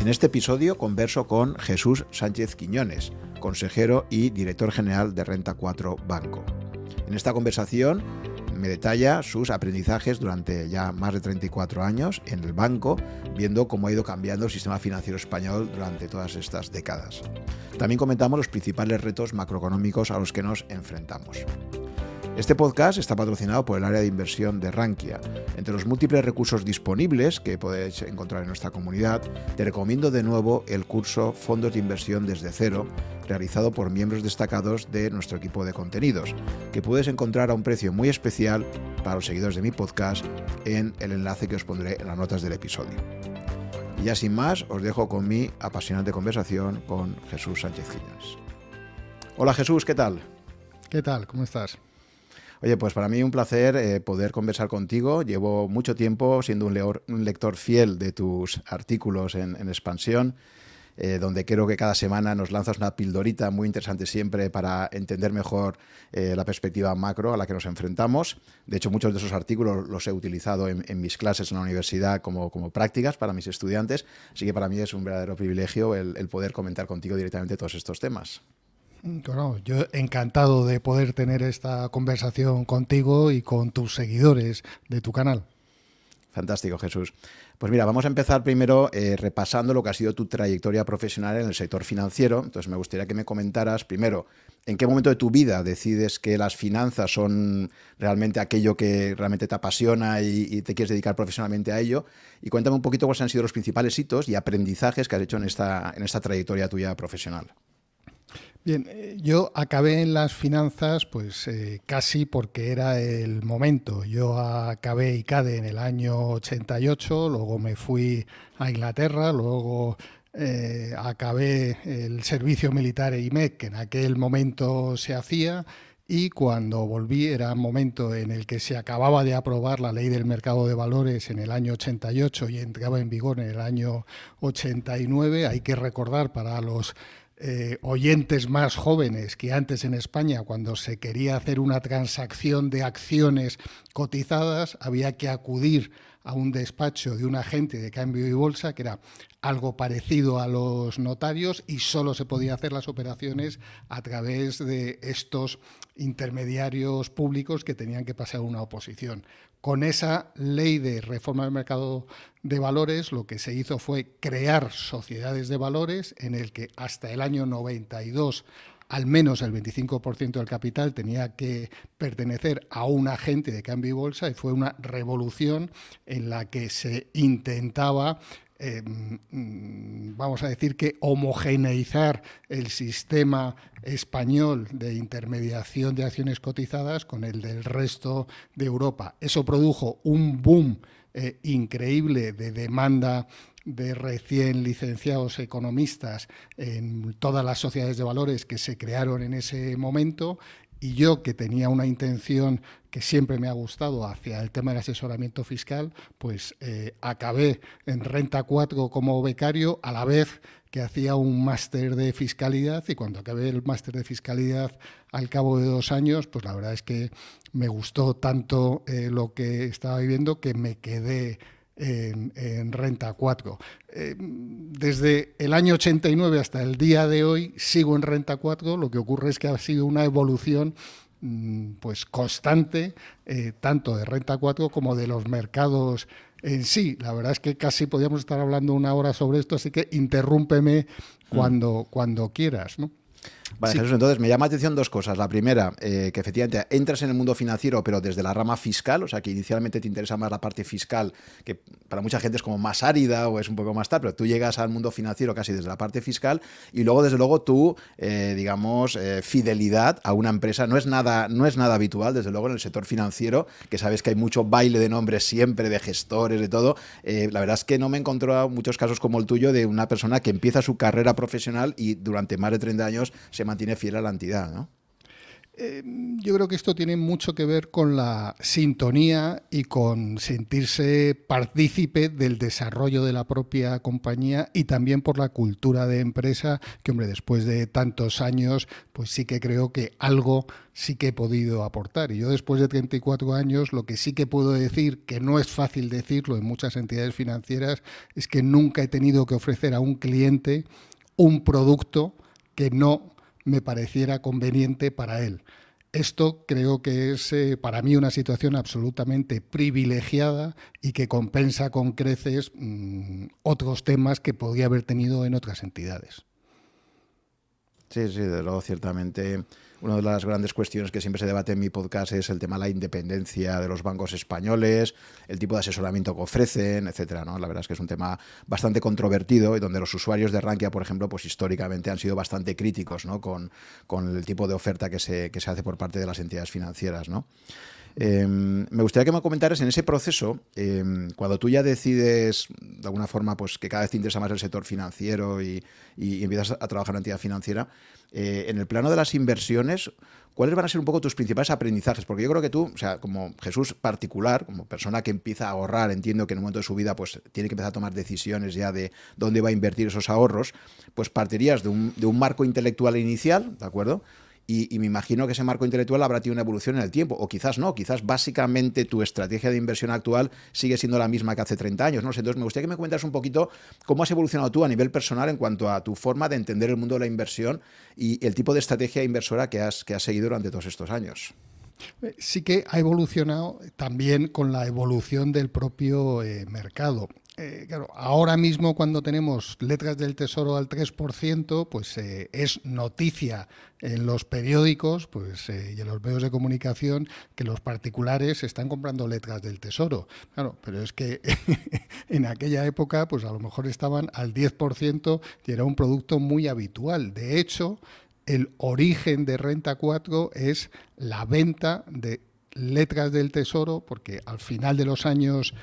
En este episodio converso con Jesús Sánchez Quiñones, consejero y director general de Renta 4 Banco. En esta conversación me detalla sus aprendizajes durante ya más de 34 años en el banco, viendo cómo ha ido cambiando el sistema financiero español durante todas estas décadas. También comentamos los principales retos macroeconómicos a los que nos enfrentamos. Este podcast está patrocinado por el área de inversión de Rankia. Entre los múltiples recursos disponibles que podéis encontrar en nuestra comunidad, te recomiendo de nuevo el curso Fondos de Inversión desde cero, realizado por miembros destacados de nuestro equipo de contenidos, que puedes encontrar a un precio muy especial para los seguidores de mi podcast en el enlace que os pondré en las notas del episodio. Y ya sin más, os dejo con mi apasionante conversación con Jesús Sánchez Quiñones. Hola Jesús, ¿qué tal? ¿Qué tal? ¿Cómo estás? Oye, pues para mí un placer eh, poder conversar contigo. Llevo mucho tiempo siendo un, lector fiel de tus artículos en, expansión. Eh, donde creo que cada semana nos lanzas una pildorita muy interesante siempre para entender mejor eh, la perspectiva macro a la que nos enfrentamos. De hecho, muchos de esos artículos los he utilizado en, mis clases en la universidad como, como, prácticas para mis estudiantes, así que para mí es un verdadero privilegio el poder comentar contigo directamente todos estos temas. Bueno, yo encantado de poder tener esta conversación contigo y con tus seguidores de tu canal. Fantástico, Jesús. Pues mira, vamos a empezar primero eh, repasando lo que ha sido tu trayectoria profesional en el sector financiero. Entonces me gustaría que me comentaras primero en qué momento de tu vida decides que las finanzas son realmente aquello que realmente te apasiona y, y te quieres dedicar profesionalmente a ello. Y cuéntame un poquito cuáles han sido los principales hitos y aprendizajes que has hecho en esta, en esta trayectoria tuya profesional. Bien, eh, yo acabé en las finanzas pues eh, casi porque era el momento. Yo acabé ICADE en el año 88, luego me fui a Inglaterra, luego eh, acabé el servicio militar IMEC, que en aquel momento se hacía, y cuando volví era un momento en el que se acababa de aprobar la ley del mercado de valores en el año 88 y entraba en vigor en el año 89. Hay que recordar para los eh, oyentes más jóvenes que antes en España, cuando se quería hacer una transacción de acciones cotizadas, había que acudir a un despacho de un agente de cambio y bolsa, que era algo parecido a los notarios, y solo se podía hacer las operaciones a través de estos intermediarios públicos que tenían que pasar una oposición. Con esa ley de reforma del mercado de valores, lo que se hizo fue crear sociedades de valores en el que hasta el año 92 al menos el 25% del capital tenía que pertenecer a un agente de cambio y bolsa y fue una revolución en la que se intentaba Em, vamos a decir que homogeneizar el sistema español de intermediación de acciones cotizadas con el del resto de Europa. Eso produjo un boom eh, increíble de demanda de recién licenciados economistas en todas las sociedades de valores que se crearon en ese momento y yo, que tenía una intención que siempre me ha gustado hacia el tema del asesoramiento fiscal, pues eh, acabé en Renta 4 como becario a la vez que hacía un máster de fiscalidad y cuando acabé el máster de fiscalidad al cabo de dos años, pues la verdad es que me gustó tanto eh, lo que estaba viviendo que me quedé en, Renta 4. Eh, desde el año 89 hasta el día de hoy sigo en Renta 4, lo que ocurre es que ha sido una evolución mm, pues constante, eh, tanto de Renta 4 como de los mercados en sí. La verdad es que casi podríamos estar hablando una hora sobre esto, así que interrúmpeme mm. cuando, cuando quieras. ¿no? Vale, Jesús, entonces me llama la atención dos cosas. La primera, eh, que efectivamente entras en el mundo financiero, pero desde la rama fiscal, o sea, que inicialmente te interesa más la parte fiscal, que para mucha gente es como más árida o es un poco más tal, pero tú llegas al mundo financiero casi desde la parte fiscal y luego, desde luego, tu, eh, digamos, eh, fidelidad a una empresa no es, nada, no es nada habitual, desde luego, en el sector financiero, que sabes que hay mucho baile de nombres siempre, de gestores, de todo. la verdad es que no me he encontrado muchos casos como el tuyo de una persona que empieza su carrera profesional y durante más de 30 años se mantiene fiel a la entidad, ¿no? eh, yo creo que esto tiene mucho que ver con la sintonía y con sentirse partícipe del desarrollo de la propia compañía y también por la cultura de empresa, que hombre, después de tantos años, pues sí que creo que algo sí que he podido aportar. Y yo después de 34 años, lo que sí que puedo decir, que no es fácil decirlo en muchas entidades financieras, es que nunca he tenido que ofrecer a un cliente un producto que no me pareciera conveniente para él. Esto creo que es eh, para mí una situación absolutamente privilegiada y que compensa con creces mm, otros temas que podría haber tenido en otras entidades. Sí, sí, de luego, ciertamente una de las grandes cuestiones que siempre se debate en mi podcast es el tema de la independencia de los bancos españoles, el tipo de asesoramiento que ofrecen, etcétera. ¿no? La verdad es que es un tema bastante controvertido y donde los usuarios de Rankia, por ejemplo, pues históricamente han sido bastante críticos ¿no? con, con el tipo de oferta que se, que se hace por parte de las entidades financieras. ¿no? Em, me gustaría que me comentaras en ese proceso, em, cuando tú ya decides, de alguna forma, pues que cada vez te interesa más el sector financiero y, empiezas a trabajar en una entidad financiera, eh, en el plano de las inversiones, ¿cuáles van a ser un poco tus principales aprendizajes? Porque yo creo que tú, o sea, como Jesús particular, como persona que empieza a ahorrar, entiendo que en un momento de su vida pues tiene que empezar a tomar decisiones ya de dónde va a invertir esos ahorros, pues partirías de un marco intelectual inicial, ¿de acuerdo? Y, me imagino que ese marco intelectual habrá tenido una evolución en el tiempo, o quizás no, quizás básicamente tu estrategia de inversión actual sigue siendo la misma que hace 30 años, ¿no? Entonces me gustaría que me cuentas un poquito cómo has evolucionado tú a nivel personal en cuanto a tu forma de entender el mundo de la inversión y el tipo de estrategia inversora que has, que has seguido durante todos estos años. Sí que ha evolucionado también con la evolución del propio eh, mercado. Eh, claro, ahora mismo cuando tenemos letras del Tesoro al 3%, pues eh, es noticia en los periódicos pues, eh, y en los medios de comunicación que los particulares están comprando letras del Tesoro. Claro, pero es que en aquella época pues a lo mejor estaban al 10% y era un producto muy habitual. De hecho, el origen de Renta 4 es la venta de letras del tesoro, porque al final de los años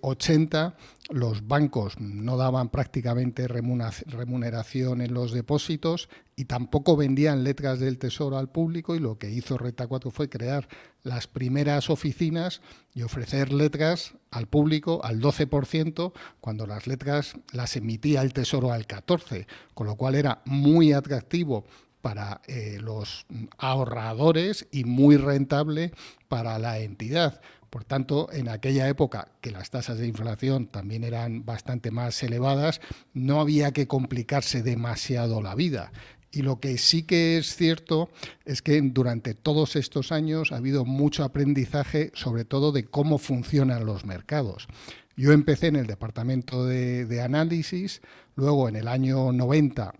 80 eh, los bancos no daban prácticamente remuneración en los depósitos y tampoco vendían letras del tesoro al público y lo que hizo Renta 4 fue crear las primeras oficinas y ofrecer letras al público al 12% cuando las letras las emitía el tesoro al 14%, con lo cual era muy atractivo para eh, los ahorradores y muy rentable para la entidad. Por tanto, en aquella época, que las tasas de inflación también eran bastante más elevadas, no había que complicarse demasiado la vida. Y lo que sí que es cierto es que durante todos estos años ha habido mucho aprendizaje, sobre todo de cómo funcionan los mercados. Yo empecé en el departamento de, de análisis, luego en el año 90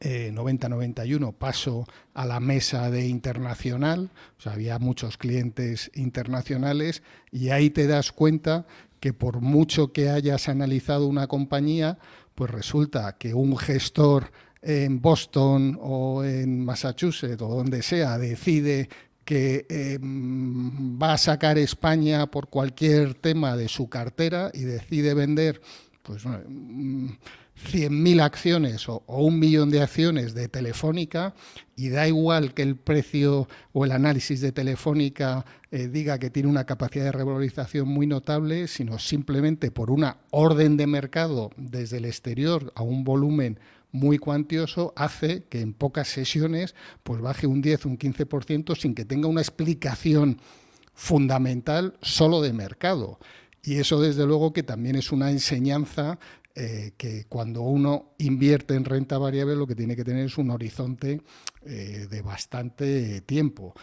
90-91 eh, paso a la mesa de internacional, o sea, había muchos clientes internacionales y ahí te das cuenta que por mucho que hayas analizado una compañía, pues resulta que un gestor en Boston o en Massachusetts o donde sea decide que em, va a sacar España por cualquier tema de su cartera y decide vender pues 100.000 acciones o, un millón de acciones de Telefónica y da igual que el precio o el análisis de Telefónica eh, diga que tiene una capacidad de revalorización muy notable, sino simplemente por una orden de mercado desde el exterior a un volumen muy cuantioso hace que en pocas sesiones pues baje un 10, un 15% sin que tenga una explicación fundamental solo de mercado. Y eso desde luego que también es una enseñanza eh, que cuando uno invierte en renta variable lo que tiene que tener es un horizonte eh, de bastante tiempo.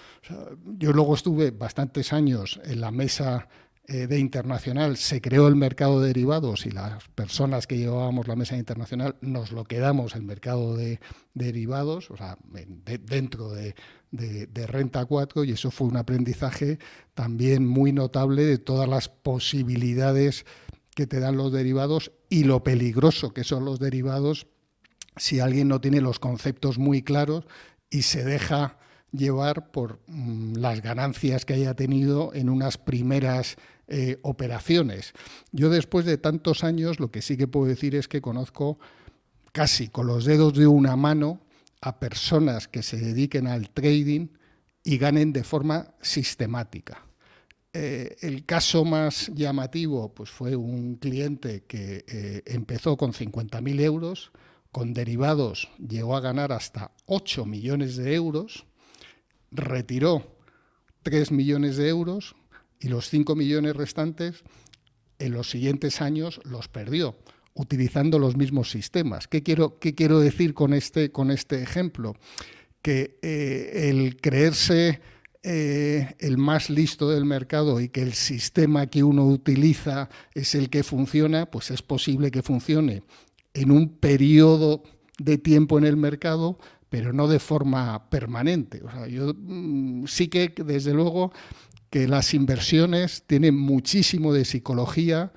yo luego estuve bastantes años en la mesa eh, de internacional, se creó el mercado de derivados y las personas que llevábamos la mesa internacional nos lo quedamos el mercado de, derivados, o sea, dentro de, de, Renta 4 y eso fue un aprendizaje también muy notable de todas las posibilidades que te dan los derivados y lo peligroso que son los derivados si alguien no tiene los conceptos muy claros y se deja llevar por mm, las ganancias que haya tenido en unas primeras eh, operaciones. Yo después de tantos años lo que sí que puedo decir es que conozco casi con los dedos de una mano a personas que se dediquen al trading y ganen de forma sistemática. Eh, el caso más llamativo pues, fue un cliente que eh, empezó con 50.000 euros, con derivados llegó a ganar hasta 8 millones de euros, retiró 3 millones de euros y los 5 millones restantes en los siguientes años los perdió utilizando los mismos sistemas. ¿Qué quiero, qué quiero decir con este, con este ejemplo? Que eh, el creerse eh, el más listo del mercado y que el sistema que uno utiliza es el que funciona, pues es posible que funcione en un periodo de tiempo en el mercado, pero no de forma permanente. yo mm, sí que, desde luego, que las inversiones tienen muchísimo de psicología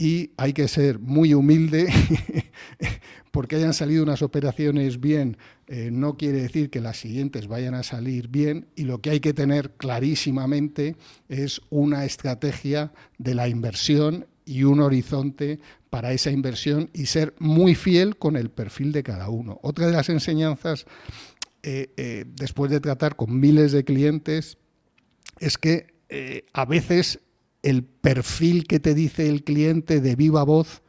y hay que ser muy humilde porque hayan salido unas operaciones bien eh, no quiere decir que las siguientes vayan a salir bien y lo que hay que tener clarísimamente es una estrategia de la inversión y un horizonte para esa inversión y ser muy fiel con el perfil de cada uno. Otra de las enseñanzas, eh, eh, después de tratar con miles de clientes, es que a veces el perfil que te dice el cliente de viva voz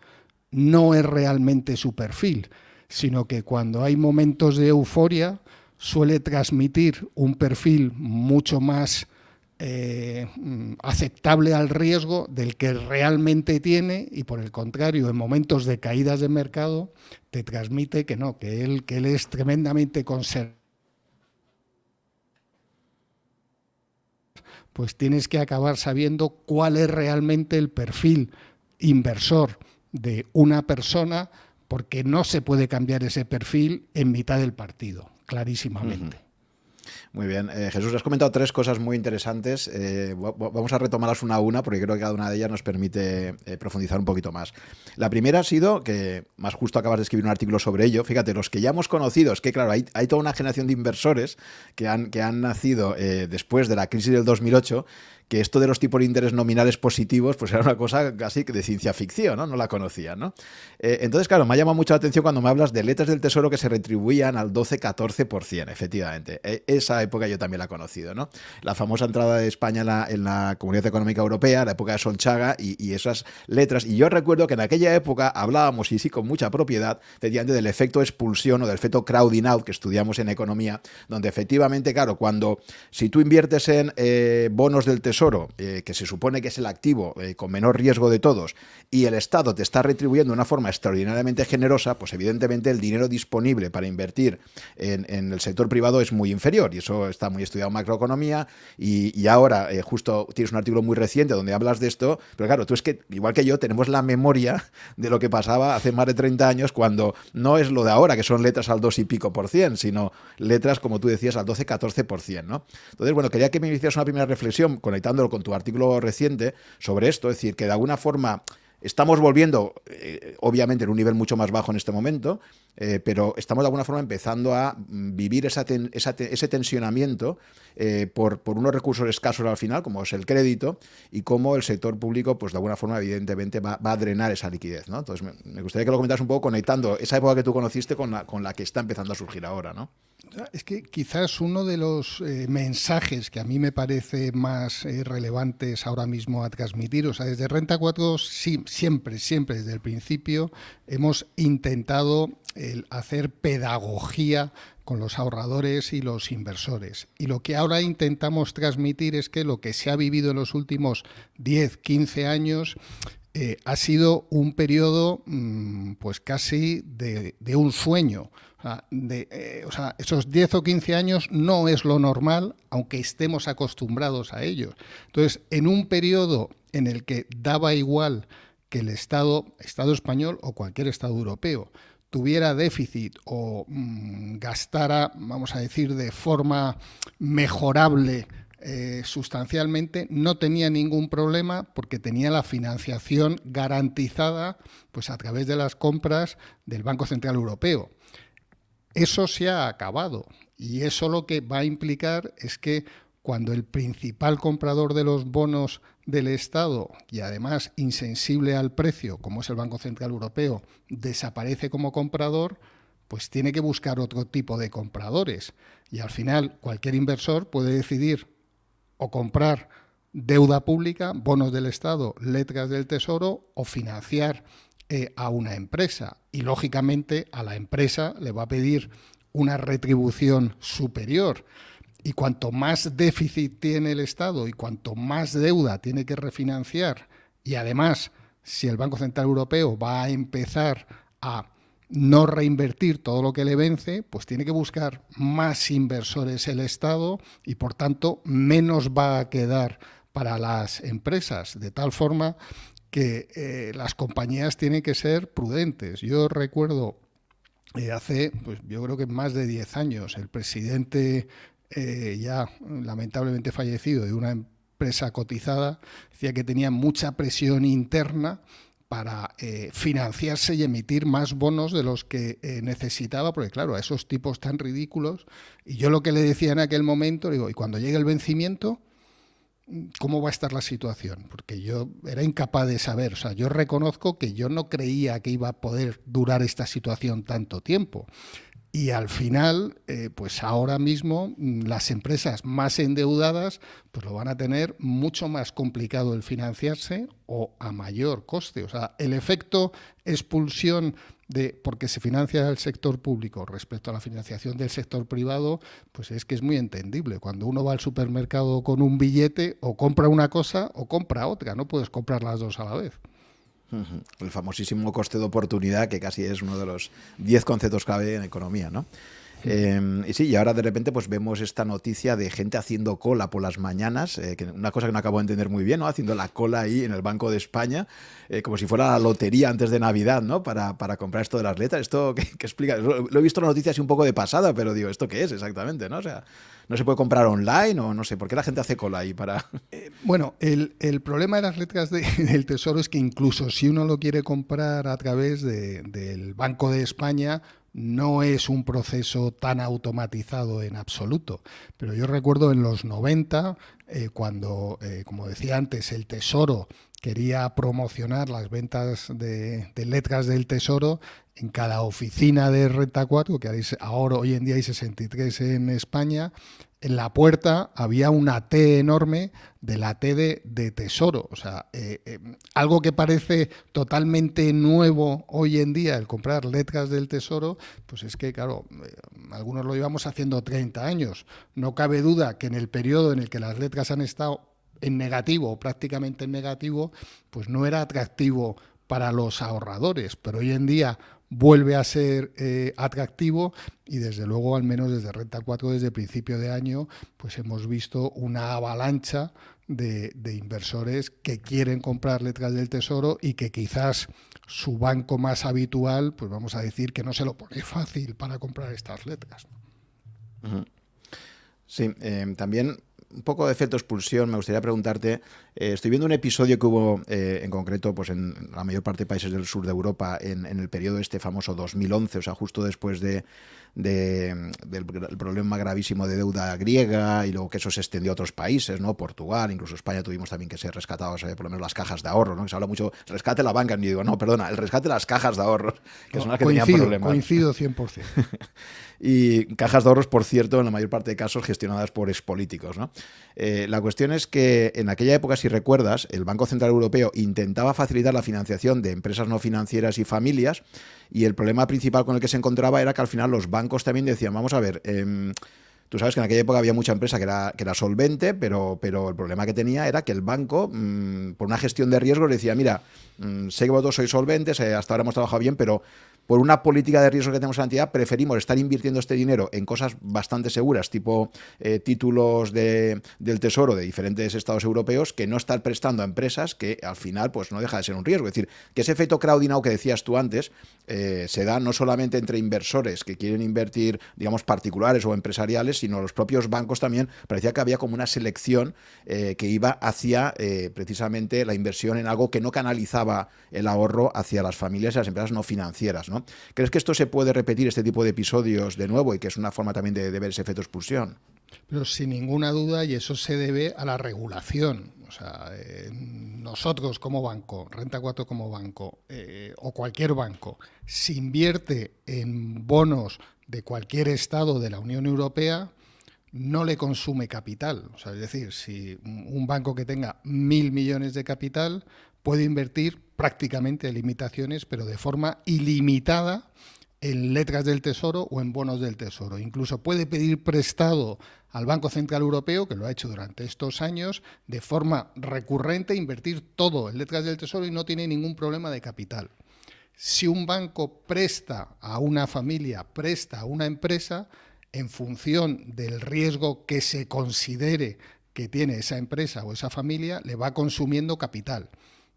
no es realmente su perfil, sino que cuando hay momentos de euforia suele transmitir un perfil mucho más eh, aceptable al riesgo del que realmente tiene y por el contrario en momentos de caídas de mercado te transmite que no, que que él es tremendamente conservador pues tienes que acabar sabiendo cuál es realmente el perfil inversor de una persona, porque no se puede cambiar ese perfil en mitad del partido, clarísimamente. Muy bien. Eh, Jesús, has comentado tres cosas muy interesantes. Eh, vamos a retomarlas una a una porque creo que cada una de ellas nos permite eh, profundizar un poquito más. La primera ha sido que, más justo acabas de escribir un artículo sobre ello, fíjate, los que ya hemos conocido, es que claro, hay, hay toda una generación de inversores que han, que han nacido después de la crisis del 2008 que esto de los tipos de interés nominales positivos pues era una cosa casi de ciencia ficción, ¿no? No la conocía, ¿no? Eh, entonces, claro, me ha llamado mucho la atención cuando me hablas de letras del tesoro que se retribuían al 12-14%, efectivamente. E, esa época yo también la he conocido, ¿no? La famosa entrada de España en la, Comunidad Económica Europea, la época de Solchaga y, esas letras. Y yo recuerdo que en aquella época hablábamos, y sí con mucha propiedad, efectivamente, del efecto expulsión o del efecto crowding out que estudiamos en economía, donde efectivamente, claro, cuando si tú inviertes en eh, bonos del tesoro, eh, que se supone que es el activo eh, con menor riesgo de todos, y el Estado te está retribuyendo de una forma extraordinariamente generosa, pues evidentemente el dinero disponible para invertir en, el sector privado es muy inferior. Y eso está muy estudiado en macroeconomía. Y, ahora, eh, justo tienes un artículo muy reciente donde hablas de esto. Pero claro, tú es que, igual que yo, tenemos la memoria de lo que pasaba hace más de 30 años, cuando no es lo de ahora, que son letras al 2 y pico por cien, sino letras, como tú decías, al 12, 14 por cien. ¿no? Entonces, bueno, quería que me hicieras una primera reflexión con tu artículo reciente sobre esto, es decir, que de alguna forma estamos volviendo, eh, obviamente, en un nivel mucho más bajo en este momento, eh, pero estamos de alguna forma empezando a mm, vivir ese tensionamiento eh, por, unos recursos escasos al final, como es el crédito, y cómo el sector público, pues de alguna forma, evidentemente, va, a drenar esa liquidez. ¿no? Entonces, me, gustaría que lo comentaras un poco conectando esa época que tú conociste con la, con la que está empezando a surgir ahora. ¿no? Es que quizás uno de los eh, mensajes que a mí me parece más eh, relevantes ahora mismo a transmitir, o sea, desde Renta 4 siempre, siempre desde el principio hemos intentado hacer pedagogía con los ahorradores y los inversores. Y lo que ahora intentamos transmitir es que lo que se ha vivido en los últimos 10, 15 años eh, ha sido un periodo mm, pues casi de, un sueño. eh, esos 10 o 15 años no es lo normal, aunque estemos acostumbrados a ellos. Entonces, en un periodo en el que daba igual que el Estado, Estado español o cualquier Estado europeo, tuviera déficit o mm, gastara, vamos a decir, de forma mejorable eh, sustancialmente, no tenía ningún problema porque tenía la financiación garantizada pues, a través de las compras del Banco Central Europeo. Eso se ha acabado y eso lo que va a implicar es que cuando el principal comprador de los bonos del Estado y además insensible al precio, como es el Banco Central Europeo, desaparece como comprador, pues tiene que buscar otro tipo de compradores. Y al final cualquier inversor puede decidir o comprar deuda pública, bonos del Estado, letras del Tesoro o financiar eh, a una empresa. Y lógicamente a la empresa le va a pedir una retribución superior. Y cuanto más déficit tiene el Estado y cuanto más deuda tiene que refinanciar, y además si el Banco Central Europeo va a empezar a no reinvertir todo lo que le vence, pues tiene que buscar más inversores el Estado y por tanto menos va a quedar para las empresas, de tal forma que eh, las compañías tienen que ser prudentes. Yo recuerdo eh, hace, pues yo creo que más de 10 años, el presidente eh, ya lamentablemente fallecido de una empresa cotizada decía que tenía mucha presión interna para eh, financiarse y emitir más bonos de los que eh, necesitaba, porque claro, a esos tipos tan ridículos, y yo lo que le decía en aquel momento, digo, y cuando llegue el vencimiento, ¿cómo va a estar la situación? Porque yo era incapaz de saber, o sea, yo reconozco que yo no creía que iba a poder durar esta situación tanto tiempo. Y al final, eh, pues ahora mismo mm, las empresas más endeudadas pues lo van a tener mucho más complicado el financiarse o a mayor coste. O sea, el efecto expulsión de porque se financia el sector público respecto a la financiación del sector privado, pues es que es muy entendible. Cuando uno va al supermercado con un billete, o compra una cosa o compra otra, no puedes comprar las dos a la vez. El famosísimo coste de oportunidad, que casi es uno de los 10 conceptos clave en economía, ¿no? Em, y sí, y ahora de repente pues vemos esta noticia de gente haciendo cola por las mañanas, eh, que una cosa que no acabo de entender muy bien, ¿no? Haciendo la cola ahí en el Banco de España, eh, como si fuera la lotería antes de Navidad, ¿no? Para, para comprar esto de las letras. ¿Esto qué, explica? Lo, he visto en la noticia así un poco de pasada, pero digo, ¿esto qué es exactamente, no? O sea, ¿no se puede comprar online o no sé? ¿Por qué la gente hace cola ahí para...? Eh, bueno, el, el, problema de las letras del Tesoro es que incluso si uno lo quiere comprar a través de, del Banco de España, no es un proceso tan automatizado en absoluto, pero yo recuerdo en los 90, eh, cuando, eh, como decía antes, el Tesoro quería promocionar las ventas de, letras del Tesoro en cada oficina de Renta 4, que ahora hoy en día hay 63 en España, en la puerta había una T enorme de la T de, tesoro. O sea, eh, eh, algo que parece totalmente nuevo hoy en día, el comprar letras del tesoro, pues es que, claro, eh, algunos lo llevamos haciendo 30 años. No cabe duda que en el periodo en el que las letras han estado en negativo prácticamente en negativo, pues no era atractivo para los ahorradores, pero hoy en día vuelve a ser eh, atractivo y desde luego, al menos desde Renta 4, desde principio de año, pues hemos visto una avalancha de, inversores que quieren comprar letras del Tesoro y que quizás su banco más habitual, pues vamos a decir que no se lo pone fácil para comprar estas letras. Sí, eh, también un poco de efecto expulsión, me gustaría preguntarte, eh, estoy viendo un episodio que hubo eh, en concreto pues en la mayor parte de países del sur de Europa en, el periodo este famoso 2011, o sea, justo después de, del problema gravísimo de deuda griega y luego que eso se extendió a otros países, ¿no? Portugal, incluso España tuvimos también que ser rescatados, eh, por lo menos las cajas de ahorro, ¿no? se habla mucho, rescate la banca, y digo, no, perdona, el rescate de las cajas de ahorros, que son las que coincido, tenían problemas. Coincido 100%. y cajas de ahorros, por cierto, en la mayor parte de casos gestionadas por expolíticos, ¿no? Eh, la cuestión es que en aquella época, si recuerdas, el Banco Central Europeo intentaba facilitar la financiación de empresas no financieras y familias y el problema principal con el que se encontraba era que al final los bancos también decían, vamos a ver, em, Tú sabes que en aquella época había mucha empresa que era, que era solvente, pero, pero el problema que tenía era que el banco, mm, por una gestión de riesgos, decía, mira, mm, sé que vosotros sois solventes, eh, hasta ahora hemos trabajado bien, pero por una política de riesgo que tenemos en la entidad, preferimos estar invirtiendo este dinero en cosas bastante seguras, tipo eh, títulos de, del Tesoro de diferentes estados europeos, que no estar prestando a empresas que al final pues no deja de ser un riesgo. Es decir, que ese efecto crowding que decías tú antes eh, se da no solamente entre inversores que quieren invertir, digamos, particulares o empresariales, sino los propios bancos también. Parecía que había como una selección eh, que iba hacia precisamente la inversión en algo que no canalizaba el ahorro hacia las familias y las empresas no financieras. ¿Crees que esto se puede repetir, este tipo de episodios, de nuevo, y que es una forma también de, ver ese efecto expulsión? Pero sin ninguna duda, y eso se debe a la regulación. O sea, eh, nosotros como banco, Renta 4 como banco, eh, o cualquier banco, si invierte en bonos de cualquier estado de la Unión Europea, no le consume capital. O sea, es decir, si un banco que tenga mil millones de capital puede invertir prácticamente limitaciones, pero de forma ilimitada en letras del Tesoro o en bonos del Tesoro. Incluso puede pedir prestado al Banco Central Europeo, que lo ha hecho durante estos años, de forma recurrente, invertir todo en letras del Tesoro y no tiene ningún problema de capital. Si un banco presta a una familia, presta a una empresa, en función del riesgo que se considere que tiene esa empresa o esa familia, le va consumiendo capital.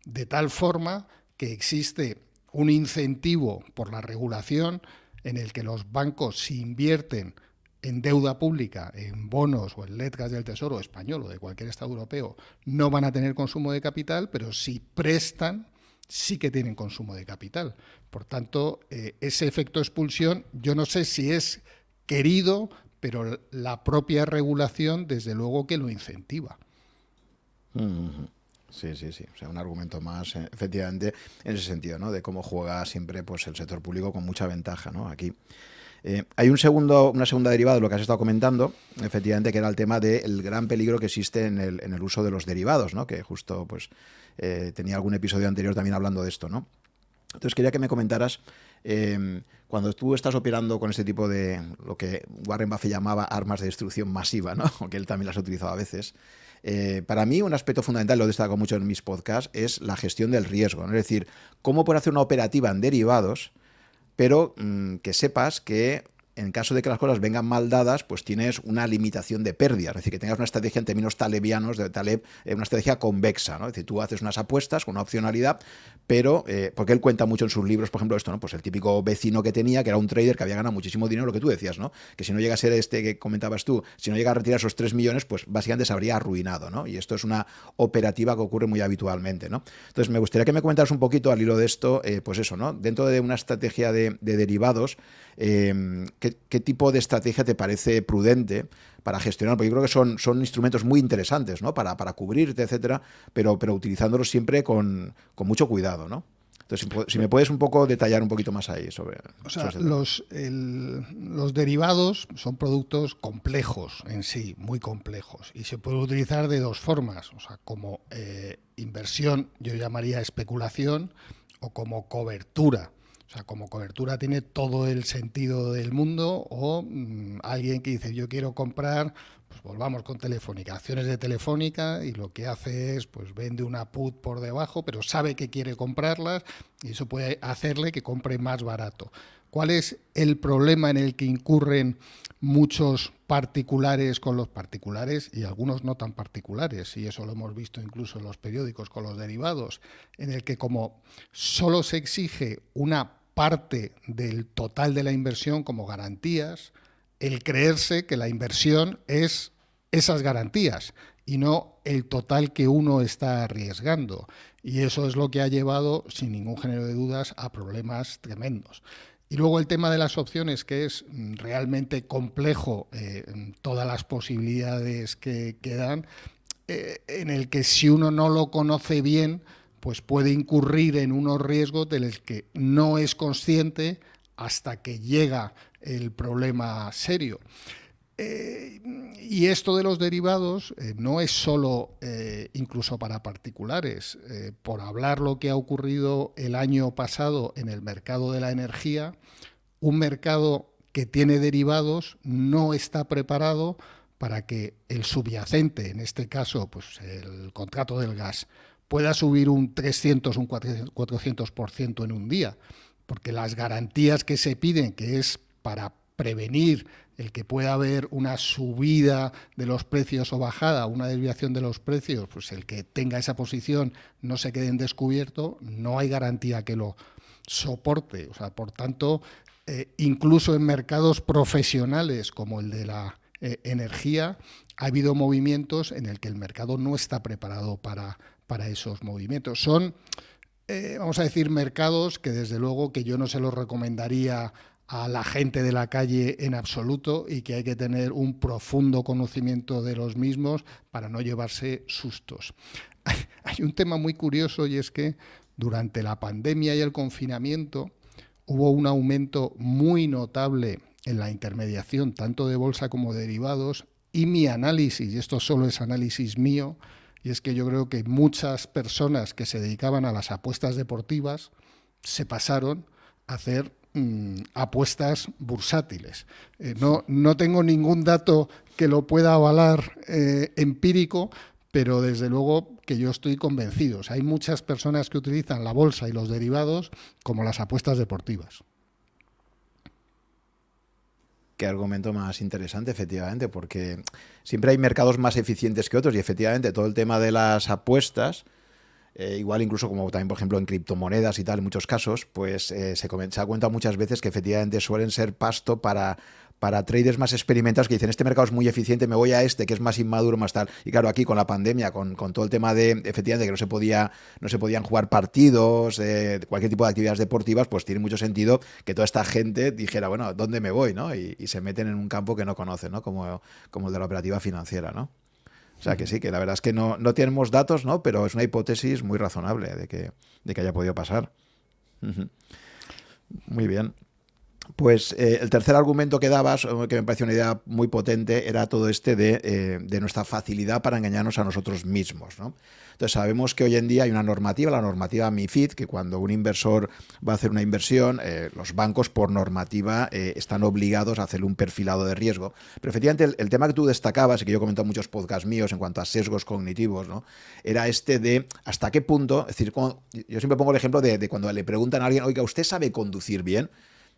De tal forma que existe un incentivo por la regulación en el que los bancos si invierten en deuda pública, en bonos o en letras del Tesoro español o de cualquier Estado europeo, no van a tener consumo de capital, pero si prestan, sí que tienen consumo de capital. Por tanto, eh, ese efecto expulsión, yo no sé si es querido, pero la propia regulación, desde luego, que lo incentiva. Sí, sí, sí. O sea, un argumento más, eh, efectivamente, en ese sentido, ¿no? De cómo juega siempre pues, el sector público con mucha ventaja, ¿no? Aquí. Eh, hay un segundo, una segunda derivada de lo que has estado comentando, efectivamente, que era el tema del gran peligro que existe en el, en el, uso de los derivados, ¿no? Que justo, pues, eh, tenía algún episodio anterior también hablando de esto, ¿no? Entonces quería que me comentaras, cuando tú estás operando con este tipo de, lo que Warren Buffett llamaba armas de destrucción masiva, ¿no? Aunque él también las ha utilizado a veces, eh, para mí, un aspecto fundamental, lo destaco mucho en mis podcasts, es la gestión del riesgo. Es decir, cómo poder hacer una operativa en derivados, pero mm, que sepas que en caso de que las cosas vengan mal dadas, pues tienes una limitación de pérdida, es decir, que tengas una estrategia en términos talebianos de Taleb, eh, una estrategia convexa, ¿no? Es decir, tú haces unas apuestas con una opcionalidad, pero, eh, porque él cuenta mucho en sus libros, por ejemplo, esto, ¿no? Pues el típico vecino que tenía, que era un trader que había ganado muchísimo dinero, lo que tú decías, ¿no? Que si no llega a ser este que comentabas tú, si no llega a retirar esos 3 millones, pues básicamente se habría arruinado, ¿no? Y esto es una operativa que ocurre muy habitualmente, ¿no? Entonces, me gustaría que me comentaras un poquito al hilo de esto, eh, pues eso, ¿no? Dentro de una estrategia de, de derivados, ¿qué, tipo de estrategia te parece prudente para gestionar? Porque yo creo que son, son instrumentos muy interesantes ¿no? para, para cubrirte, etcétera, pero, pero utilizándolos siempre con, mucho cuidado, ¿no? Entonces, si, me puedes un poco detallar un poquito más ahí sobre... O sea, los, los, derivados son productos complejos en sí, muy complejos, y se puede utilizar de dos formas, o sea, como eh, inversión, yo llamaría especulación, o como cobertura. O sea, como cobertura tiene todo el sentido del mundo o mm, alguien que dice yo quiero comprar, pues volvamos con Telefónica, acciones de Telefónica y lo que hace es pues vende una put por debajo, pero sabe que quiere comprarlas y eso puede hacerle que compre más barato. ¿Cuál es el problema en el que incurren muchos particulares con los particulares y algunos no tan particulares? Y eso lo hemos visto incluso en los periódicos con los derivados, en el que como solo se exige una parte del total de la inversión como garantías, el creerse que la inversión es esas garantías y no el total que uno está arriesgando. Y eso es lo que ha llevado, sin ningún género de dudas, a problemas tremendos. Y luego el tema de las opciones, que es mm, realmente complejo, eh, todas las posibilidades que, dan, eh, en el que si uno no lo conoce bien, pues puede incurrir en unos riesgos de los que no es consciente hasta que llega el problema serio. Eh, y esto de los derivados eh, no es solo eh, incluso para particulares. por hablar lo que ha ocurrido el año pasado en el mercado de la energía, un mercado que tiene derivados no está preparado para que el subyacente, en este caso pues el contrato del gas, pueda subir un 300, un 400% en un día, porque las garantías que se piden, que es para prevenir el que pueda haber una subida de los precios o bajada, una desviación de los precios, pues el que tenga esa posición no se quede en descubierto, no hay garantía que lo soporte. O sea, por tanto, eh, incluso en mercados profesionales como el de la eh, energía, ha habido movimientos en el que el mercado no está preparado para, para esos movimientos. Son, eh, vamos a decir, mercados que desde luego que yo no se los recomendaría a la gente de la calle en absoluto y que hay que tener un profundo conocimiento de los mismos para no llevarse sustos. Hay un tema muy curioso y es que durante la pandemia y el confinamiento hubo un aumento muy notable en la intermediación tanto de bolsa como de derivados y mi análisis, y esto solo es análisis mío, y es que yo creo que muchas personas que se dedicaban a las apuestas deportivas se pasaron a hacer mm, apuestas bursátiles. Eh, no, no, tengo ningún dato que lo pueda avalar eh, empírico, pero desde luego que yo estoy convencido. hay muchas personas que utilizan la bolsa y los derivados como las apuestas deportivas. Qué argumento más interesante, efectivamente, porque siempre hay mercados más eficientes que otros y efectivamente todo el tema de las apuestas, eh, igual incluso como también por ejemplo en criptomonedas y tal, en muchos casos, pues eh, se, se ha cuenta muchas veces que efectivamente suelen ser pasto para para traders más experimentados que dicen, este mercado es muy eficiente, me voy a este, que es más inmaduro, más tal. Y claro, aquí con la pandemia, con, todo el tema de, efectivamente, que no se, podía, no se podían jugar partidos, eh, cualquier tipo de actividades deportivas, pues tiene mucho sentido que toda esta gente dijera, bueno, ¿dónde me voy? ¿no? Y, se meten en un campo que no conocen, ¿no? Como, como el de la operativa financiera, ¿no? O sea que sí, que la verdad es que no, no tenemos datos, ¿no? Pero es una hipótesis muy razonable de que, de que haya podido pasar. Muy bien. Pues eh, el tercer argumento que dabas, que me pareció una idea muy potente, era todo este de, eh, de nuestra facilidad para engañarnos a nosotros mismos. ¿no? Entonces sabemos que hoy en día hay una normativa, la normativa MIFID, que cuando un inversor va a hacer una inversión, los bancos por normativa están obligados a hacerle un perfilado de riesgo. Pero efectivamente el, tema que tú destacabas, y que yo he comentado en muchos podcasts míos en cuanto a sesgos cognitivos, ¿no? era este de hasta qué punto, es decir, yo siempre pongo el ejemplo de, de cuando le preguntan a alguien, oiga, ¿usted sabe conducir bien?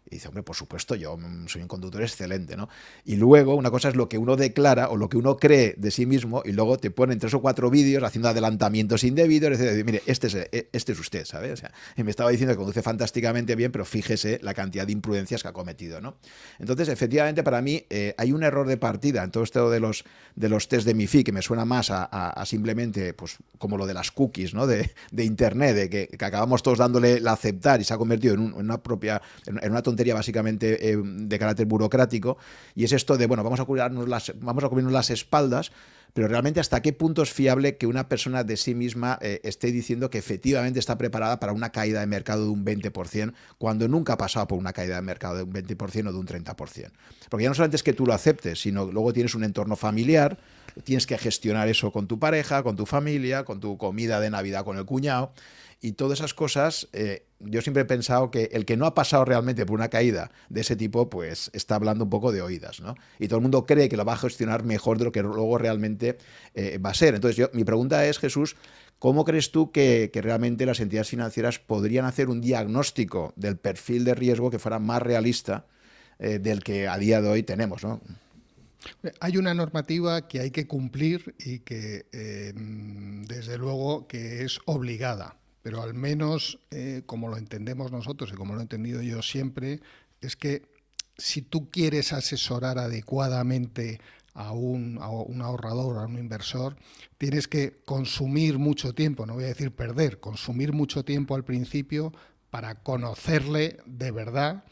Y dice, hombre, por supuesto, yo soy un conductor excelente, ¿no? Y luego, una cosa es lo que uno declara o lo que uno cree de sí mismo, y luego te ponen tres o cuatro vídeos haciendo adelantamientos indebidos, dice, mire, este es, e, este es usted, ¿sabes? O sea, y me estaba diciendo que conduce fantásticamente bien, pero fíjese la cantidad de imprudencias que ha cometido, ¿no? Entonces, efectivamente, para mí eh, hay un error de partida en todo esto de los, de los test de MIFI, que me suena más a, simplemente, pues, como lo de las cookies, ¿no? De, de Internet, de que, acabamos todos dándole la aceptar y se ha convertido en, una propia, en, una básicamente eh, de carácter burocrático, y es esto de, bueno, vamos a, cubrirnos las, vamos a cubrirnos las espaldas, pero realmente hasta qué punto es fiable que una persona de sí misma eh, esté diciendo que efectivamente está preparada para una caída de mercado de un 20%, cuando nunca ha pasado por una caída de mercado de un 20% o de un 30%. Porque ya no solamente es que tú lo aceptes, sino luego tienes un entorno familiar, tienes que gestionar eso con tu pareja, con tu familia, con tu comida de Navidad con el cuñado. Y todas esas cosas, eh, yo siempre he pensado que el que no ha pasado realmente por una caída de ese tipo, pues está hablando un poco de oídas, ¿no? Y todo el mundo cree que lo va a gestionar mejor de lo que luego realmente eh, va a ser. Entonces, yo, mi pregunta es, Jesús, ¿cómo crees tú que, realmente las entidades financieras podrían hacer un diagnóstico del perfil de riesgo que fuera más realista eh, del que a día de hoy tenemos. Hay una normativa que hay que cumplir y que, desde luego, que es obligada pero al menos eh, como lo entendemos nosotros y como lo he entendido yo siempre, es que si tú quieres asesorar adecuadamente a un, ahorrador, a un inversor, tienes que consumir mucho tiempo, no voy a decir perder, consumir mucho tiempo al principio para conocerle de verdad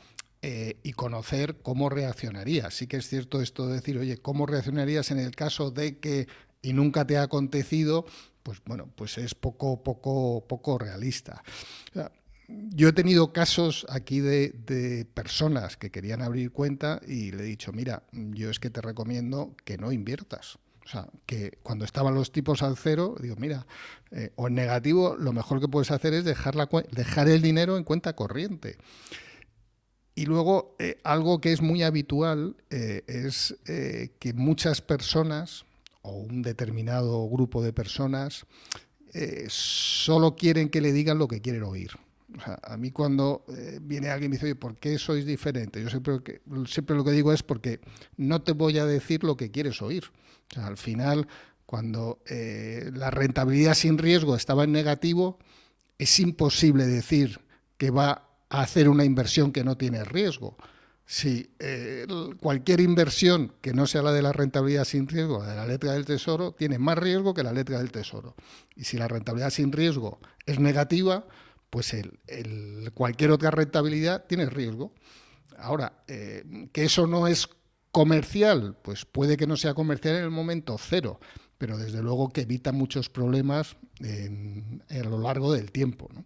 eh, y conocer cómo reaccionaría. Sí que es cierto esto de decir, oye, ¿cómo reaccionarías en el caso de que y nunca te ha acontecido? Pues bueno, pues es poco, poco, poco realista. yo he tenido casos aquí de, personas que querían abrir cuenta y le he dicho, mira, yo es que te recomiendo que no inviertas. O sea, que cuando estaban los tipos al cero, digo, mira, eh, o en negativo, lo mejor que puedes hacer es dejar, la, dejar el dinero en cuenta corriente. Y luego, eh, algo que es muy habitual eh, es que muchas personas, o un determinado grupo de personas eh, solo quieren que le digan lo que quieren oír. a mí cuando eh, viene alguien y me dice, ¿por qué sois diferentes? Yo siempre, siempre lo que digo es porque no te voy a decir lo que quieres oír. al final, cuando eh, la rentabilidad sin riesgo estaba en negativo, es imposible decir que va a hacer una inversión que no tiene riesgo si eh, cualquier inversión que no sea la de la rentabilidad sin riesgo, la de la letra del tesoro, tiene más riesgo que la letra del tesoro. Y si la rentabilidad sin riesgo es negativa, pues cualquier otra rentabilidad tiene riesgo. Ahora, eh, que eso no es comercial, pues puede que no sea comercial en el momento cero, pero desde luego que evita muchos problemas a lo largo del tiempo. ¿no?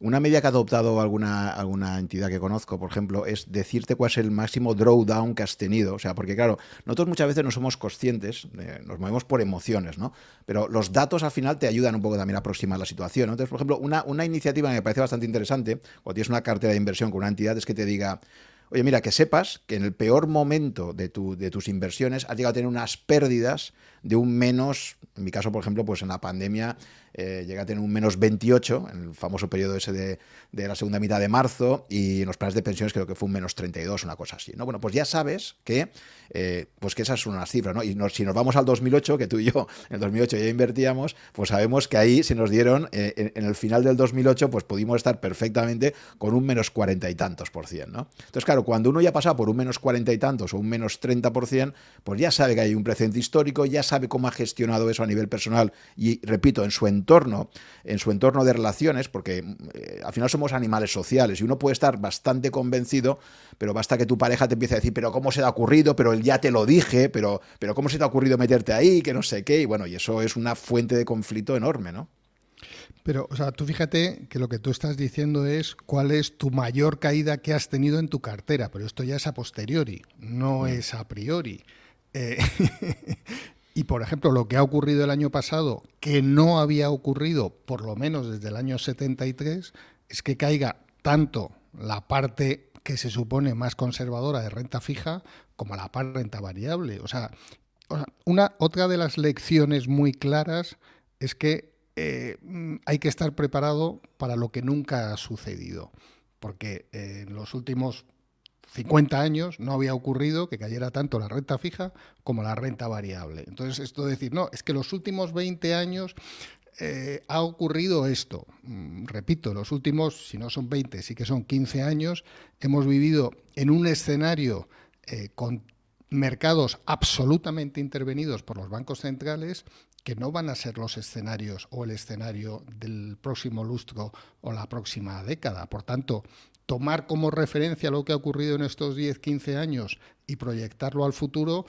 Una medida que ha adoptado alguna, alguna entidad que conozco, por ejemplo, es decirte cuál es el máximo drawdown que has tenido. O sea, porque claro, nosotros muchas veces no somos conscientes, nos movemos por emociones, ¿no? Pero los datos al final te ayudan un poco también a aproximar la situación. Entonces, por ejemplo, una, una iniciativa que me parece bastante interesante, cuando tienes una cartera de inversión con una entidad, es que te diga, Oye, mira, que sepas que en el peor momento de, tu, de tus inversiones has llegado a tener unas pérdidas de un menos, en mi caso, por ejemplo, pues en la pandemia eh, llega a tener un menos 28, en el famoso periodo ese de, la segunda mitad de marzo, y en los planes de pensiones creo que fue un menos 32, una cosa así. ¿no? Bueno, pues ya sabes que, eh, pues que esas son unas cifras, ¿no? Y si nos vamos al 2008, que tú y yo en el 2008 ya invertíamos, pues sabemos que ahí se nos dieron, eh, en, el final del 2008, pues pudimos estar perfectamente con un menos 40 y tantos por cien, ¿no? Entonces, claro, cuando uno ya pasa por un menos 40 y tantos o un menos 30 por cien, pues ya sabe que hay un precedente histórico, ya sabe cómo ha gestionado eso a nivel personal y, repito, en su entorno entorno, en su entorno de relaciones, porque eh, al final somos animales sociales y uno puede estar bastante convencido, pero basta que tu pareja te empiece a decir, pero ¿cómo se te ha ocurrido? Pero él ya te lo dije, pero, pero ¿cómo se te ha ocurrido meterte ahí? Que no sé qué. Y bueno, y eso es una fuente de conflicto enorme, ¿no? Pero, o sea, tú fíjate que lo que tú estás diciendo es cuál es tu mayor caída que has tenido en tu cartera, pero esto ya es a posteriori, no mm. es a priori. Eh, Y, por ejemplo, lo que ha ocurrido el año pasado, que no había ocurrido, por lo menos desde el año 73, es que caiga tanto la parte que se supone más conservadora de renta fija como la parte renta variable. O sea, una, otra de las lecciones muy claras es que eh, hay que estar preparado para lo que nunca ha sucedido. Porque eh, en los últimos 50 años no había ocurrido que cayera tanto la renta fija como la renta variable. Entonces, esto de decir, no, es que los últimos 20 años eh, ha ocurrido esto. Mm, repito, los últimos, si no son 20, sí que son 15 años, hemos vivido en un escenario eh, con mercados absolutamente intervenidos por los bancos centrales que no van a ser los escenarios o el escenario del próximo lustro o la próxima década. Por tanto, tomar como referencia lo que ha ocurrido en estos 10, 15 años y proyectarlo al futuro,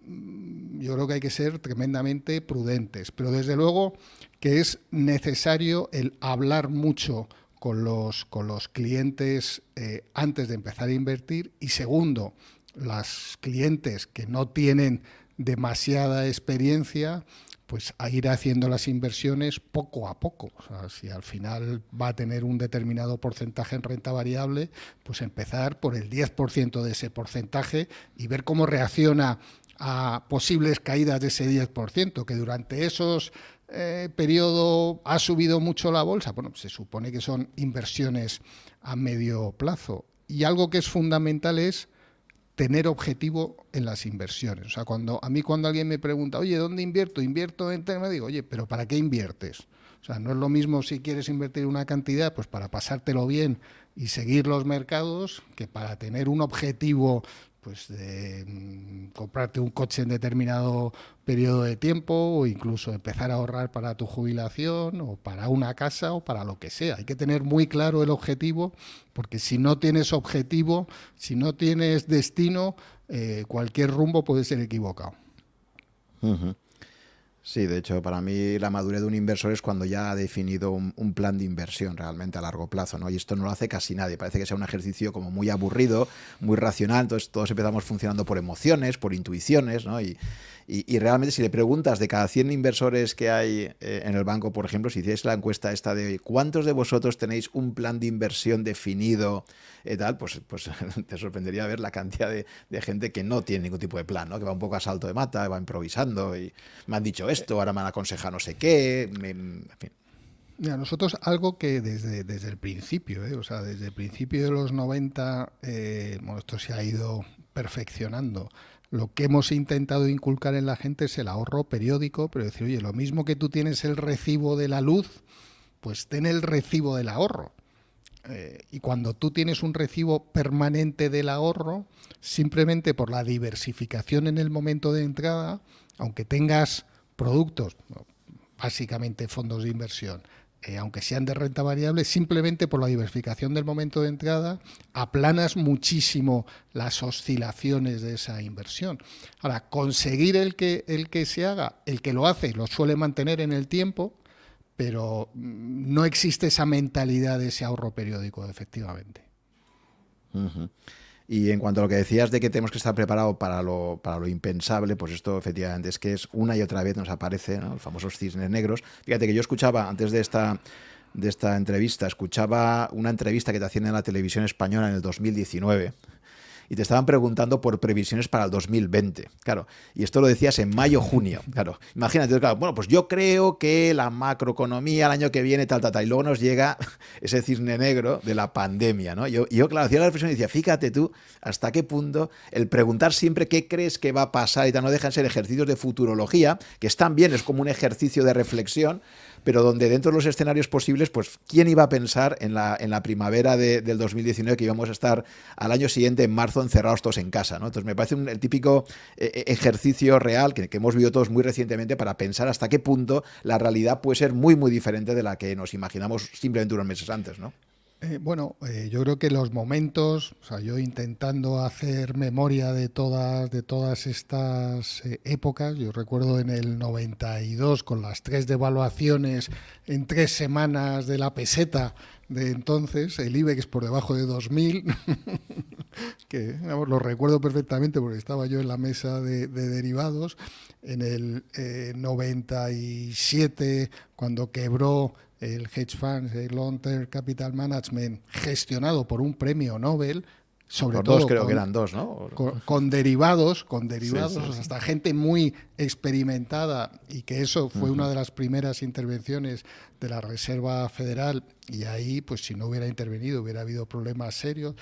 mm, yo creo que hay que ser tremendamente prudentes. Pero desde luego que es necesario el hablar mucho con los, con los clientes eh, antes de empezar a invertir y segundo, las clientes que no tienen demasiada experiencia, pues a ir haciendo las inversiones poco a poco. Si al final va a tener un determinado porcentaje en renta variable, pues empezar por el 10% de ese porcentaje y ver cómo reacciona a posibles caídas de ese 10%, que durante esos eh, periodos ha subido mucho la bolsa. Bueno, se supone que son inversiones a medio plazo. Y algo que es fundamental es tener objetivo en las inversiones. O sea, cuando a mí cuando alguien me pregunta, oye, ¿dónde invierto? Invierto en tema, digo, oye, pero ¿para qué inviertes? O sea, no es lo mismo si quieres invertir una cantidad, pues para pasártelo bien y seguir los mercados, que para tener un objetivo pues de mm, comprarte un coche en determinado periodo de tiempo o incluso empezar a ahorrar para tu jubilación o para una casa o para lo que sea. Hay que tener muy claro el objetivo porque si no tienes objetivo, si no tienes destino, eh, cualquier rumbo puede ser equivocado. Sí, de hecho, para mí la madurez de un inversor es cuando ya ha definido un, plan de inversión realmente a largo plazo, ¿no? Y esto no lo hace casi nadie. Parece que sea un ejercicio como muy aburrido, muy racional. Entonces todos empezamos funcionando por emociones, por intuiciones, ¿no? Y, y, realmente si le preguntas de cada 100 inversores que hay eh, en el banco, por ejemplo, si hicierais la encuesta esta de cuántos de vosotros tenéis un plan de inversión definido eh, tal, pues, pues te sorprendería ver la cantidad de, gente que no tiene ningún tipo de plan, ¿no? que va un poco a salto de mata, va improvisando y me han dicho esto, ahora me han aconsejado no sé qué, fin. Mira, nosotros algo que desde, desde el principio, ¿eh? o sea, desde el principio de los 90, bueno, esto se ha ido perfeccionando lo que hemos intentado inculcar en la gente es el ahorro periódico, pero decir, oye, lo mismo que tú tienes el recibo de la luz, pues ten el recibo del ahorro. Eh, y cuando tú tienes un recibo permanente del ahorro, simplemente por la diversificación en el momento de entrada, aunque tengas productos, básicamente fondos de inversión, eh, aunque sean de renta variable, simplemente por la diversificación del momento de entrada, aplanas muchísimo las oscilaciones de esa inversión. Ahora, conseguir el que, el que se haga, el que lo hace, lo suele mantener en el tiempo, pero mm, no existe esa mentalidad de ese ahorro periódico, efectivamente. Y en cuanto a lo que decías de que tenemos que estar preparados para lo, para lo impensable, pues esto efectivamente es que es una y otra vez nos aparece, ¿no? los famosos cisnes negros. Fíjate que yo escuchaba antes de esta, de esta entrevista, escuchaba una entrevista que te hacían en la televisión española en el 2019 y te estaban preguntando por previsiones para el 2020. Claro, y esto lo decías en mayo, junio. Claro, imagínate, claro, bueno, pues yo creo que la macroeconomía el año que viene, tal, tal, tal, y luego nos llega ese cisne negro de la pandemia, ¿no? Yo, yo claro, hacía la reflexión y decía, fíjate tú hasta qué punto el preguntar siempre qué crees que va a pasar y tal, no dejan ser ejercicios de futurología, que están bien, es como un ejercicio de reflexión, pero donde dentro de los escenarios posibles, pues, ¿quién iba a pensar en la, en la primavera del 2019 que íbamos a estar al año siguiente, en marzo, encerrados todos en casa? ¿no? Entonces, me parece un, el típico eh, eh, ejercicio real que, que hemos vivido todos muy recientemente para pensar hasta qué punto la realidad puede ser muy, muy diferente de la que nos imaginamos simplemente unos meses antes, ¿no? Eh, bueno, eh, yo creo que los momentos, o sea, yo intentando hacer memoria de todas, de todas estas eh, épocas, yo recuerdo en el 92 con las tres devaluaciones en tres semanas de la peseta de entonces, el IBEX por debajo de 2000, que lo recuerdo perfectamente porque estaba yo en la mesa de derivados, en el 97 cuando quebró el hedge fund, el long term capital management, gestionado por un premio Nobel, sobre todo dos creo con, que eran dos, ¿no? Con, derivados, con derivados, sí, sí, sí. hasta gente muy experimentada y que eso fue uh -huh. una de las primeras intervenciones de la Reserva Federal y ahí, pues si no hubiera intervenido, hubiera habido problemas serios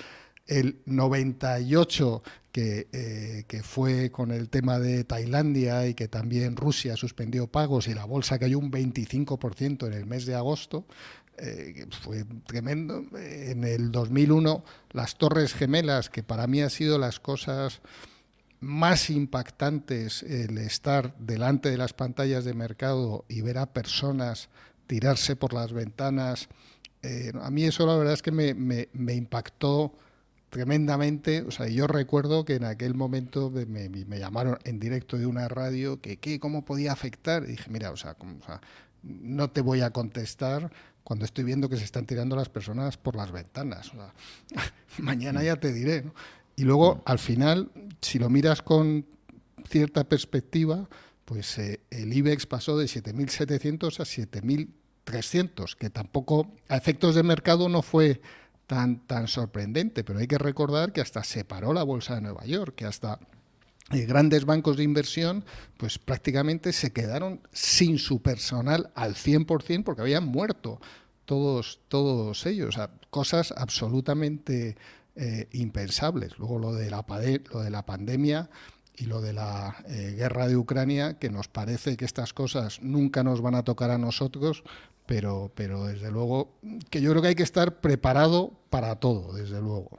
el 98, que, eh, que, fue con el tema de Tailandia y que también Rusia suspendió pagos y la bolsa cayó un 25% en el mes de agosto, eh, fue tremendo. En el 2001, las Torres Gemelas, que para mí han sido las cosas más impactantes, el estar delante de las pantallas de mercado y ver a personas tirarse por las ventanas, eh, a mí eso la verdad es que me, me impactó tremendamente. O sea, yo recuerdo que en aquel momento me, llamaron en directo de una radio que ¿qué, cómo podía afectar. Y dije, mira, o sea, como, o sea, no te voy a contestar cuando estoy viendo que se están tirando las personas por las ventanas. O sea, mañana ya te diré. ¿no? Y luego, al final, si lo miras con cierta perspectiva, pues eh, el IBEX pasó de 7.700 a 7.300, que tampoco a efectos de mercado no fue tan, sorprendente, pero hay que recordar que hasta se paró la bolsa de Nueva York, que hasta eh, grandes bancos de inversión, pues prácticamente se quedaron sin su personal al 100% porque habían muerto todos, todos ellos. O sea, cosas absolutamente eh, impensables. Luego lo de, la, lo de la pandemia y lo de la eh, guerra de Ucrania, que nos parece que estas cosas nunca nos van a tocar a nosotros, pero, pero desde luego que yo creo que hay que estar preparado para todo, desde luego.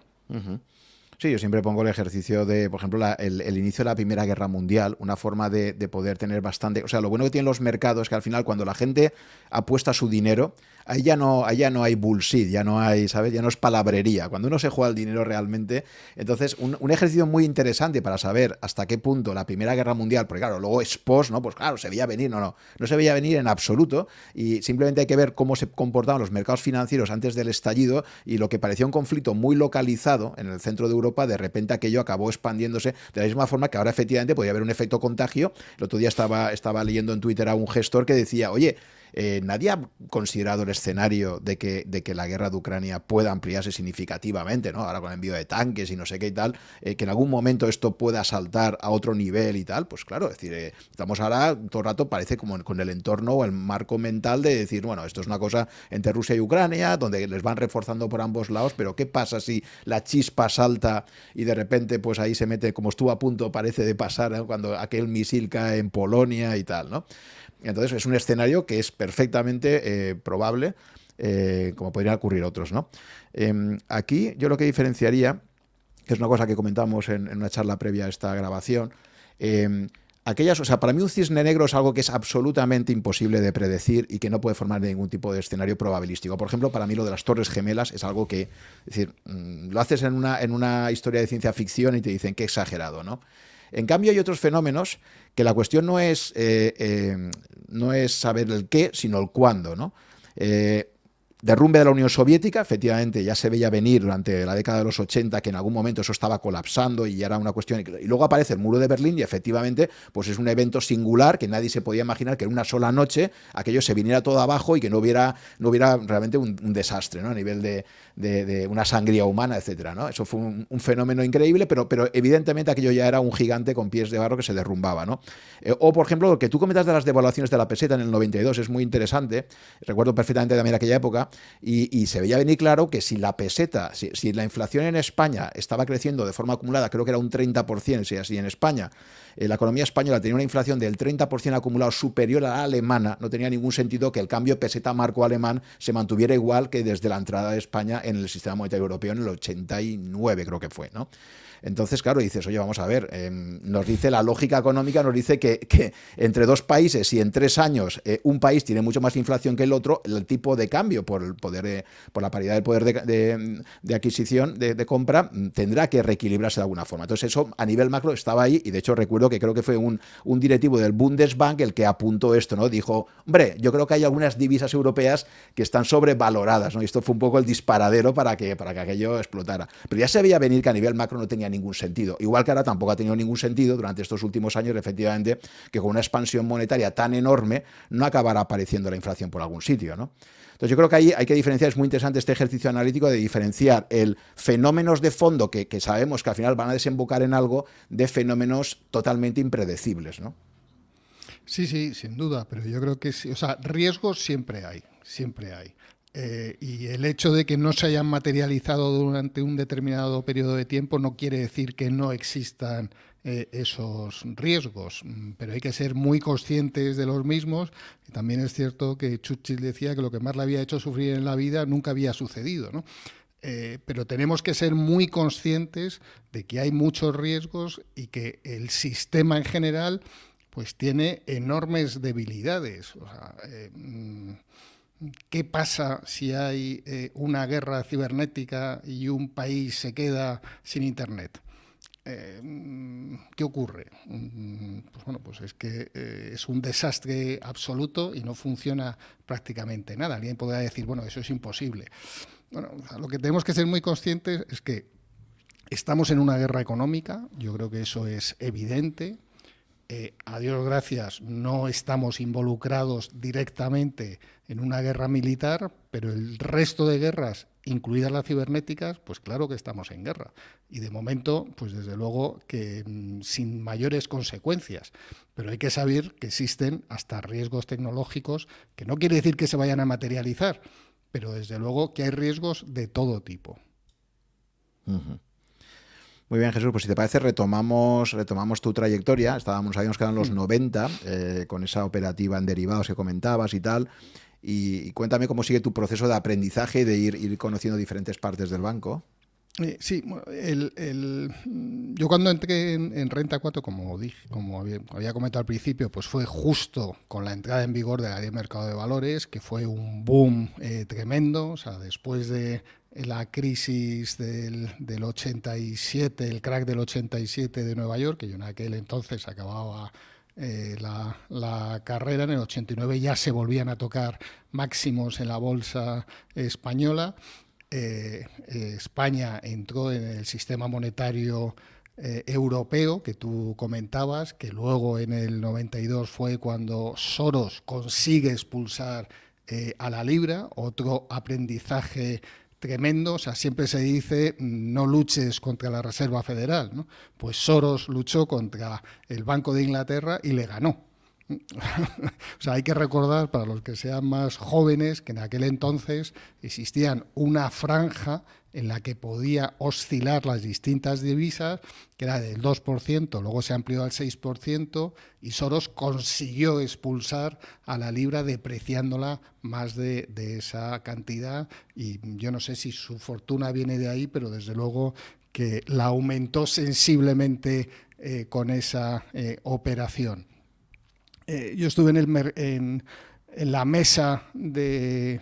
Sí, yo siempre pongo el ejercicio de, por ejemplo, el, inicio de la Primera Guerra Mundial, una forma de, de, poder tener bastante... O sea, lo bueno que tienen los mercados es que al final cuando la gente apuesta su dinero, ahí ya no, ahí ya no hay bullshit, ya no hay, ¿sabes? Ya no es palabrería. Cuando uno se juega el dinero realmente... Entonces, un, un ejercicio muy interesante para saber hasta qué punto la Primera Guerra Mundial, porque claro, luego es post, ¿no? Pues claro, se veía venir, no, no, no se veía venir en absoluto y simplemente hay que ver cómo se comportaban los mercados financieros antes del estallido y lo que parecía un conflicto muy localizado en el centro de Europa, de repente aquello acabó expandiéndose de la misma forma que ahora efectivamente podría haber un efecto contagio. El otro día estaba, estaba leyendo en Twitter a un gestor que decía, oye, eh, nadie ha considerado el escenario de que, de que la guerra de Ucrania pueda ampliarse significativamente, ¿no? Ahora con el envío de tanques y no sé qué y tal, eh, que en algún momento esto pueda saltar a otro nivel y tal, pues claro, es decir, eh, estamos ahora todo el rato parece como con el entorno o el marco mental de decir, bueno, esto es una cosa entre Rusia y Ucrania, donde les van reforzando por ambos lados, pero ¿qué pasa si la chispa salta y de repente pues ahí se mete, como estuvo a punto parece de pasar, cuando aquel misil cae en Polonia y tal, ¿no? Entonces es un escenario que es perfectamente eh, probable, eh, como podrían ocurrir otros. ¿no? Eh, aquí yo lo que diferenciaría, que es una cosa que comentamos en, una charla previa a esta grabación, aquellas, o sea, para mí un cisne negro es algo que es absolutamente imposible de predecir y que no puede formar ningún tipo de escenario probabilístico. Por ejemplo, para mí lo de las Torres Gemelas es algo que, es decir, mm, lo haces en una, en una historia de ciencia ficción y te dicen que exagerado, ¿no? En cambio, hay otros fenómenos que la cuestión no es, eh, eh, no es saber el qué, sino el cuándo, ¿no? Eh, derrumbe de la Unión Soviética, efectivamente ya se veía venir durante la década de los 80 que en algún momento eso estaba colapsando y era una cuestión. Y luego aparece el muro de Berlín y efectivamente pues es un evento singular que nadie se podía imaginar que en una sola noche aquello se viniera todo abajo y que no hubiera, no hubiera realmente un, desastre ¿no? a nivel de, de, una sangría humana, etcétera. ¿no? Eso fue un, fenómeno increíble, pero, pero evidentemente aquello ya era un gigante con pies de barro que se derrumbaba. ¿no? Eh, o por ejemplo, lo que tú comentas de las devaluaciones de la peseta en el 92 es muy interesante. Recuerdo perfectamente también aquella época y, se veía venir claro que si la peseta, si, la inflación en España estaba creciendo de forma acumulada, creo que era un 30%, si así en España, eh, la economía española tenía una inflación del 30% acumulado superior a la alemana, no tenía ningún sentido que el cambio peseta-marco alemán se mantuviera igual que desde la entrada de España en el sistema monetario europeo en el 89, creo que fue, ¿no? Entonces, claro, dices, oye, vamos a ver, em, nos dice la lógica económica, nos dice que, entre dos países, si en tres años eh, un país tiene mucho más inflación que el otro, el tipo de cambio por el poder, de, por la paridad del poder de, adquisición, de, compra, tendrá que reequilibrarse de alguna forma. Entonces, eso a nivel macro estaba ahí, y de hecho recuerdo que creo que fue un, un directivo del Bundesbank el que apuntó esto, ¿no? Dijo, hombre, yo creo que hay algunas divisas europeas que están sobrevaloradas, ¿no? Y esto fue un poco el disparadero para que, para que aquello explotara. Pero ya se veía venir que a nivel macro no tenía ningún sentido. Igual que ahora tampoco ha tenido ningún sentido durante estos últimos años, efectivamente, que con una expansión monetaria tan enorme no acabará apareciendo la inflación por algún sitio, ¿no? Entonces yo creo que ahí hay que diferenciar, es muy interesante este ejercicio analítico de diferenciar el fenómenos de fondo que, sabemos que al final van a desembocar en algo de fenómenos totalmente impredecibles, ¿no? Sí, sí, sin duda, pero yo creo que sí, o sea, riesgos siempre hay, siempre hay. Eh, y el hecho de que no se hayan materializado durante un determinado periodo de tiempo no quiere decir que no existan eh, esos riesgos, mm, pero hay que ser muy conscientes de los mismos. Y también es cierto que Churchill decía que lo que más le había hecho sufrir en la vida nunca había sucedido. Eh, pero tenemos que ser muy conscientes de que hay muchos riesgos y que el sistema en general pues tiene enormes debilidades. O sea, mm, ¿Qué pasa si hay eh, una guerra cibernética y un país se queda sin Internet? Eh, ¿Qué ocurre? Mm, pues bueno, pues es que eh, es un desastre absoluto y no funciona prácticamente nada. Alguien podría decir, bueno, eso es imposible. Bueno, lo que tenemos que ser muy conscientes es que estamos en una guerra económica, yo creo que eso es evidente. Eh, a Dios gracias, no estamos involucrados directamente en una guerra militar, pero el resto de guerras, incluidas las cibernéticas, pues claro que estamos en guerra. Y de momento, pues desde luego que mm, sin mayores consecuencias. Pero hay que saber que existen hasta riesgos tecnológicos, que no quiere decir que se vayan a materializar, pero desde luego que hay riesgos de todo tipo. Muy bien, Jesús, pues si te parece, retomamos, retomamos tu trayectoria. Estábamos, sabíamos que eran los 90, mm. eh, con esa operativa en derivados que comentabas y tal. Y, cuéntame cómo sigue tu proceso de aprendizaje de ir, ir conociendo diferentes partes del banco. Eh, sí, el, yo cuando entré en, Renta 4, como dije, como había, comentado al principio, pues fue justo con la entrada en vigor de la ley de mercado de valores, que fue un boom eh, tremendo. O sea, después de la crisis del, del 87, el crack del 87 de Nueva York, que yo en aquel entonces acababa eh, la, la, carrera, en el 89 ya se volvían a tocar máximos en la bolsa española. Eh, eh, España entró en el sistema monetario europeo que tú comentabas, que luego en el 92 fue cuando Soros consigue expulsar a la libra, otro aprendizaje tremendo. O sea, siempre se dice no luches contra la Reserva Federal. ¿no? Pues Soros luchó contra el Banco de Inglaterra y le ganó. o sea, hay que recordar para los que sean más jóvenes que en aquel entonces existían una franja en la que podía oscilar las distintas divisas, que era del 2%, luego se amplió al 6%, y Soros consiguió expulsar a la libra depreciándola más de, esa cantidad, y yo no sé si su fortuna viene de ahí, pero desde luego que la aumentó sensiblemente con esa operación. yo estuve en, el, en la mesa de,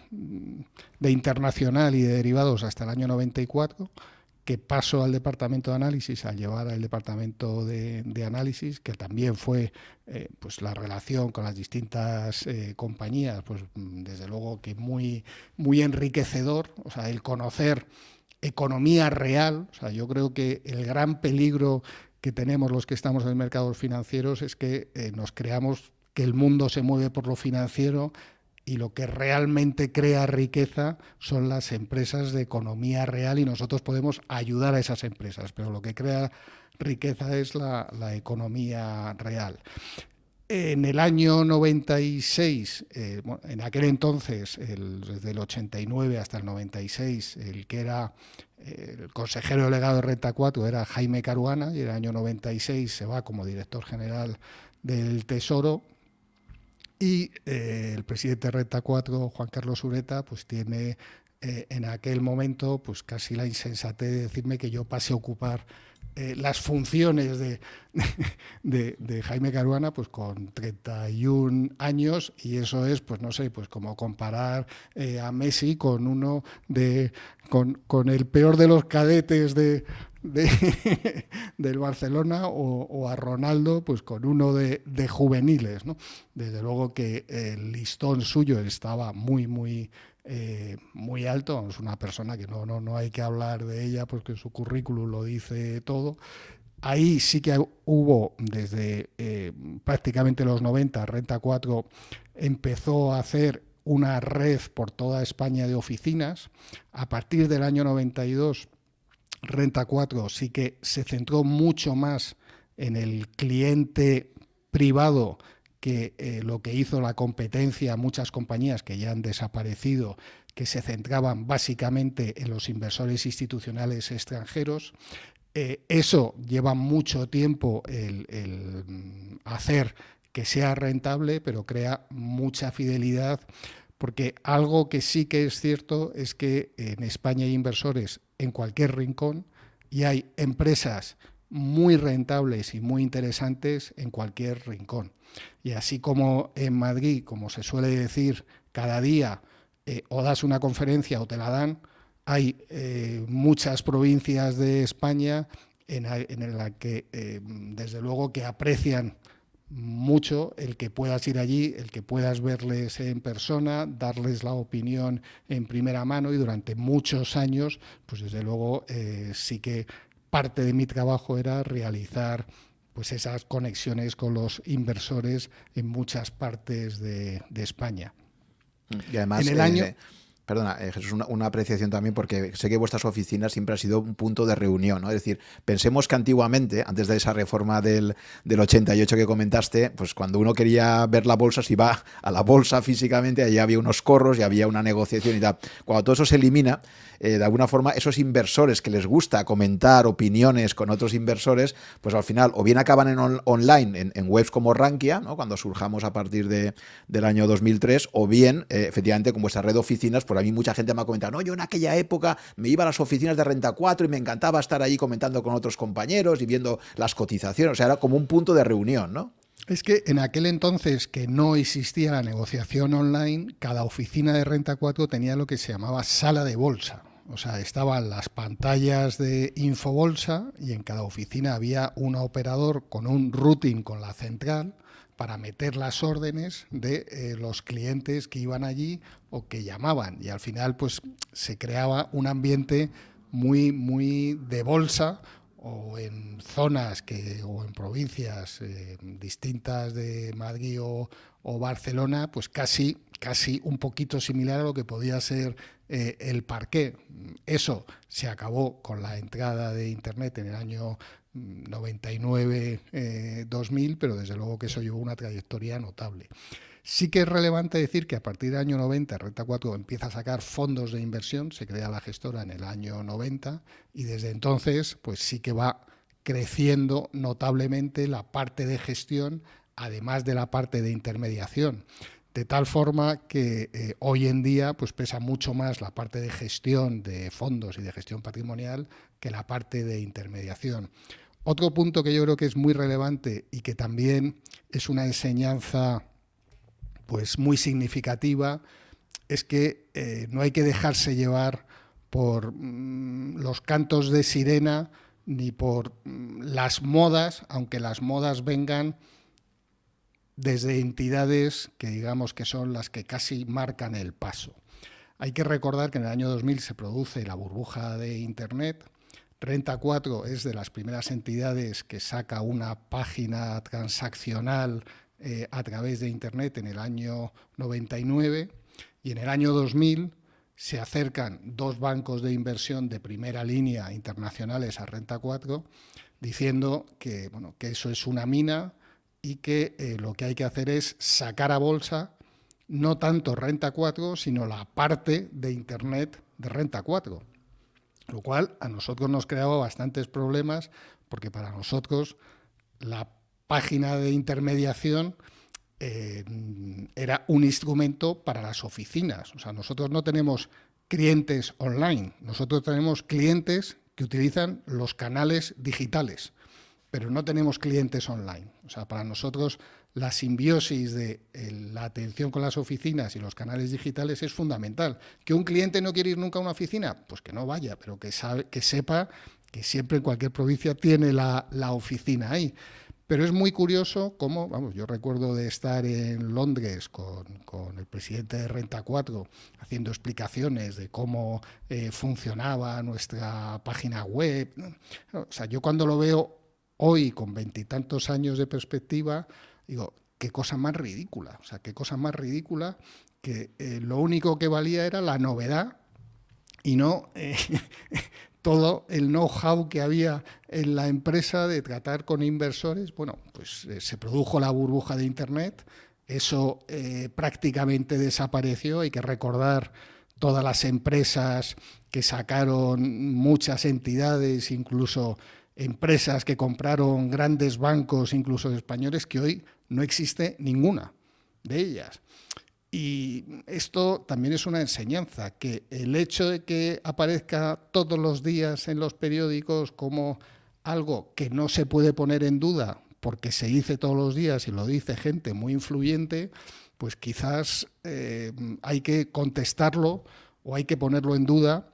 internacional y de derivados hasta el año 94 que paso al departamento de análisis, al llevar al departamento de, análisis, que también fue eh, pues la relación con las distintas eh, compañías, pues desde luego que muy, muy enriquecedor, o sea, el conocer economía real, o sea, yo creo que el gran peligro que tenemos los que estamos en mercados financieros es que eh, nos creamos que el mundo se mueve por lo financiero y lo que realmente crea riqueza son las empresas de economía real y nosotros podemos ayudar a esas empresas, pero lo que crea riqueza es la, economía real. En el año 96, eh, en aquel entonces, desde el 89 hasta el 96, el que era eh, el consejero delegado de Renta 4 era Jaime Caruana y en el año 96 se va como director general del Tesoro y eh, el presidente de Renta 4, Juan Carlos Ureta, pues tiene eh, en aquel momento pues casi la insensatez de decirme que yo pase a ocupar eh, las funciones de, de, Jaime Caruana pues con 31 años y eso es pues no sé pues como comparar a Messi con uno de con, con el peor de los cadetes de, del Barcelona o, a Ronaldo pues con uno de, juveniles. ¿no? Desde luego que el listón suyo estaba muy, muy, eh, muy alto. Es una persona que no, no, no hay que hablar de ella porque su currículum lo dice todo. Ahí sí que hubo desde eh, prácticamente los 90, Renta 4 empezó a hacer una red por toda España de oficinas. A partir del año 92 Renta 4 sí que se centró mucho más en el cliente privado que eh, lo que hizo la competencia, muchas compañías que ya han desaparecido, que se centraban básicamente en los inversores institucionales extranjeros. Eh, eso lleva mucho tiempo el, el hacer que sea rentable, pero crea mucha fidelidad, porque algo que sí que es cierto es que en España hay inversores en cualquier rincón y hay empresas muy rentables y muy interesantes en cualquier rincón. Y así como en Madrid, como se suele decir, cada día eh, o das una conferencia o te la dan, hay eh, muchas provincias de España en, en la que, eh, desde luego, que aprecian mucho el que puedas ir allí, el que puedas verles en persona, darles la opinión en primera mano y durante muchos años, pues desde luego sí que parte de mi trabajo era realizar pues esas conexiones con los inversores en muchas partes de, España. Y además, en el año, eh, Perdona, eh, Jesús, una, apreciación también, porque sé que vuestras oficinas siempre han sido un punto de reunión, ¿no? Es decir, pensemos que antiguamente, antes de esa reforma del, del 88 que comentaste, pues cuando uno quería ver la bolsa, se iba a la bolsa físicamente, allí había unos corros y había una negociación y tal. Cuando todo eso se elimina, eh, de alguna forma, esos inversores que les gusta comentar opiniones con otros inversores, pues al final o bien acaban en online, en, webs como Rankia, ¿no? cuando surjamos a partir de, del año 2003, o bien, eh, efectivamente, con vuestra red de oficinas, por a mí mucha gente me ha comentado, no, yo en aquella época me iba a las oficinas de Renta 4 y me encantaba estar ahí comentando con otros compañeros y viendo las cotizaciones, o sea, era como un punto de reunión, ¿no? Es que en aquel entonces que no existía la negociación online, cada oficina de Renta 4 tenía lo que se llamaba sala de bolsa. O sea, estaban las pantallas de Infobolsa y en cada oficina había un operador con un routing con la central para meter las órdenes de eh, los clientes que iban allí o que llamaban. Y al final, pues se creaba un ambiente muy, muy de bolsa o en zonas que, o en provincias eh, distintas de Madrid o, Barcelona, pues casi, casi un poquito similar a lo que podía ser eh, el parqué. Eso se acabó con la entrada de Internet en el año 99-2000, eh, pero desde luego que eso llevó una trayectoria notable. Sí que es relevante decir que a partir del año 90 Renta 4 empieza a sacar fondos de inversión, se crea la gestora en el año 90 y desde entonces pues sí que va creciendo notablemente la parte de gestión además de la parte de intermediación. De tal forma que eh, hoy en día pues pesa mucho más la parte de gestión de fondos y de gestión patrimonial que la parte de intermediación. Otro punto que yo creo que es muy relevante y que también es una enseñanza pues muy significativa es que eh, no hay que dejarse llevar por mm, los cantos de sirena ni por mm, las modas, aunque las modas vengan desde entidades que digamos que son las que casi marcan el paso. Hay que recordar que en el año 2000 se produce la burbuja de Internet. Renta 4 es de las primeras entidades que saca una página transaccional eh, a través de Internet en el año 99 y en el año 2000 se acercan dos bancos de inversión de primera línea internacionales a Renta 4 diciendo que, bueno, que eso es una mina y que eh, lo que hay que hacer es sacar a bolsa no tanto Renta 4, sino la parte de Internet de Renta 4. Lo cual a nosotros nos creaba bastantes problemas porque para nosotros la página de intermediación eh, era un instrumento para las oficinas. O sea, nosotros no tenemos clientes online, nosotros tenemos clientes que utilizan los canales digitales, pero no tenemos clientes online. O sea, para nosotros la simbiosis de la atención con las oficinas y los canales digitales es fundamental. ¿Que un cliente no quiere ir nunca a una oficina? Pues que no vaya, pero que, sepa que siempre en cualquier provincia tiene la, la oficina ahí. Pero es muy curioso cómo, vamos, yo recuerdo de estar en Londres con, el presidente de Renta 4 haciendo explicaciones de cómo eh, funcionaba nuestra página web. O sea, yo cuando lo veo hoy con veintitantos años de perspectiva, digo, qué cosa más ridícula. O sea, qué cosa más ridícula que eh, lo único que valía era la novedad y no eh, todo el know-how que había en la empresa de tratar con inversores. Bueno, pues eh, se produjo la burbuja de Internet, eso prácticamente desapareció, hay que recordar todas las empresas que sacaron muchas entidades, incluso empresas que compraron grandes bancos, incluso españoles, que hoy no existe ninguna de ellas. Y esto también es una enseñanza, que el hecho de que aparezca todos los días en los periódicos como algo que no se puede poner en duda porque se dice todos los días y lo dice gente muy influyente, pues quizás eh, hay que contestarlo o hay que ponerlo en duda.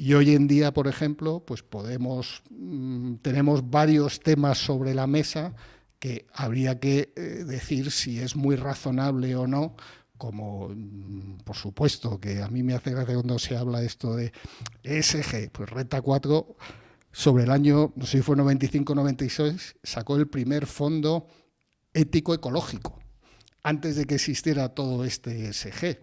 Y hoy en día, por ejemplo, pues podemos, mm, tenemos varios temas sobre la mesa que habría que eh, decir si es muy razonable o no como mm, por supuesto que a mí me hace gracia cuando se habla esto de ESG, pues Renta 4 sobre el año, no sé si fue 95-96, sacó el primer fondo ético ecológico, antes de que existiera todo este ESG.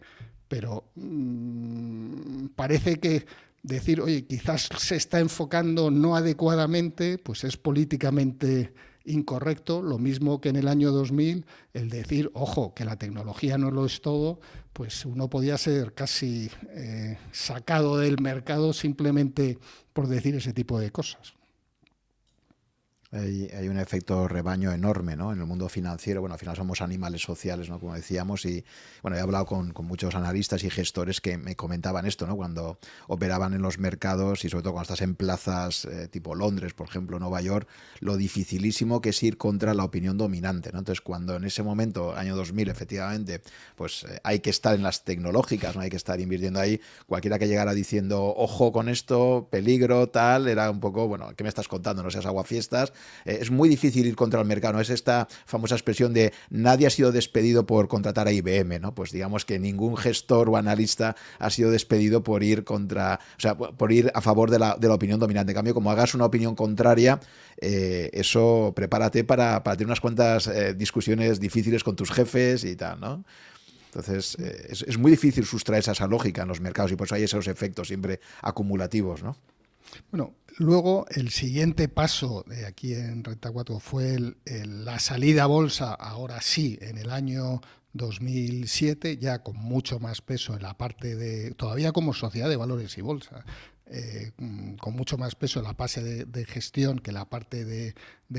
Pero mm, parece que decir, oye, quizás se está enfocando no adecuadamente, pues es políticamente incorrecto, lo mismo que en el año 2000, el decir, ojo, que la tecnología no lo es todo, pues uno podía ser casi eh, sacado del mercado simplemente por decir ese tipo de cosas. Hay, un efecto rebaño enorme ¿no? en el mundo financiero. Bueno, al final somos animales sociales, ¿no? como decíamos, y bueno, he hablado con, muchos analistas y gestores que me comentaban esto, ¿no? cuando operaban en los mercados y sobre todo cuando estás en plazas eh, tipo Londres, por ejemplo, Nueva York, lo dificilísimo que es ir contra la opinión dominante. ¿no? Entonces, cuando en ese momento, año 2000, efectivamente, pues eh, hay que estar en las tecnológicas, no hay que estar invirtiendo ahí, cualquiera que llegara diciendo, ojo con esto, peligro, tal, era un poco, bueno, ¿qué me estás contando? No seas aguafiestas eh, es muy difícil ir contra el mercado. ¿no? Es esta famosa expresión de nadie ha sido despedido por contratar a IBM, ¿no? Pues digamos que ningún gestor o analista ha sido despedido por ir contra, o sea, por ir a favor de la, de la opinión dominante. En cambio, como hagas una opinión contraria, eh, eso prepárate para, para, tener unas cuantas eh, discusiones difíciles con tus jefes y tal, ¿no? Entonces, es, es, muy difícil sustraer esa lógica en los mercados y por eso hay esos efectos siempre acumulativos, ¿no? Bueno, luego el siguiente paso de aquí en Renta 4 fue la salida a bolsa, ahora sí, en el año 2007, ya con mucho más peso en la parte de, todavía como sociedad de valores y bolsa, eh, con mucho más peso en la fase de, gestión que la parte de,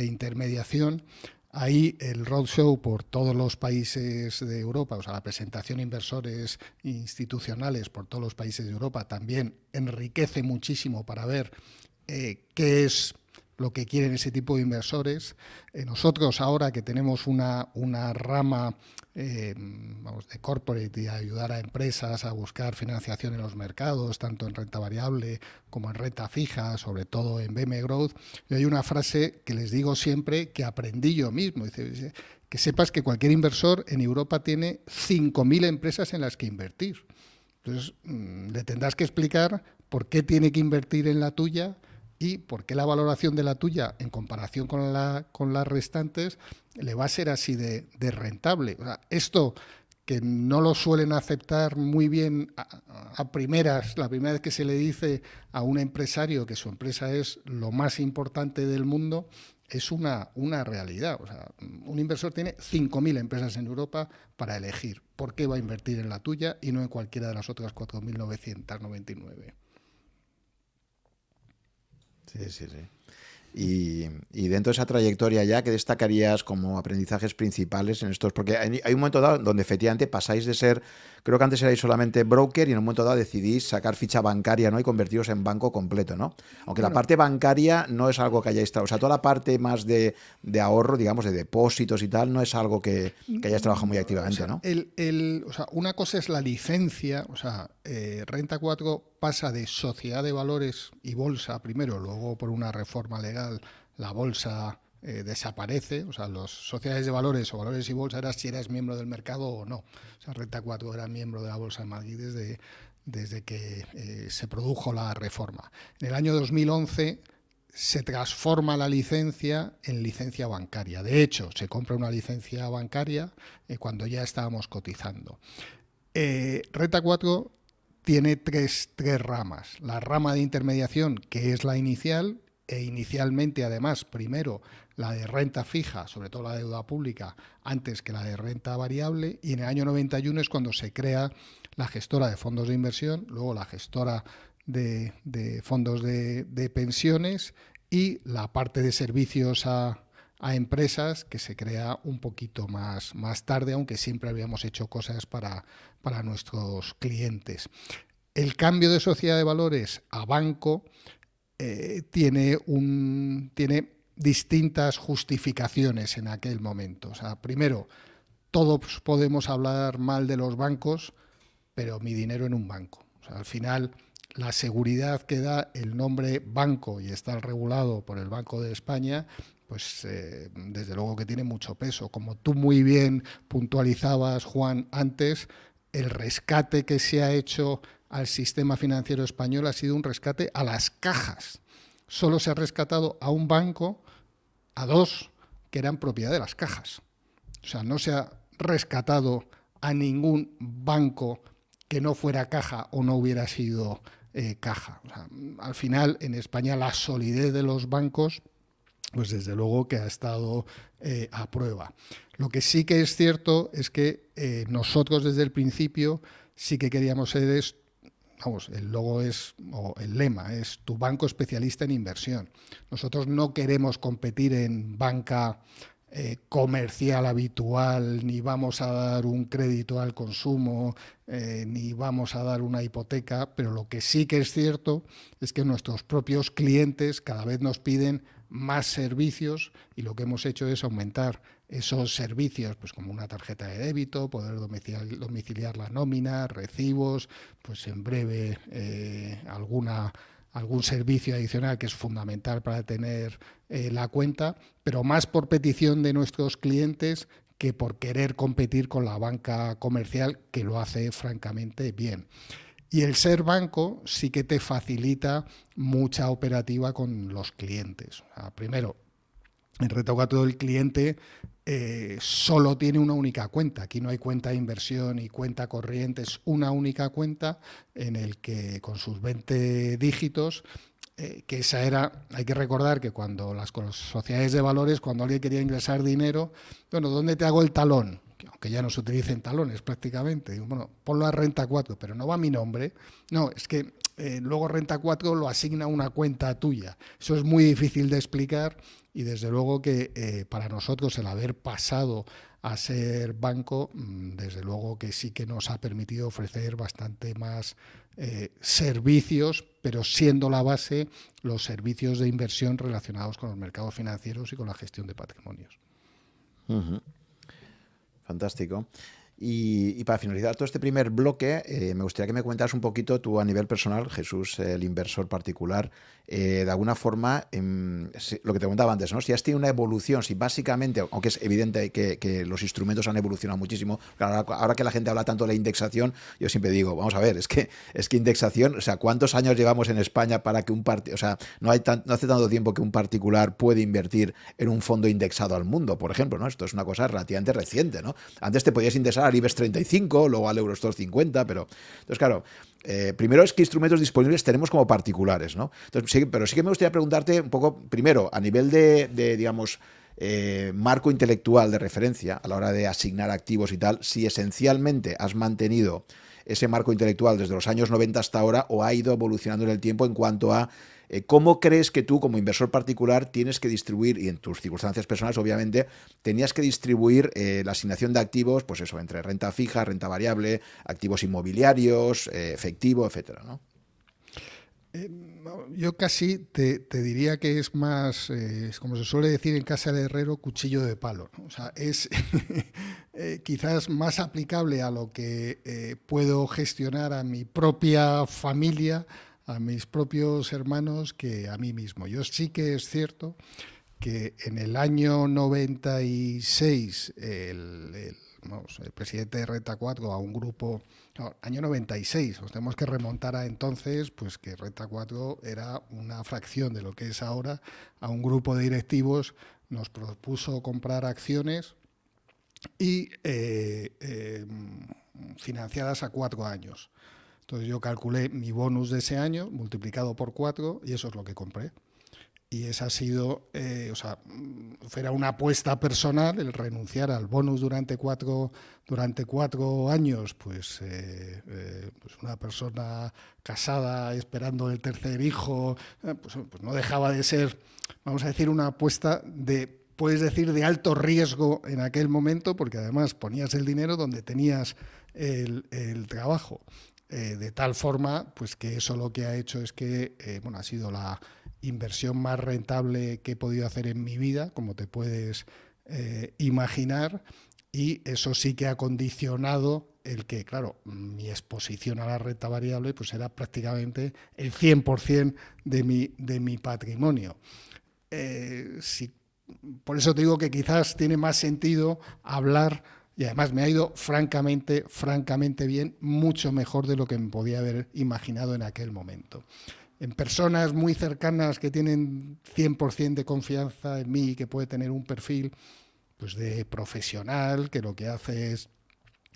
intermediación. Ahí el roadshow por todos los países de Europa, o sea, la presentación a inversores institucionales por todos los países de Europa también enriquece muchísimo para ver eh, qué es lo que quieren ese tipo de inversores. Eh, nosotros ahora que tenemos una, una rama eh, de corporate y ayudar a empresas a buscar financiación en los mercados, tanto en renta variable como en renta fija, sobre todo en BM Growth, yo hay una frase que les digo siempre que aprendí yo mismo. Que sepas que cualquier inversor en Europa tiene 5.000 empresas en las que invertir. Entonces, mm, le tendrás que explicar por qué tiene que invertir en la tuya y por qué la valoración de la tuya en comparación con, la, con las restantes le va a ser así de, rentable. esto que no lo suelen aceptar muy bien a, primeras, la primera vez que se le dice a un empresario que su empresa es lo más importante del mundo, es una, realidad. Un inversor tiene 5.000 empresas en Europa para elegir por qué va a invertir en la tuya y no en cualquiera de las otras 4.999. Sí, sí, sí. Y, dentro de esa trayectoria ya, ¿qué destacarías como aprendizajes principales en estos? Porque hay, un momento dado donde efectivamente pasáis de ser, creo que antes erais solamente broker y en un momento dado decidís sacar ficha bancaria ¿no? y convertiros en banco completo, ¿no? Aunque la parte bancaria no es algo que hayáis trabajado, o sea, toda la parte más de, ahorro, digamos, de depósitos y tal, no es algo que, que hayáis trabajado muy activamente, ¿no? El, o sea, una cosa es la licencia, o sea, eh, Renta 4 pasa de sociedad de valores y bolsa primero, luego por una reforma legal la bolsa eh, desaparece, o sea, las sociedades de valores o valores y bolsa era si eras miembro del mercado o no. O sea, Renta 4 era miembro de la Bolsa de Madrid desde, desde que eh, se produjo la reforma. En el año 2011 se transforma la licencia en licencia bancaria. De hecho, se compra una licencia bancaria eh, cuando ya estábamos cotizando. Renta 4 tiene tres, tres ramas. La rama de intermediación, que es la inicial, e inicialmente además primero la de renta fija, sobre todo la deuda pública, antes que la de renta variable, y en el año 91 es cuando se crea la gestora de fondos de inversión, luego la gestora de, fondos de, pensiones y la parte de servicios a, empresas que se crea un poquito más, más tarde, aunque siempre habíamos hecho cosas para, para nuestros clientes. El cambio de sociedad de valores a banco eh, tiene, un, tiene distintas justificaciones en aquel momento. O sea, primero, todos podemos hablar mal de los bancos, pero mi dinero en un banco. Al final, la seguridad que da el nombre banco y está regulado por el Banco de España, pues eh, desde luego que tiene mucho peso. Como tú muy bien puntualizabas, Juan, antes, el rescate que se ha hecho al sistema financiero español ha sido un rescate a las cajas. Solo se ha rescatado a un banco, a dos, que eran propiedad de las cajas. O sea, no se ha rescatado a ningún banco que no fuera caja o no hubiera sido eh, caja. al final, en España, la solidez de los bancos, pues desde luego que ha estado eh, a prueba. Lo que sí que es cierto es que eh, nosotros desde el principio sí que queríamos ser vamos, el logo es, o el lema es tu banco especialista en inversión. Nosotros no queremos competir en banca eh, comercial habitual, ni vamos a dar un crédito al consumo, ni vamos a dar una hipoteca, pero lo que sí que es cierto es que nuestros propios clientes cada vez nos piden más servicios y lo que hemos hecho es aumentar esos servicios, pues como una tarjeta de débito, poder domiciliar, la nómina, recibos, pues en breve eh, alguna algún servicio adicional que es fundamental para tener eh, la cuenta, pero más por petición de nuestros clientes que por querer competir con la banca comercial, que lo hace francamente bien. Y el ser banco sí que te facilita mucha operativa con los clientes. primero, en todo el cliente eh, solo tiene una única cuenta. Aquí no hay cuenta de inversión y cuenta corriente, es una única cuenta en el que con sus 20 dígitos, eh, que esa era, hay que recordar que cuando las, sociedades de valores, cuando alguien quería ingresar dinero, bueno, ¿dónde te hago el talón? Aunque ya no se utilicen talones prácticamente, bueno, ponlo a renta 4, pero no va mi nombre. No, es que eh, luego Renta 4 lo asigna una cuenta tuya. Eso es muy difícil de explicar y desde luego que eh, para nosotros el haber pasado a ser banco, mm, desde luego que sí que nos ha permitido ofrecer bastante más eh, servicios, pero siendo la base los servicios de inversión relacionados con los mercados financieros y con la gestión de patrimonios. Fantástico. Y, para finalizar todo este primer bloque, eh, me gustaría que me comentaras un poquito tú a nivel personal, Jesús, el inversor particular, eh, de alguna forma, em, lo que te comentaba antes, ¿no? si has tenido una evolución, si básicamente, aunque es evidente que, los instrumentos han evolucionado muchísimo, ahora, que la gente habla tanto de la indexación, yo siempre digo, vamos a ver, es que, es que indexación, o sea, ¿cuántos años llevamos en España para que un partido, o sea, no, hay no hace tanto tiempo que un particular puede invertir en un fondo indexado al mundo, por ejemplo, ¿no? Esto es una cosa relativamente reciente, ¿no? Antes te podías indexar al IBEX 35, luego al Eurostor 50, pero... Entonces, claro, eh, primero es qué instrumentos disponibles tenemos como particulares, ¿no? Entonces, pero sí que me gustaría preguntarte un poco, primero, a nivel de, digamos, eh, marco intelectual de referencia a la hora de asignar activos y tal, si esencialmente has mantenido ese marco intelectual desde los años 90 hasta ahora o ha ido evolucionando en el tiempo en cuanto a ¿Cómo crees que tú, como inversor particular, tienes que distribuir, y en tus circunstancias personales, obviamente, tenías que distribuir eh, la asignación de activos, pues eso, entre renta fija, renta variable, activos inmobiliarios, eh, efectivo, etcétera, ¿no? yo casi te, diría que es más, como se suele decir en casa de herrero, cuchillo de palo. O sea, es quizás más aplicable a lo que puedo gestionar a mi propia familia a mis propios hermanos que a mí mismo. Yo sí que es cierto que en el año 96 el, el, el presidente de Reta 4 a un grupo, año 96, nos tenemos que remontar a entonces, pues que Reta 4 era una fracción de lo que es ahora, a un grupo de directivos nos propuso comprar acciones y eh, eh, financiadas a cuatro años. Entonces yo calculé mi bonus de ese año multiplicado por cuatro y eso es lo que compré. Y esa ha sido, eh, o sea, era una apuesta personal el renunciar al bonus durante cuatro, durante cuatro años, pues, eh, eh, pues una persona casada esperando el tercer hijo, pues, pues, no dejaba de ser, vamos a decir, una apuesta de, puedes decir, de alto riesgo en aquel momento, porque además ponías el dinero donde tenías el trabajo. Eh, de tal forma pues que eso lo que ha hecho es que eh, bueno, ha sido la inversión más rentable que he podido hacer en mi vida, como te puedes eh, imaginar, y eso sí que ha condicionado el que, claro, mi exposición a la renta variable pues era prácticamente el 100% de mi, de mi patrimonio. por eso te digo que quizás tiene más sentido hablar y además me ha ido francamente, francamente bien, mucho mejor de lo que me podía haber imaginado en aquel momento. En personas muy cercanas que tienen 100% de confianza en mí que puede tener un perfil pues, de profesional, que lo que hace es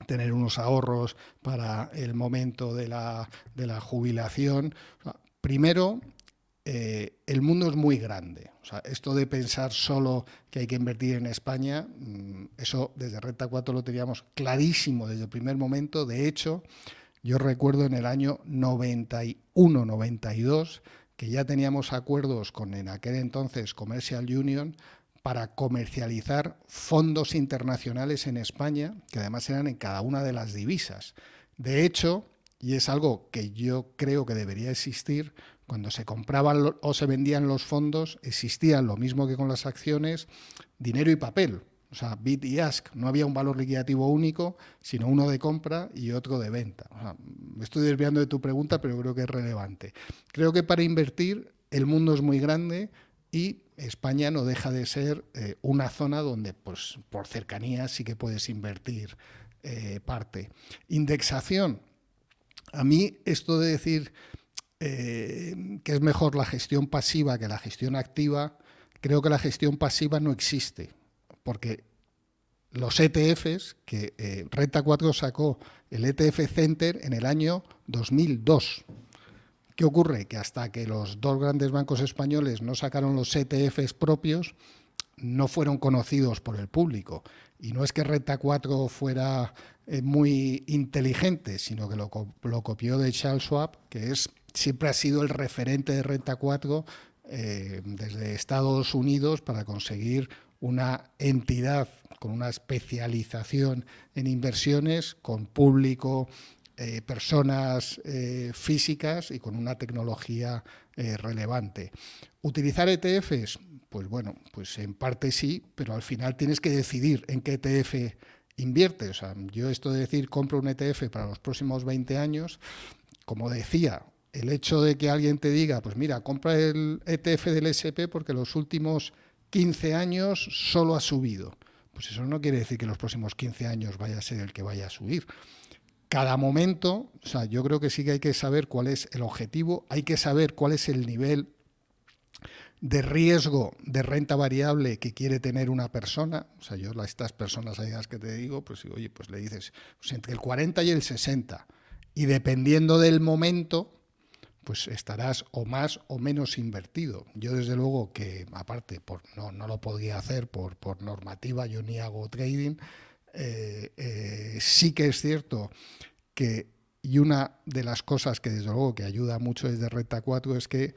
tener unos ahorros para el momento de la, de la jubilación. primero, eh, el mundo es muy grande. O sea, esto de pensar solo que hay que invertir en España, mm, eso desde Renta 4 lo teníamos clarísimo desde el primer momento. De hecho, yo recuerdo en el año 91-92 que ya teníamos acuerdos con en aquel entonces Commercial Union para comercializar fondos internacionales en España, que además eran en cada una de las divisas. De hecho, y es algo que yo creo que debería existir, cuando se compraban o se vendían los fondos, existían lo mismo que con las acciones, dinero y papel. O sea, bid y ask. No había un valor liquidativo único, sino uno de compra y otro de venta. me estoy desviando de tu pregunta, pero creo que es relevante. Creo que para invertir el mundo es muy grande y España no deja de ser eh, una zona donde, pues, por cercanía, sí que puedes invertir eh, parte. Indexación. A mí esto de decir eh, que es mejor la gestión pasiva que la gestión activa, creo que la gestión pasiva no existe, porque los ETFs, que eh, Renta 4 sacó el ETF Center en el año 2002. ¿Qué ocurre? Que hasta que los dos grandes bancos españoles no sacaron los ETFs propios, no fueron conocidos por el público. Y no es que Renta 4 fuera eh, muy inteligente, sino que lo, lo, copió de Charles Schwab, que es siempre ha sido el referente de Renta 4 eh, desde Estados Unidos para conseguir una entidad con una especialización en inversiones, con público, eh, personas eh, físicas y con una tecnología relevante. ¿Utilizar ETFs? Pues bueno, pues en parte sí, pero al final tienes que decidir en qué ETF inviertes. Yo esto de decir compro un ETF para los próximos 20 años, como decía, el hecho de que alguien te diga, pues mira, compra el ETF del SP porque los últimos 15 años solo ha subido. Pues eso no quiere decir que los próximos 15 años vaya a ser el que vaya a subir. Cada momento, o sea, yo creo que sí que hay que saber cuál es el objetivo, hay que saber cuál es el nivel de riesgo de renta variable que quiere tener una persona, o sea, yo a estas personas las que te digo, pues oye, pues le dices pues entre el 40 y el 60, y dependiendo del momento, pues estarás o más o menos invertido. Yo desde luego que, aparte, por, no, no lo podía hacer por, por normativa, yo ni hago trading, eh, eh, sí que es cierto que, y una de las cosas que desde luego que ayuda mucho desde Renta 4 es que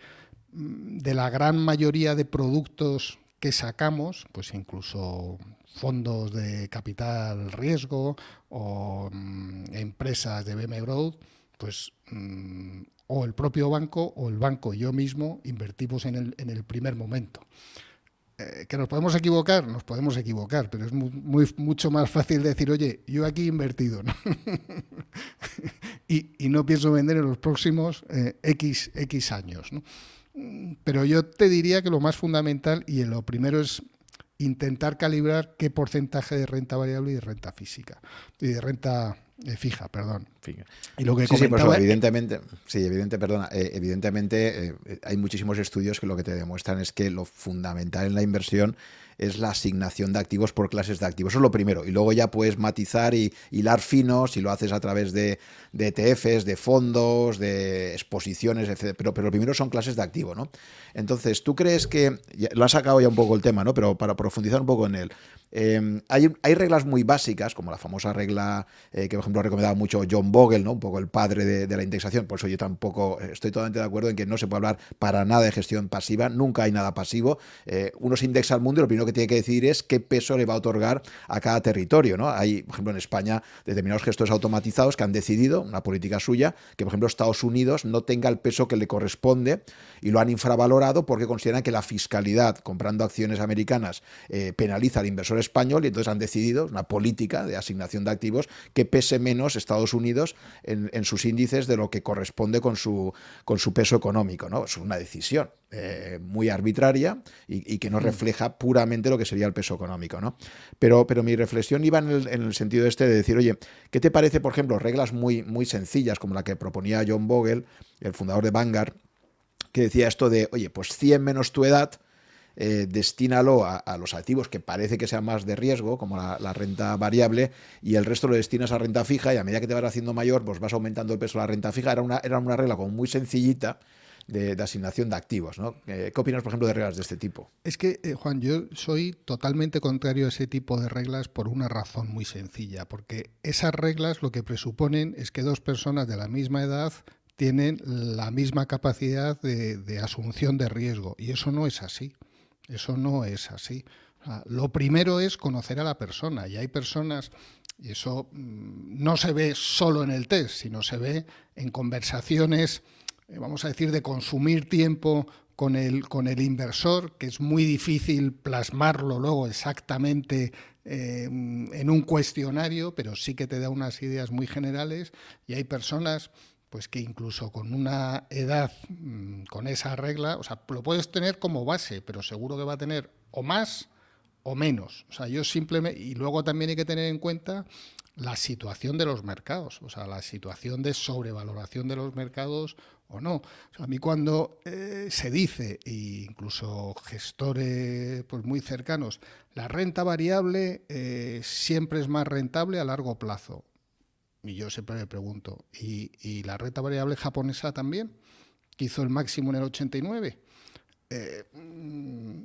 de la gran mayoría de productos que sacamos, pues incluso fondos de capital riesgo o mm, empresas de BM Growth, pues mm, o el propio banco o el banco y yo mismo invertimos en el, en el primer momento. Eh, que nos podemos equivocar, nos podemos equivocar, pero es muy, mucho más fácil decir, oye, yo aquí he invertido y, no pienso vender en los próximos eh, X, X años. ¿no? Pero yo te diría que lo más fundamental y lo primero es intentar calibrar qué porcentaje de renta variable y de renta física y de renta eh, fija, perdón. Y lo que sí, sí, evidentemente, sí, evidente, perdona, eh, evidentemente eh, hay muchísimos estudios que lo que te demuestran es que lo fundamental en la inversión es la asignación de activos por clases de activos. Eso es lo primero. Y luego ya puedes matizar y hilar finos si lo haces a través de, ETFs, de fondos, de exposiciones, etc. Pero, pero lo primero son clases de activo, ¿no? Entonces, ¿tú crees que, lo has sacado ya un poco el tema, ¿no? Pero para profundizar un poco en él, em, hay, hay, reglas muy básicas, como la famosa regla eh, que, por ejemplo, ha recomendado mucho John Bogle, ¿no? un poco el padre de, de, la indexación. Por eso yo tampoco estoy totalmente de acuerdo en que no se puede hablar para nada de gestión pasiva. Nunca hay nada pasivo. Eh, uno se indexa al mundo y lo primero que tiene que decidir es qué peso le va a otorgar a cada territorio. ¿no? Hay, por ejemplo, en España determinados gestores automatizados que han decidido, una política suya, que, por ejemplo, Estados Unidos no tenga el peso que le corresponde y lo han infravalorado porque consideran que la fiscalidad comprando acciones americanas eh, penaliza al inversor español y entonces han decidido una política de asignación de activos que pese menos Estados Unidos en, sus índices de lo que corresponde con su, con su peso económico. ¿no? Es una decisión eh, muy arbitraria y, que no mm. refleja puramente lo que sería el peso económico. ¿no? Pero, pero mi reflexión iba en el, en el, sentido este de decir, oye, ¿qué te parece, por ejemplo, reglas muy, muy sencillas como la que proponía John Bogle, el fundador de Vanguard, que decía esto de, oye, pues 100 menos tu edad, eh, destínalo a, los activos que parece que sean más de riesgo, como la, renta variable, y el resto lo destinas a renta fija, y a medida que te vas haciendo mayor, pues vas aumentando el peso de la renta fija. Era una, era una regla como muy sencillita. De, asignación de activos. ¿no? Eh, ¿Qué opinas, por ejemplo, de reglas de este tipo? Es que, eh, Juan, yo soy totalmente contrario a ese tipo de reglas por una razón muy sencilla, porque esas reglas lo que presuponen es que dos personas de la misma edad tienen la misma capacidad de, asunción de riesgo, y eso no es así. Eso no es así. lo primero es conocer a la persona y hay personas, y eso mm, no se ve solo en el test, sino se ve en conversaciones, vamos a decir, de consumir tiempo con el, con el inversor, que es muy difícil plasmarlo luego exactamente eh, en un cuestionario, pero sí que te da unas ideas muy generales y hay personas pues que incluso con una edad, mm, con esa regla, o sea, lo puedes tener como base, pero seguro que va a tener o más o menos. O sea, yo simplemente, y luego también hay que tener en cuenta la situación de los mercados, o sea, la situación de sobrevaloración de los mercados o no. O sea, a mí cuando eh, se dice, e incluso gestores pues, muy cercanos, la renta variable eh, siempre es más rentable a largo plazo. Y yo siempre me pregunto, ¿y, la renta variable japonesa también? Que hizo el máximo en el 89. Eh,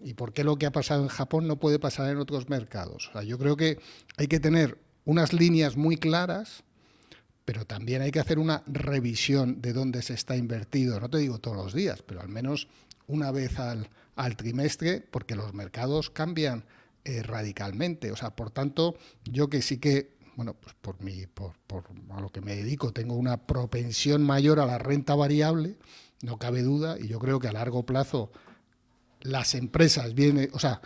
¿Y por qué lo que ha pasado en Japón no puede pasar en otros mercados? yo creo que hay que tener unas líneas muy claras, pero también hay que hacer una revisión de dónde se está invertido, no te digo todos los días, pero al menos una vez al, trimestre, porque los mercados cambian eh, radicalmente. O sea, por tanto, yo que sí que, bueno, pues por, mi, por, por a lo que me dedico, tengo una propensión mayor a la renta variable, no cabe duda, y yo creo que a largo plazo las empresas vienen, o sea,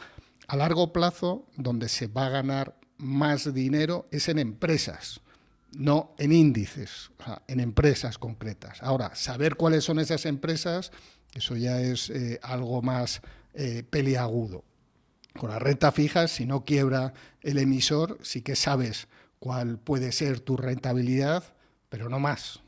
a largo plazo donde se va a ganar más dinero es en empresas, no en índices, o sea, en empresas concretas. Ahora, saber cuáles son esas empresas, eso ya es eh, algo más eh, peliagudo. Con la renta fija, si no quiebra el emisor, sí que sabes cuál puede ser tu rentabilidad, pero no más.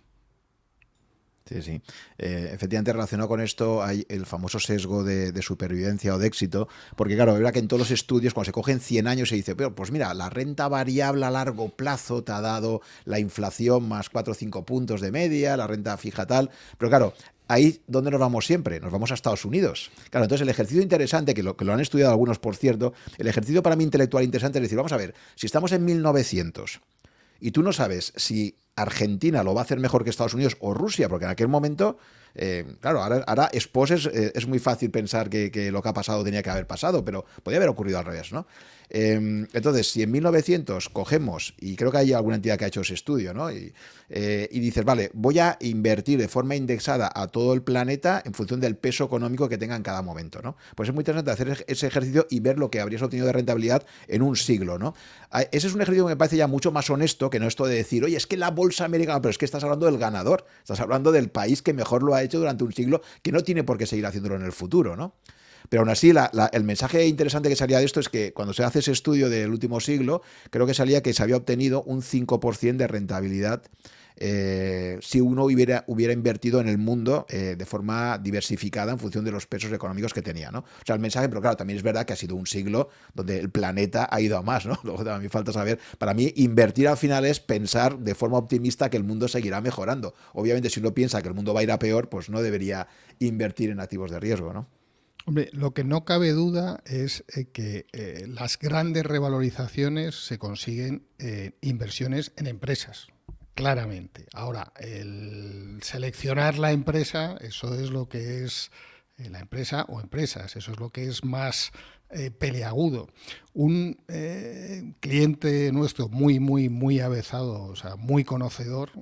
Sí, sí. Eh, efectivamente, relacionado con esto hay el famoso sesgo de, supervivencia o de éxito, porque claro, es verdad que en todos los estudios, cuando se cogen 100 años, se dice, pero pues mira, la renta variable a largo plazo te ha dado la inflación más 4 o 5 puntos de media, la renta fija tal, pero claro, ahí ¿dónde nos vamos siempre, nos vamos a Estados Unidos. Claro, entonces el ejercicio interesante, que lo, que lo han estudiado algunos, por cierto, el ejercicio para mí intelectual interesante es decir, vamos a ver, si estamos en 1900 y tú no sabes si Argentina lo va a hacer mejor que Estados Unidos o Rusia, porque en aquel momento, eh, claro, ahora, ahora eh, es muy fácil pensar que, lo que ha pasado tenía que haber pasado, pero podría haber ocurrido al revés, ¿no? Em, entonces, si en 1900 cogemos, y creo que hay alguna entidad que ha hecho ese estudio, ¿no? Y, eh, dices, vale, voy a invertir de forma indexada a todo el planeta en función del peso económico que tenga en cada momento, ¿no? Pues es muy interesante hacer ese ejercicio y ver lo que habrías obtenido de rentabilidad en un siglo, ¿no? Ah, ese es un ejercicio que me parece ya mucho más honesto que no esto de decir, oye, es que la bolsa americana, pero es que estás hablando del ganador, estás hablando del país que mejor lo ha durante un siglo, que no tiene por qué seguir haciéndolo en el futuro, ¿no? Pero aún así, el mensaje interesante que salía de esto es que cuando se hace ese estudio del último siglo, creo que salía que se había obtenido un 5% de rentabilidad eh, si uno hubiera, invertido en el mundo eh, de forma diversificada en función de los pesos económicos que tenía. ¿no? O sea, el mensaje, pero claro, también es verdad que ha sido un siglo donde el planeta ha ido a más. ¿no? Luego también falta saber, para mí, invertir al final es pensar de forma optimista que el mundo seguirá mejorando. Obviamente, si uno piensa que el mundo va a ir a peor, pues no debería invertir en activos de riesgo. ¿no? Hombre, lo que no cabe duda es eh, que las grandes revalorizaciones se consiguen en inversiones en empresas, claramente. Ahora, el seleccionar la empresa, eso es lo que es eh, la empresa o empresas, eso es lo que es más peleagudo. Un cliente nuestro muy, muy, muy avezado, o sea, muy conocedor,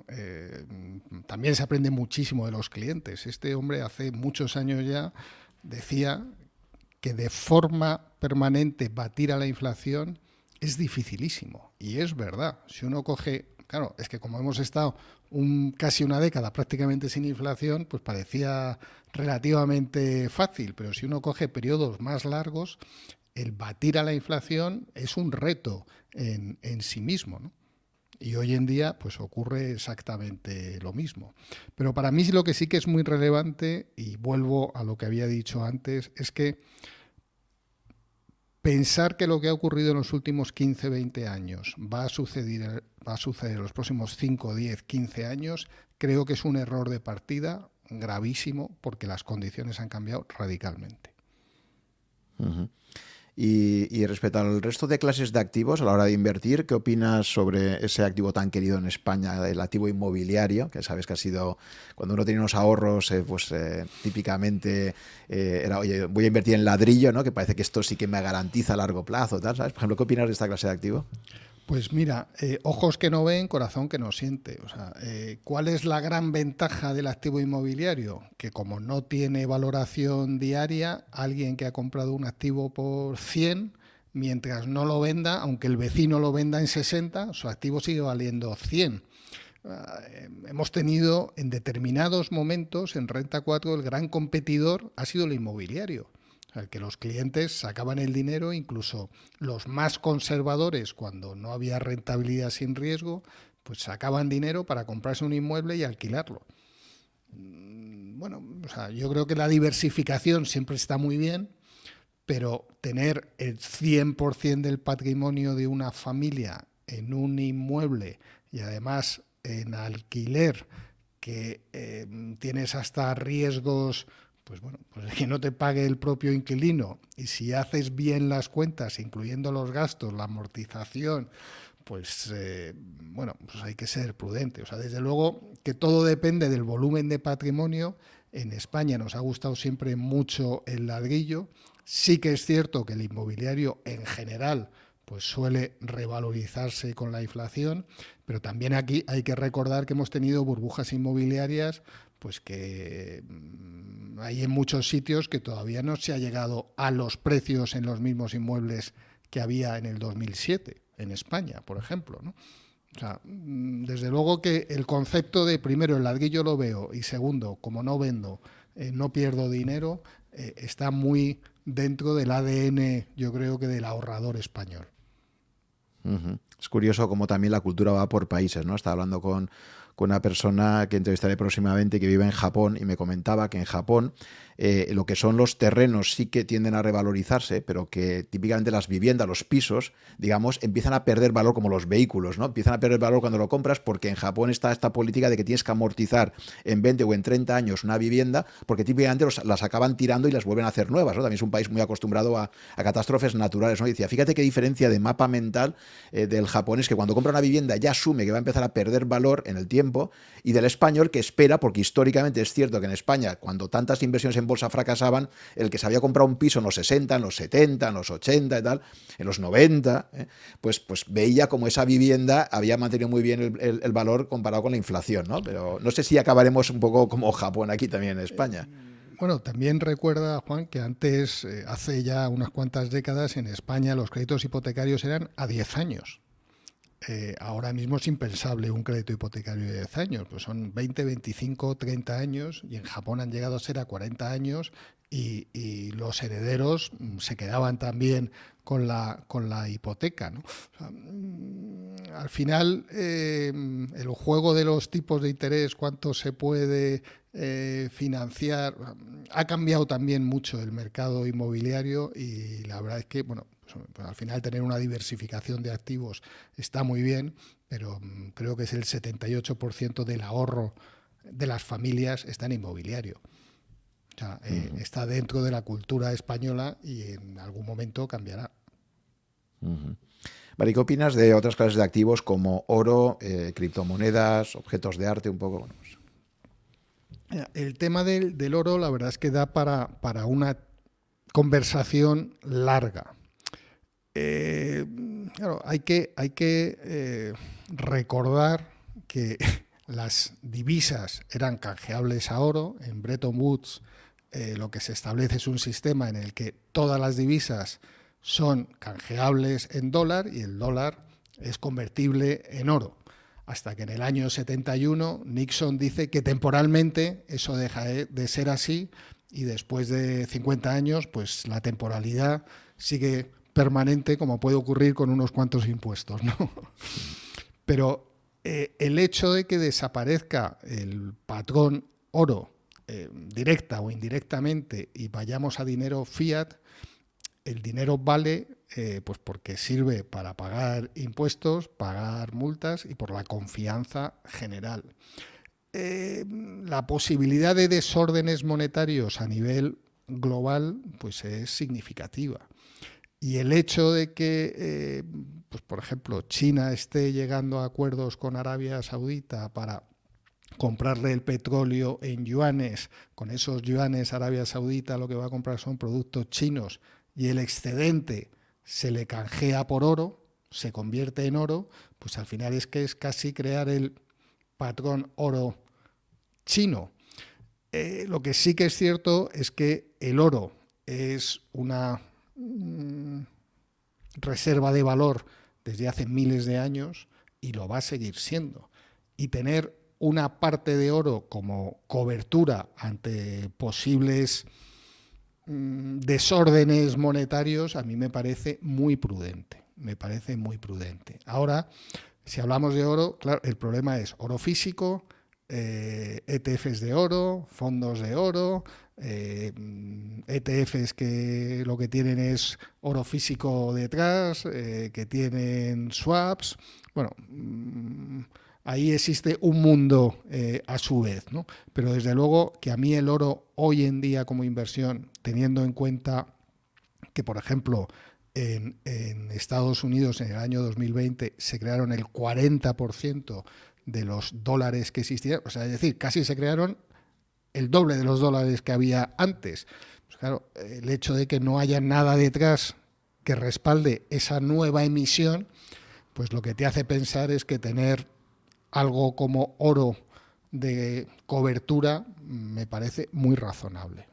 también se aprende muchísimo de los clientes. Este hombre hace muchos años ya decía que de forma permanente batir a la inflación es dificilísimo. Y es verdad. Si uno coge, claro, es que como hemos estado casi una década prácticamente sin inflación, pues parecía relativamente fácil. Pero si uno coge periodos más largos, el batir a la inflación es un reto en, sí mismo. Y hoy en día pues ocurre exactamente lo mismo. Pero para mí lo que sí que es muy relevante, y vuelvo a lo que había dicho antes, es que pensar que lo que ha ocurrido en los últimos 15, 20 años va a suceder, va a suceder en los próximos 5, 10, 15 años, creo que es un error de partida gravísimo porque las condiciones han cambiado radicalmente. Y, respecto al resto de clases de activos a la hora de invertir, ¿qué opinas sobre ese activo tan querido en España, el activo inmobiliario? Que sabes que ha sido, cuando uno tiene unos ahorros, eh, pues eh, típicamente eh, era, oye, voy a invertir en ladrillo, ¿no? Que parece que esto sí que me garantiza a largo plazo, ¿sabes? Por ejemplo, ¿qué opinas de esta clase de activo? Pues mira, eh, ojos que no ven, corazón que no siente. O sea, eh, ¿cuál es la gran ventaja del activo inmobiliario? Que como no tiene valoración diaria, alguien que ha comprado un activo por 100, mientras no lo venda, aunque el vecino lo venda en 60, su activo sigue valiendo 100. Ah, hemos tenido en determinados momentos en Renta 4 el gran competidor ha sido el inmobiliario al que los clientes sacaban el dinero, incluso los más conservadores, cuando no había rentabilidad sin riesgo, pues sacaban dinero para comprarse un inmueble y alquilarlo. Mm, bueno, o sea, yo creo que la diversificación siempre está muy bien, pero tener el 100% del patrimonio de una familia en un inmueble y además en alquiler que eh, tienes hasta riesgos pues bueno, pues que no te pague el propio inquilino y si haces bien las cuentas, incluyendo los gastos, la amortización, pues eh, bueno, pues hay que ser prudente. O sea, desde luego que todo depende del volumen de patrimonio. En España nos ha gustado siempre mucho el ladrillo. Sí que es cierto que el inmobiliario en general pues suele revalorizarse con la inflación, pero también aquí hay que recordar que hemos tenido burbujas inmobiliarias pues que mm, hay en muchos sitios que todavía no se ha llegado a los precios en los mismos inmuebles que había en el 2007 en España, por ejemplo. ¿no? O sea, mm, desde luego que el concepto de primero el ladrillo lo veo y segundo, como no vendo, eh, no pierdo dinero, eh, está muy dentro del ADN, yo creo que del ahorrador español. Es curioso cómo también la cultura va por países, ¿no? Estaba hablando con con una persona que entrevistaré próximamente que vive en Japón y me comentaba que en Japón eh, lo que son los terrenos sí que tienden a revalorizarse, pero que típicamente las viviendas, los pisos, digamos, empiezan a perder valor como los vehículos, ¿no? Empiezan a perder valor cuando lo compras porque en Japón está esta política de que tienes que amortizar en 20 o en 30 años una vivienda porque típicamente las acaban tirando y las vuelven a hacer nuevas. También es un país muy acostumbrado a, catástrofes naturales, ¿no? Y decía, fíjate qué diferencia de mapa mental eh, del japonés que cuando compra una vivienda ya asume que va a empezar a perder valor en el tiempo y del español que espera, porque históricamente es cierto que en España, cuando tantas inversiones en bolsa fracasaban, el que se había comprado un piso en los 60, en los 70, en los 80 y tal, en los 90, ¿eh? pues, pues veía como esa vivienda había mantenido muy bien el, valor comparado con la inflación, ¿no? Pero no sé si acabaremos un poco como Japón aquí también en España. Eh, bueno, también recuerda, Juan, que antes, eh, hace ya unas cuantas décadas, en España los créditos hipotecarios eran a 10 años. Eh, ahora mismo es impensable un crédito hipotecario de 10 años, pues son 20, 25, 30 años y en Japón han llegado a ser a 40 años y, los herederos mm, se quedaban también con la, con la hipoteca. Mm, al final, eh, el juego de los tipos de interés, cuánto se puede eh, financiar, ha cambiado también mucho el mercado inmobiliario y la verdad es que, bueno, pues al final tener una diversificación de activos está muy bien, pero mm, creo que es el 78% del ahorro de las familias está en inmobiliario. O sea, eh, está dentro de la cultura española y en algún momento cambiará. ¿qué opinas de otras clases de activos como oro, eh, criptomonedas, objetos de arte, un poco? Pues el tema del, del, oro, la verdad es que da para, para una conversación larga. Eh, claro, hay que, hay que eh, recordar que las divisas eran canjeables a oro. En Bretton Woods eh, lo que se establece es un sistema en el que todas las divisas son canjeables en dólar y el dólar es convertible en oro. Hasta que en el año 71 Nixon dice que temporalmente eso deja de ser así y después de 50 años pues la temporalidad sigue permanente como puede ocurrir con unos cuantos impuestos. ¿no? Pero eh, el hecho de que desaparezca el patrón oro eh, directa o indirectamente y vayamos a dinero fiat, el dinero vale eh, pues porque sirve para pagar impuestos, pagar multas y por la confianza general. la posibilidad de desórdenes monetarios a nivel global pues es significativa. Y el hecho de que, eh, pues por ejemplo, China esté llegando a acuerdos con Arabia Saudita para comprarle el petróleo en yuanes, con esos yuanes Arabia Saudita lo que va a comprar son productos chinos y el excedente se le canjea por oro, se convierte en oro, pues al final es que es casi crear el patrón oro chino. Eh, lo que sí que es cierto es que el oro es una Mm, reserva de valor desde hace miles de años y lo va a seguir siendo. Y tener una parte de oro como cobertura ante posibles mm, desórdenes monetarios a mí me parece muy prudente. Me parece muy prudente. Ahora, si hablamos de oro, claro, el problema es oro físico, ETFs eh, e de oro, fondos de oro, eh, ETFs que lo que tienen es oro físico detrás, eh, que tienen swaps. Bueno, mm, ahí existe un mundo a su vez, ¿no? Pero desde luego que a mí el oro hoy en día como inversión, teniendo en cuenta que, por ejemplo, en, en, Estados Unidos en el año 2020 se crearon el 40% de los dólares que existían, o sea, es decir, casi se crearon el doble de los dólares que había antes. Pues claro, el hecho de que no haya nada detrás que respalde esa nueva emisión, pues lo que te hace pensar es que tener algo como oro de cobertura me parece muy razonable.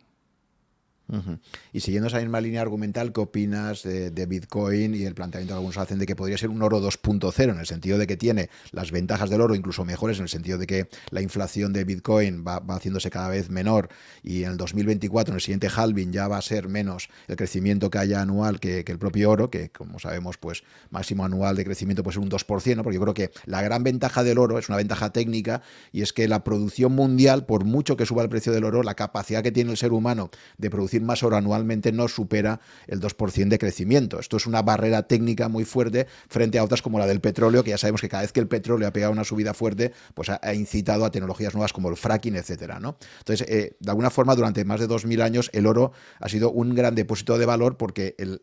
Y siguiendo esa misma línea argumental, ¿qué opinas de, Bitcoin y el planteamiento que algunos hacen de que podría ser un oro 2.0 en el sentido de que tiene las ventajas del oro incluso mejores en el sentido de que la inflación de Bitcoin va, haciéndose cada vez menor y en el 2024, en el siguiente halving, ya va a ser menos el crecimiento que haya anual que, el propio oro, que como sabemos, pues máximo anual de crecimiento puede ser un 2%, porque yo creo que la gran ventaja del oro es una ventaja técnica y es que la producción mundial, por mucho que suba el precio del oro, la capacidad que tiene el ser humano de producir más oro anualmente no supera el 2% de crecimiento. Esto es una barrera técnica muy fuerte frente a otras como la del petróleo, que ya sabemos que cada vez que el petróleo ha pegado una subida fuerte, pues ha, incitado a tecnologías nuevas como el fracking, etcétera. ¿no? Entonces, eh, de alguna forma, durante más de 2.000 años, el oro ha sido un gran depósito de valor porque el,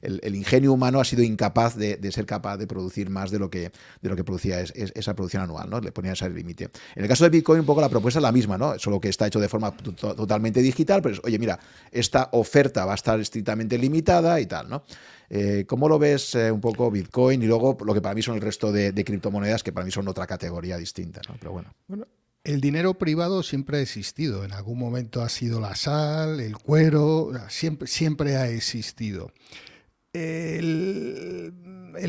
el, ingenio humano ha sido incapaz de, ser capaz de producir más de lo que, de lo que producía esa producción anual, ¿no? Le ponía ese límite. En el caso de Bitcoin, un poco la propuesta es la misma, ¿no? Solo que está hecho de forma totalmente digital, pero es, oye, mira, esta oferta va a estar estrictamente limitada y tal, ¿no? Eh, ¿Cómo lo ves eh, un poco Bitcoin y luego lo que para mí son el resto de, criptomonedas que para mí son otra categoría distinta, ¿no? Pero bueno. Bueno, el dinero privado siempre ha existido. En algún momento ha sido la sal, el cuero, siempre, siempre ha existido. El,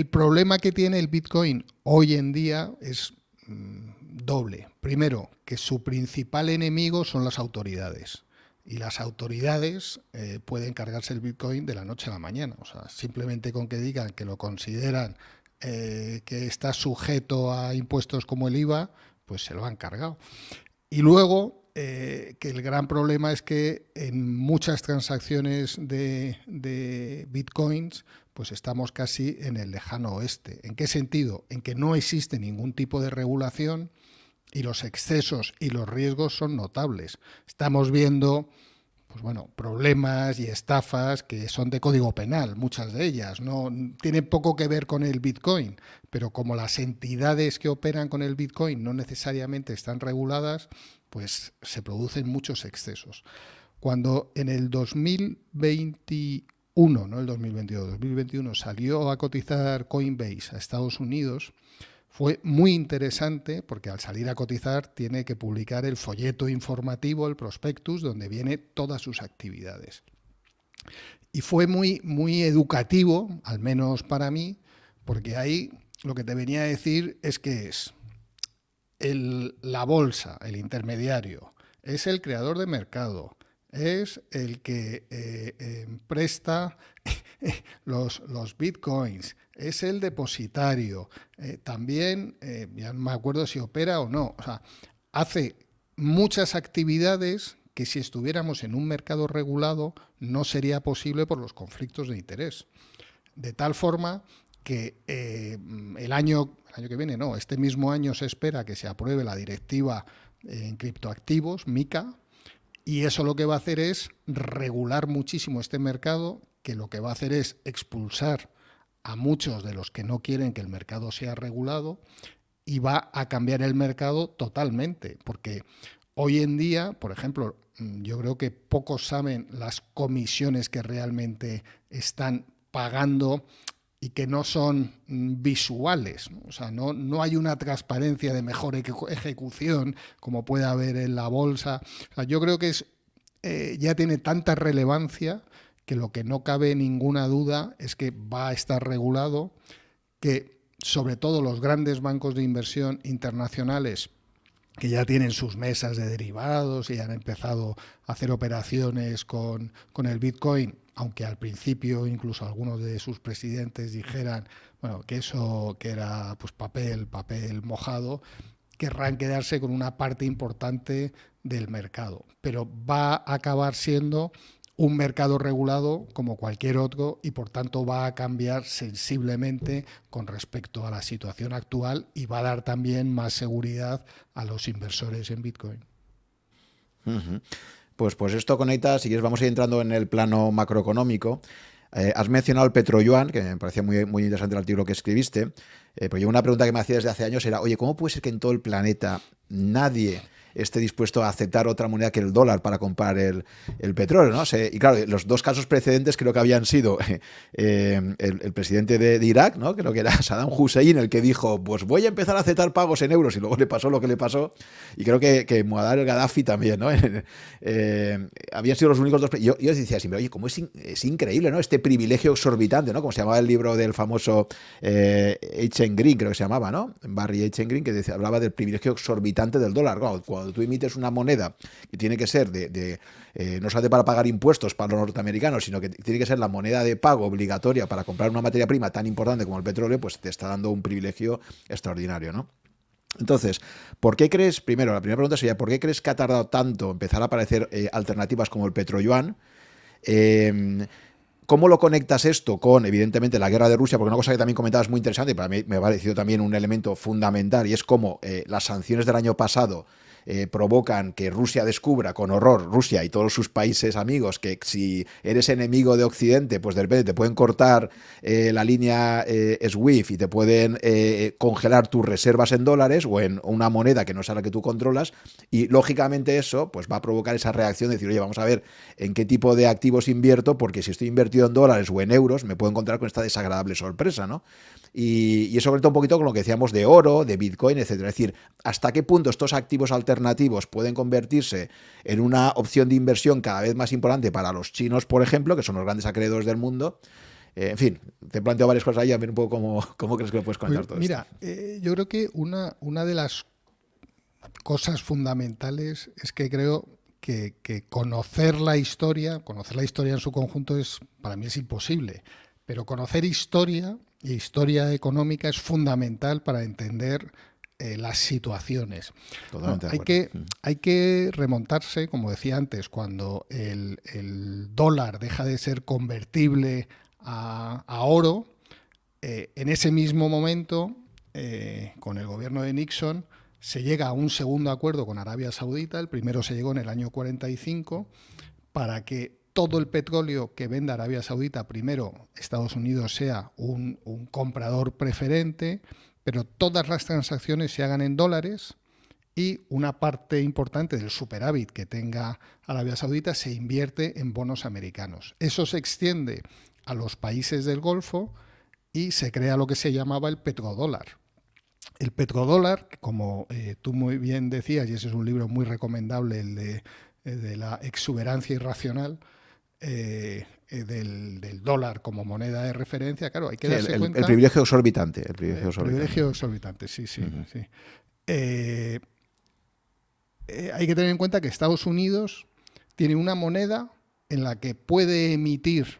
problema que tiene el Bitcoin hoy en día es mm, doble. Primero, que su principal enemigo son las autoridades. Y las autoridades eh, pueden cargarse el Bitcoin de la noche a la mañana. O sea, simplemente con que digan que lo consideran eh, que está sujeto a impuestos como el IVA, pues se lo han cargado. Y luego, eh, que el gran problema es que en muchas transacciones de, bitcoins, pues estamos casi en el lejano oeste. ¿En qué sentido? En que no existe ningún tipo de regulación y los excesos y los riesgos son notables. Estamos viendo pues bueno, problemas y estafas que son de código penal, muchas de ellas. No tienen poco que ver con el Bitcoin, pero como las entidades que operan con el Bitcoin no necesariamente están reguladas, pues se producen muchos excesos. Cuando en el 2021, no el 2022, 2021 salió a cotizar Coinbase a Estados Unidos, fue muy interesante porque al salir a cotizar tiene que publicar el folleto informativo, el prospectus, donde viene todas sus actividades. Y fue muy, muy educativo, al menos para mí, porque ahí lo que te venía a decir es que es la bolsa, el intermediario, es el creador de mercado, es el que eh, presta los, los bitcoins, es el depositario. Eh, también, eh, ya no me acuerdo si opera o no, o sea, hace muchas actividades que si estuviéramos en un mercado regulado no sería posible por los conflictos de interés. De tal forma que el, año, el año que viene, no, este mismo año se espera que se apruebe la directiva en criptoactivos, MICA, y eso lo que va a hacer es regular muchísimo este mercado, que lo que va a hacer es expulsar a muchos de los que no quieren que el mercado sea regulado y va a cambiar el mercado totalmente, porque hoy en día, por ejemplo, mm, yo creo que pocos saben las comisiones que realmente están pagando y que no son mm, visuales. O sea, no, no hay una transparencia de mejor ejecución como puede haber en la bolsa. yo creo que es, eh, ya tiene tanta relevancia que lo que no cabe ninguna duda es que va a estar regulado, que sobre todo los grandes bancos de inversión internacionales que ya tienen sus mesas de derivados y han empezado a hacer operaciones con, con el Bitcoin, aunque al principio incluso algunos de sus presidentes dijeran bueno, que eso que era pues papel, papel mojado, querrán quedarse con una parte importante del mercado, pero va a acabar siendo un mercado regulado como cualquier otro y por tanto va a cambiar sensiblemente con respecto a la situación actual y va a dar también más seguridad a los inversores en Bitcoin. Pues, pues esto conecta, si quieres vamos a ir entrando en el plano macroeconómico. Eh, has mencionado el petroyuan, que me parecía muy, muy interesante el artículo que escribiste. Eh, pues yo una pregunta que me hacía desde hace años era, oye, ¿cómo puede ser que en todo el planeta nadie esté dispuesto a aceptar otra moneda que el dólar para comprar el, petróleo. ¿no? y claro, los dos casos precedentes creo que habían sido eh, el, presidente de, Irak, ¿no? creo que era Saddam Hussein, el que dijo, pues voy a empezar a aceptar pagos en euros y luego le pasó lo que le pasó. Y creo que, que Muaddar el Gaddafi también. ¿no? eh, habían sido los únicos dos. Yo, decía siempre, oye, cómo es, es, increíble ¿no? este privilegio exorbitante, ¿no? como se llamaba el libro del famoso eh. Green, creo que se llamaba, ¿no? Barry H. Green, que decía, hablaba del privilegio exorbitante del dólar. Cuando tú emites una moneda que tiene que ser de, eh, no sale para pagar impuestos para los norteamericanos, sino que tiene que ser la moneda de pago obligatoria para comprar una materia prima tan importante como el petróleo, pues te está dando un privilegio extraordinario, ¿no? Entonces, ¿por qué crees, primero, la primera pregunta sería, ¿por qué crees que ha tardado tanto empezar a aparecer eh, alternativas como el petroyuan? Eh, ¿Cómo lo conectas esto con, evidentemente, la guerra de Rusia? Porque una cosa que también comentabas muy interesante, y para mí me ha parecido también un elemento fundamental, y es cómo eh, las sanciones del año pasado eh, provocan que Rusia descubra con horror, Rusia y todos sus países amigos, que si eres enemigo de Occidente, pues de repente te pueden cortar eh, la línea SWIFT y te pueden congelar tus reservas en dólares o en una moneda que no sea la que tú controlas. Y lógicamente eso pues va a provocar esa reacción de decir, oye, vamos a ver en qué tipo de activos invierto, porque si estoy invirtiendo en dólares o en euros, me puedo encontrar con esta desagradable sorpresa, ¿no? Y, y eso sobre todo un poquito con lo que decíamos de oro, de Bitcoin, etcétera. Es decir, hasta qué punto estos activos alternativos pueden convertirse en una opción de inversión cada vez más importante para los chinos, por ejemplo, que son los grandes acreedores del mundo. Eh, en fin, te planteo varias cosas ahí, a ver un poco cómo, cómo crees que lo puedes contar pues todo Mira, eh, yo creo que una, una de las cosas fundamentales es que creo que, conocer la historia, conocer la historia en su conjunto es para mí es imposible, pero conocer historia y historia económica es fundamental para entender eh, las situaciones. hay, que, mm. hay que remontarse, como decía antes, cuando el, dólar deja de ser convertible a, oro, eh, en ese mismo momento, eh, con el gobierno de Nixon, se llega a un segundo acuerdo con Arabia Saudita, el primero se llegó en el año 45, para que todo el petróleo que venda Arabia Saudita, primero Estados Unidos sea un, comprador preferente, pero todas las transacciones se hagan en dólares y una parte importante del superávit que tenga Arabia Saudita se invierte en bonos americanos. Eso se extiende a los países del Golfo y se crea lo que se llamaba el petrodólar. El petrodólar, como eh, tú muy bien decías, y ese es un libro muy recomendable, el de, eh, la exuberancia irracional, eh, del, dólar como moneda de referencia, claro, hay que darse el, cuenta... El privilegio exorbitante. El privilegio exorbitante, privilegio exorbitante sí, sí. sí. hay que tener en cuenta que Estados Unidos tiene una moneda en la que puede emitir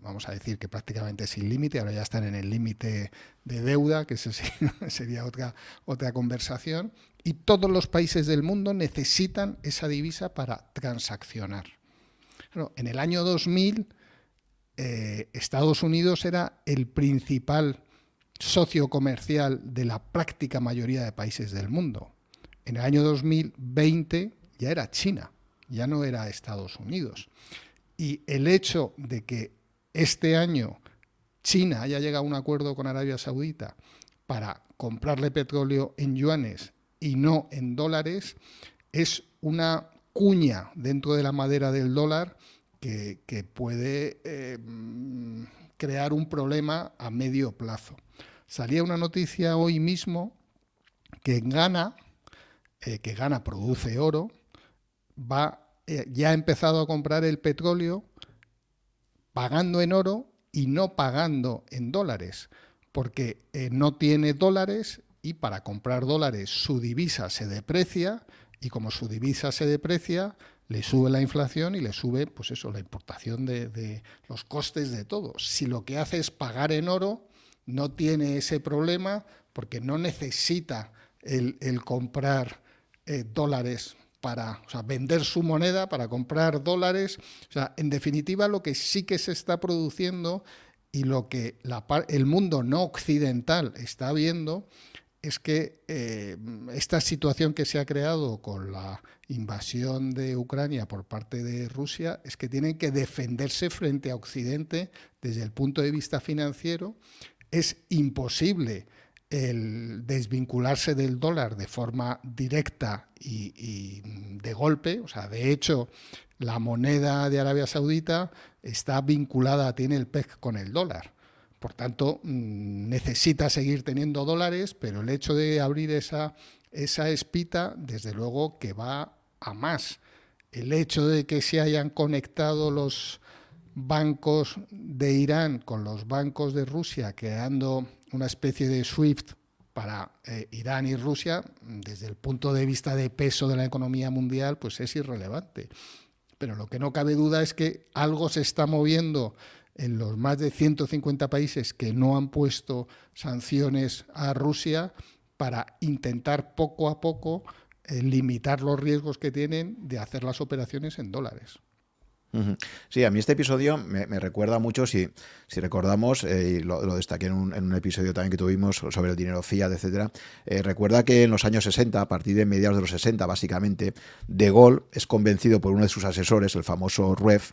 vamos a decir que prácticamente sin límite, ahora ya están en el límite de deuda, que eso sería otra, otra conversación, y todos los países del mundo necesitan esa divisa para transaccionar. En el año 2000, eh, Estados Unidos era el principal socio comercial de la práctica mayoría de países del mundo. En el año 2020 ya era China, ya no era Estados Unidos. Y el hecho de que este año China haya llegado a un acuerdo con Arabia Saudita para comprarle petróleo en yuanes y no en dólares, es una cuña dentro de la madera del dólar que, puede eh, crear un problema a medio plazo. Salía una noticia hoy mismo que Ghana, eh, que Ghana produce oro, va, eh, ya ha empezado a comprar el petróleo pagando en oro y no pagando en dólares, porque no tiene dólares y para comprar dólares su divisa se deprecia y como su divisa se deprecia, le sube la inflación y le sube, pues eso, la importación de, los costes de todo. Si lo que hace es pagar en oro, no tiene ese problema porque no necesita el, comprar eh, dólares para vender su moneda, para comprar dólares. O sea, en definitiva, lo que sí que se está produciendo y lo que el mundo no occidental está viendo es que eh, esta situación que se ha creado con la invasión de Ucrania por parte de Rusia es que tienen que defenderse frente a Occidente desde el punto de vista financiero. Es imposible el desvincularse del dólar de forma directa y, y, de golpe. O sea, de hecho, la moneda de Arabia Saudita está vinculada, tiene el PEC con el dólar. Por tanto, mm, necesita seguir teniendo dólares, pero el hecho de abrir esa, esa espita, desde luego que va a más. El hecho de que se hayan conectado los bancos de Irán con los bancos de Rusia, creando una especie de SWIFT para eh, Irán y Rusia, desde el punto de vista de peso de la economía mundial, pues es irrelevante. Pero lo que no cabe duda es que algo se está moviendo en los más de 150 países que no han puesto sanciones a Rusia para intentar poco a poco eh, limitar los riesgos que tienen de hacer las operaciones en dólares. Sí, a mí este episodio me, recuerda mucho, si, si recordamos, eh, y lo, destaqué en un, episodio también que tuvimos sobre el dinero fiat, etcétera, eh, recuerda que en los años 60, a partir de mediados de los 60, básicamente, De Gaulle es convencido por uno de sus asesores, el famoso Rueff,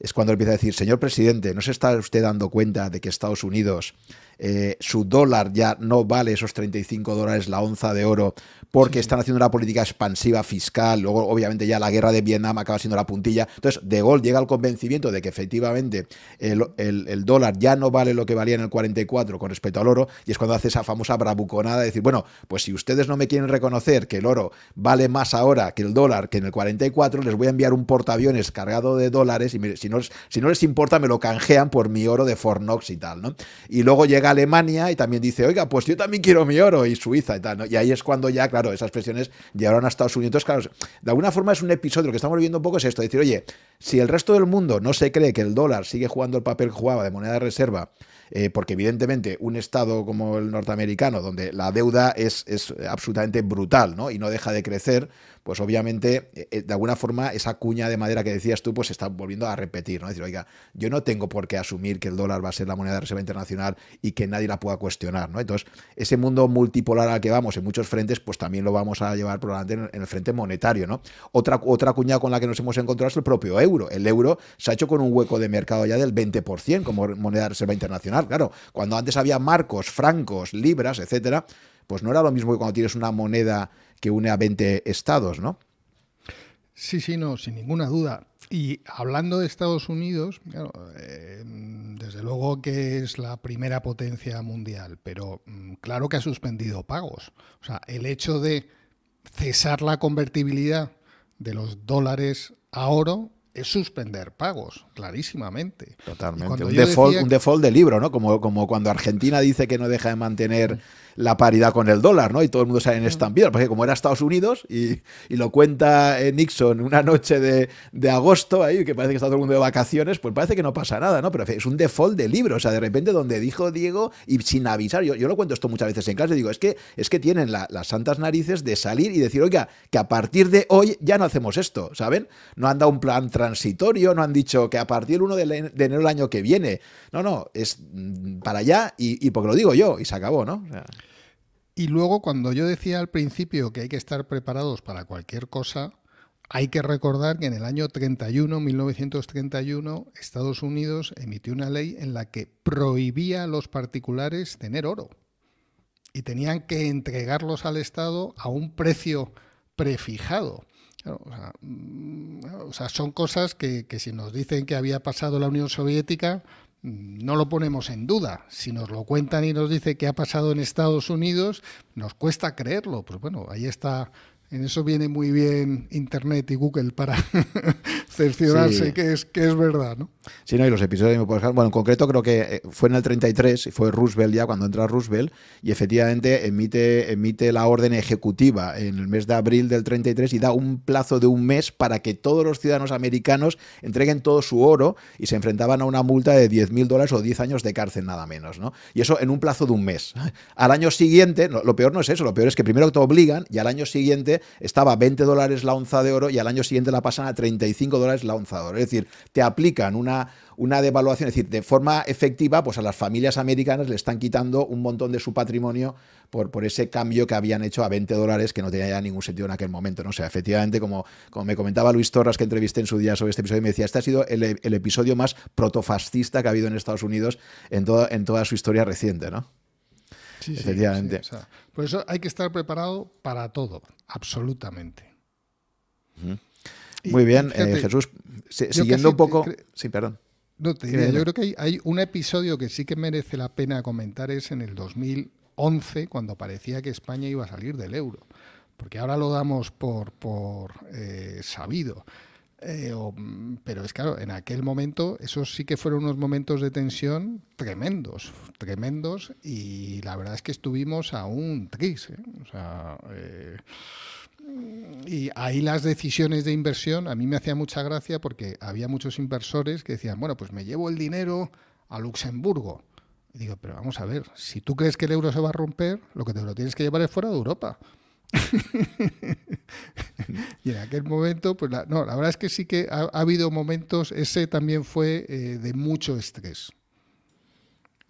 es cuando empieza a decir, señor presidente, ¿no se está usted dando cuenta de que Estados Unidos, eh, su dólar ya no vale esos 35 dólares la onza de oro porque están haciendo una política expansiva fiscal, luego obviamente ya la guerra de Vietnam acaba siendo la puntilla. Entonces, De Gaulle llega al convencimiento de que efectivamente el, dólar ya no vale lo que valía en el 44 con respecto al oro, y es cuando hace esa famosa bravuconada de decir, bueno, pues si ustedes no me quieren reconocer que el oro vale más ahora que el dólar que en el 44, les voy a enviar un portaaviones cargado de dólares y si, si no les importa me lo canjean por mi oro de Fornox y tal, ¿no? Y luego llega Alemania y también dice, oiga, pues yo también quiero mi oro y Suiza y tal, ¿no? Y ahí es cuando ya, claro, esas presiones llegaron a Estados Unidos. Claro, de alguna forma es un episodio, lo que estamos viendo un poco es esto, decir, oye, si el resto del mundo no se cree que el dólar sigue jugando el papel que jugaba de moneda de reserva, eh, porque evidentemente un Estado como el norteamericano, donde la deuda es, es absolutamente brutal ¿no? y no deja de crecer, pues obviamente, eh, eh, de alguna forma, esa cuña de madera que decías tú, pues se está volviendo a repetir, ¿no? Es decir, oiga, yo no tengo por qué asumir que el dólar va a ser la moneda de reserva internacional y que nadie la pueda cuestionar, ¿no? Entonces, ese mundo multipolar al que vamos en muchos frentes, pues también lo vamos a llevar probablemente en el frente monetario, ¿no? Otra, otra cuña con la que nos hemos encontrado es el propio euro. El euro se ha hecho con un hueco de mercado ya del 20% como moneda de reserva internacional. Claro, cuando antes había marcos, francos, libras, etcétera, pues no era lo mismo que cuando tienes una moneda que une a 20 estados, ¿no? Sí, sí, no, sin ninguna duda. Y hablando de Estados Unidos, eh, desde luego que es la primera potencia mundial, pero mm, claro que ha suspendido pagos. O sea, el hecho de cesar la convertibilidad de los dólares a oro es suspender pagos, clarísimamente. Totalmente. Un default, un default, de libro, ¿no? Como, como cuando Argentina dice que no deja de mantener la paridad con el dólar, ¿no? Y todo el mundo sale en estampida, porque como era Estados Unidos y, lo cuenta eh, Nixon una noche de, agosto, ahí, que parece que está todo el mundo de vacaciones, pues parece que no pasa nada, ¿no? Pero es un default de libro, o sea, de repente donde dijo Diego y sin avisar, yo, yo lo cuento esto muchas veces en clase, digo, es que, es que tienen las santas narices de salir y decir, oiga, que a partir de hoy ya no hacemos esto, ¿saben? No han dado un plan transitorio, no han dicho que a partir del 1 de, enero del año que viene, no, no, es mm, para allá y, porque lo digo yo y se acabó, ¿no? Y luego, cuando yo decía al principio que hay que estar preparados para cualquier cosa, hay que recordar que en el año 31, 1931, Estados Unidos emitió una ley en la que prohibía a los particulares tener oro. Y tenían que entregarlos al Estado a un precio prefijado. Mm, o, sea, son cosas que, que si nos dicen que había pasado la Unión Soviética, no lo ponemos en duda. Si nos lo cuentan y nos dice qué ha pasado en Estados Unidos, nos cuesta creerlo. Pues bueno, ahí está en eso viene muy bien Internet y Google para cerciorarse que, es, que es verdad, ¿no? Sí, no, y los episodios, bueno, en concreto creo que eh, fue en el 33, y fue Roosevelt ya cuando entra Roosevelt, y efectivamente emite, emite la orden ejecutiva en el mes de abril del 33 y da un plazo de un mes para que todos los ciudadanos americanos entreguen todo su oro y se enfrentaban a una multa de 10 mil dólares o 10 años de cárcel nada menos, ¿no? Y eso en un plazo de un mes. Al año siguiente, lo peor no es eso, lo peor es que primero te obligan y al año siguiente 2020 estaba a 20 dólares la onza de oro y al año siguiente la pasan a 35 dólares la onza de oro. Es decir, te aplican una, una devaluación, es decir, de forma efectiva, pues a las familias americanas le están quitando un montón de su patrimonio por, por ese cambio que habían hecho a 20 dólares que no tenía ya ningún sentido en aquel momento. ¿no? O sea, efectivamente, como, como me comentaba Luis Torras, que entrevisté en su día sobre este episodio, me decía, este ha sido el, el episodio más protofascista que ha habido en Estados Unidos en, todo, en toda su historia reciente, ¿no? Sí, Efectivamente. Sí, por eso hay que estar preparado para todo, absolutamente. Muy bien, eh, Jesús. siguiendo un poco. Sí, perdón. No, te diría, yo creo que hay, hay, un episodio que sí que merece la pena comentar, es en el 2011, cuando parecía que España iba a salir del euro. Porque ahora lo damos por, por eh, sabido. Eh, pero es claro, en aquel momento, esos sí que fueron unos momentos de tensión tremendos, tremendos, y la verdad es que estuvimos a un tris. ¿eh? O sea, eh, y ahí las decisiones de inversión a mí me hacía mucha gracia porque había muchos inversores que decían, bueno, pues me llevo el dinero a Luxemburgo. Y digo, pero vamos a ver, si tú crees que el euro se va a romper, lo que te lo tienes que llevar es fuera de Europa. y en aquel momento, pues la, no, la verdad es que sí que ha, habido momentos, ese también fue eh, de mucho estrés.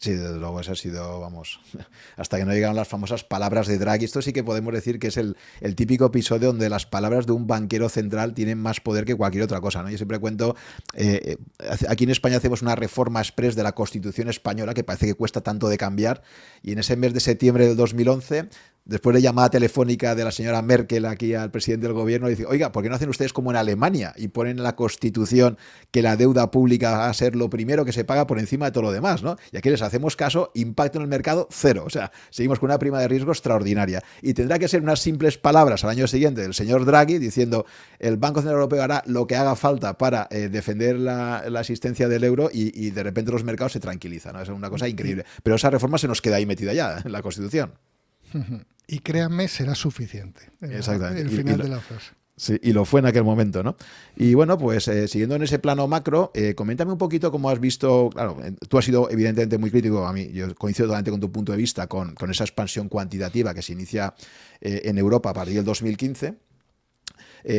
Sí, desde luego, ese ha sido, vamos, hasta que no llegaron las famosas palabras de Draghi. Esto sí que podemos decir que es el, típico episodio donde las palabras de un banquero central tienen más poder que cualquier otra cosa. Yo siempre cuento, eh, eh, aquí en España hacemos una reforma express de la Constitución española que parece que cuesta tanto de cambiar y en ese mes de septiembre del 2011 después de llamada telefónica de la señora Merkel aquí al presidente del gobierno, dice, oiga, ¿por qué no hacen ustedes como en Alemania y ponen en la constitución que la deuda pública va a ser lo primero que se paga por encima de todo lo demás? ¿no? Y aquí les hacemos caso, impacto en el mercado cero. O sea, seguimos con una prima de riesgo extraordinaria. Y tendrá que ser unas simples palabras al año siguiente del señor Draghi diciendo, el Banco Central Europeo hará lo que haga falta para eh, defender la, existencia del euro y, de repente los mercados se tranquilizan. ¿no? Es una cosa increíble. Pero esa reforma se nos queda ahí metida ya en la constitución. Y créanme, será suficiente. Exactamente. El final de la frase. Sí, y lo fue en aquel momento, ¿no? Y bueno, pues eh, siguiendo en ese plano macro, eh, coméntame un poquito cómo has visto, claro, tú has sido evidentemente muy crítico, a mí yo coincido totalmente con tu punto de vista, con, con esa expansión cuantitativa que se inicia eh, en Europa a partir del 2015.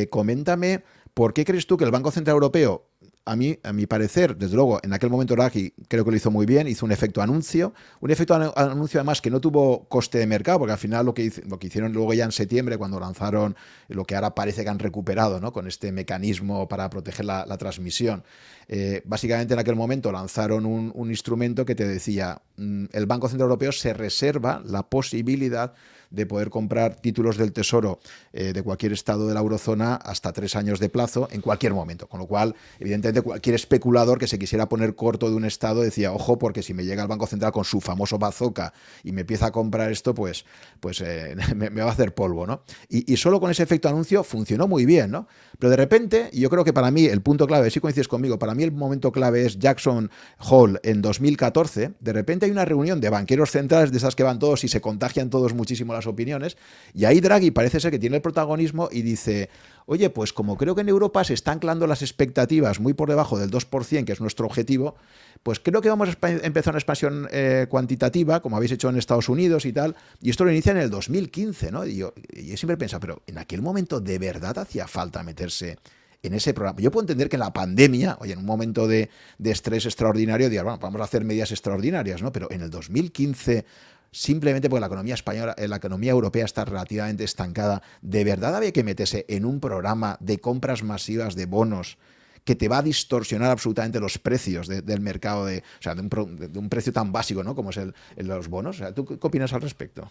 coméntame, ¿por qué crees tú que el Banco Central Europeo a mí, a mi parecer, desde luego, en aquel momento Draghi creo que lo hizo muy bien, hizo un efecto anuncio, un efecto anuncio además que no tuvo coste de mercado, porque al final lo que, lo que hicieron luego ya en septiembre, cuando lanzaron lo que ahora parece que han recuperado, ¿no? con este mecanismo para proteger la, transmisión, eh, básicamente en aquel momento lanzaron un, un instrumento que te decía, mm, el Banco Central Europeo se reserva la posibilidad de poder comprar títulos del Tesoro eh, de cualquier estado de la eurozona hasta tres años de plazo en cualquier momento. Con lo cual, evidentemente, cualquier especulador que se quisiera poner corto de un estado decía, ojo, porque si me llega el Banco Central con su famoso bazooka y me empieza a comprar esto, pues, pues eh, me, va a hacer polvo, ¿no? Y, solo con ese efecto anuncio funcionó muy bien, ¿no? Pero de repente, y yo creo que para mí el punto clave, si coincides conmigo, para mí el momento clave es Jackson Hall en 2014. De repente hay una reunión de banqueros centrales de esas que van todos y se contagian todos muchísimo opiniones. Y ahí Draghi parece ser que tiene el protagonismo y dice, oye, pues como creo que en Europa se están anclando las expectativas muy por debajo del 2%, que es nuestro objetivo, pues creo que vamos a empezar una expansión eh, cuantitativa, como habéis hecho en Estados Unidos y tal, y esto lo inicia en el 2015, ¿no? Y yo, siempre he pero en aquel momento de verdad hacía falta meterse en ese programa. Yo puedo entender que en la pandemia, oye, en un momento de, estrés extraordinario, digan, bueno, vamos a hacer medidas extraordinarias, ¿no? Pero en el 2015 simplemente porque la economía española, eh, la economía europea está relativamente estancada, ¿de verdad había que meterse en un programa de compras masivas de bonos que te va a distorsionar absolutamente los precios del mercado, de, o sea, de un, precio tan básico ¿no? como es el, los bonos? ¿Tú qué opinas al respecto?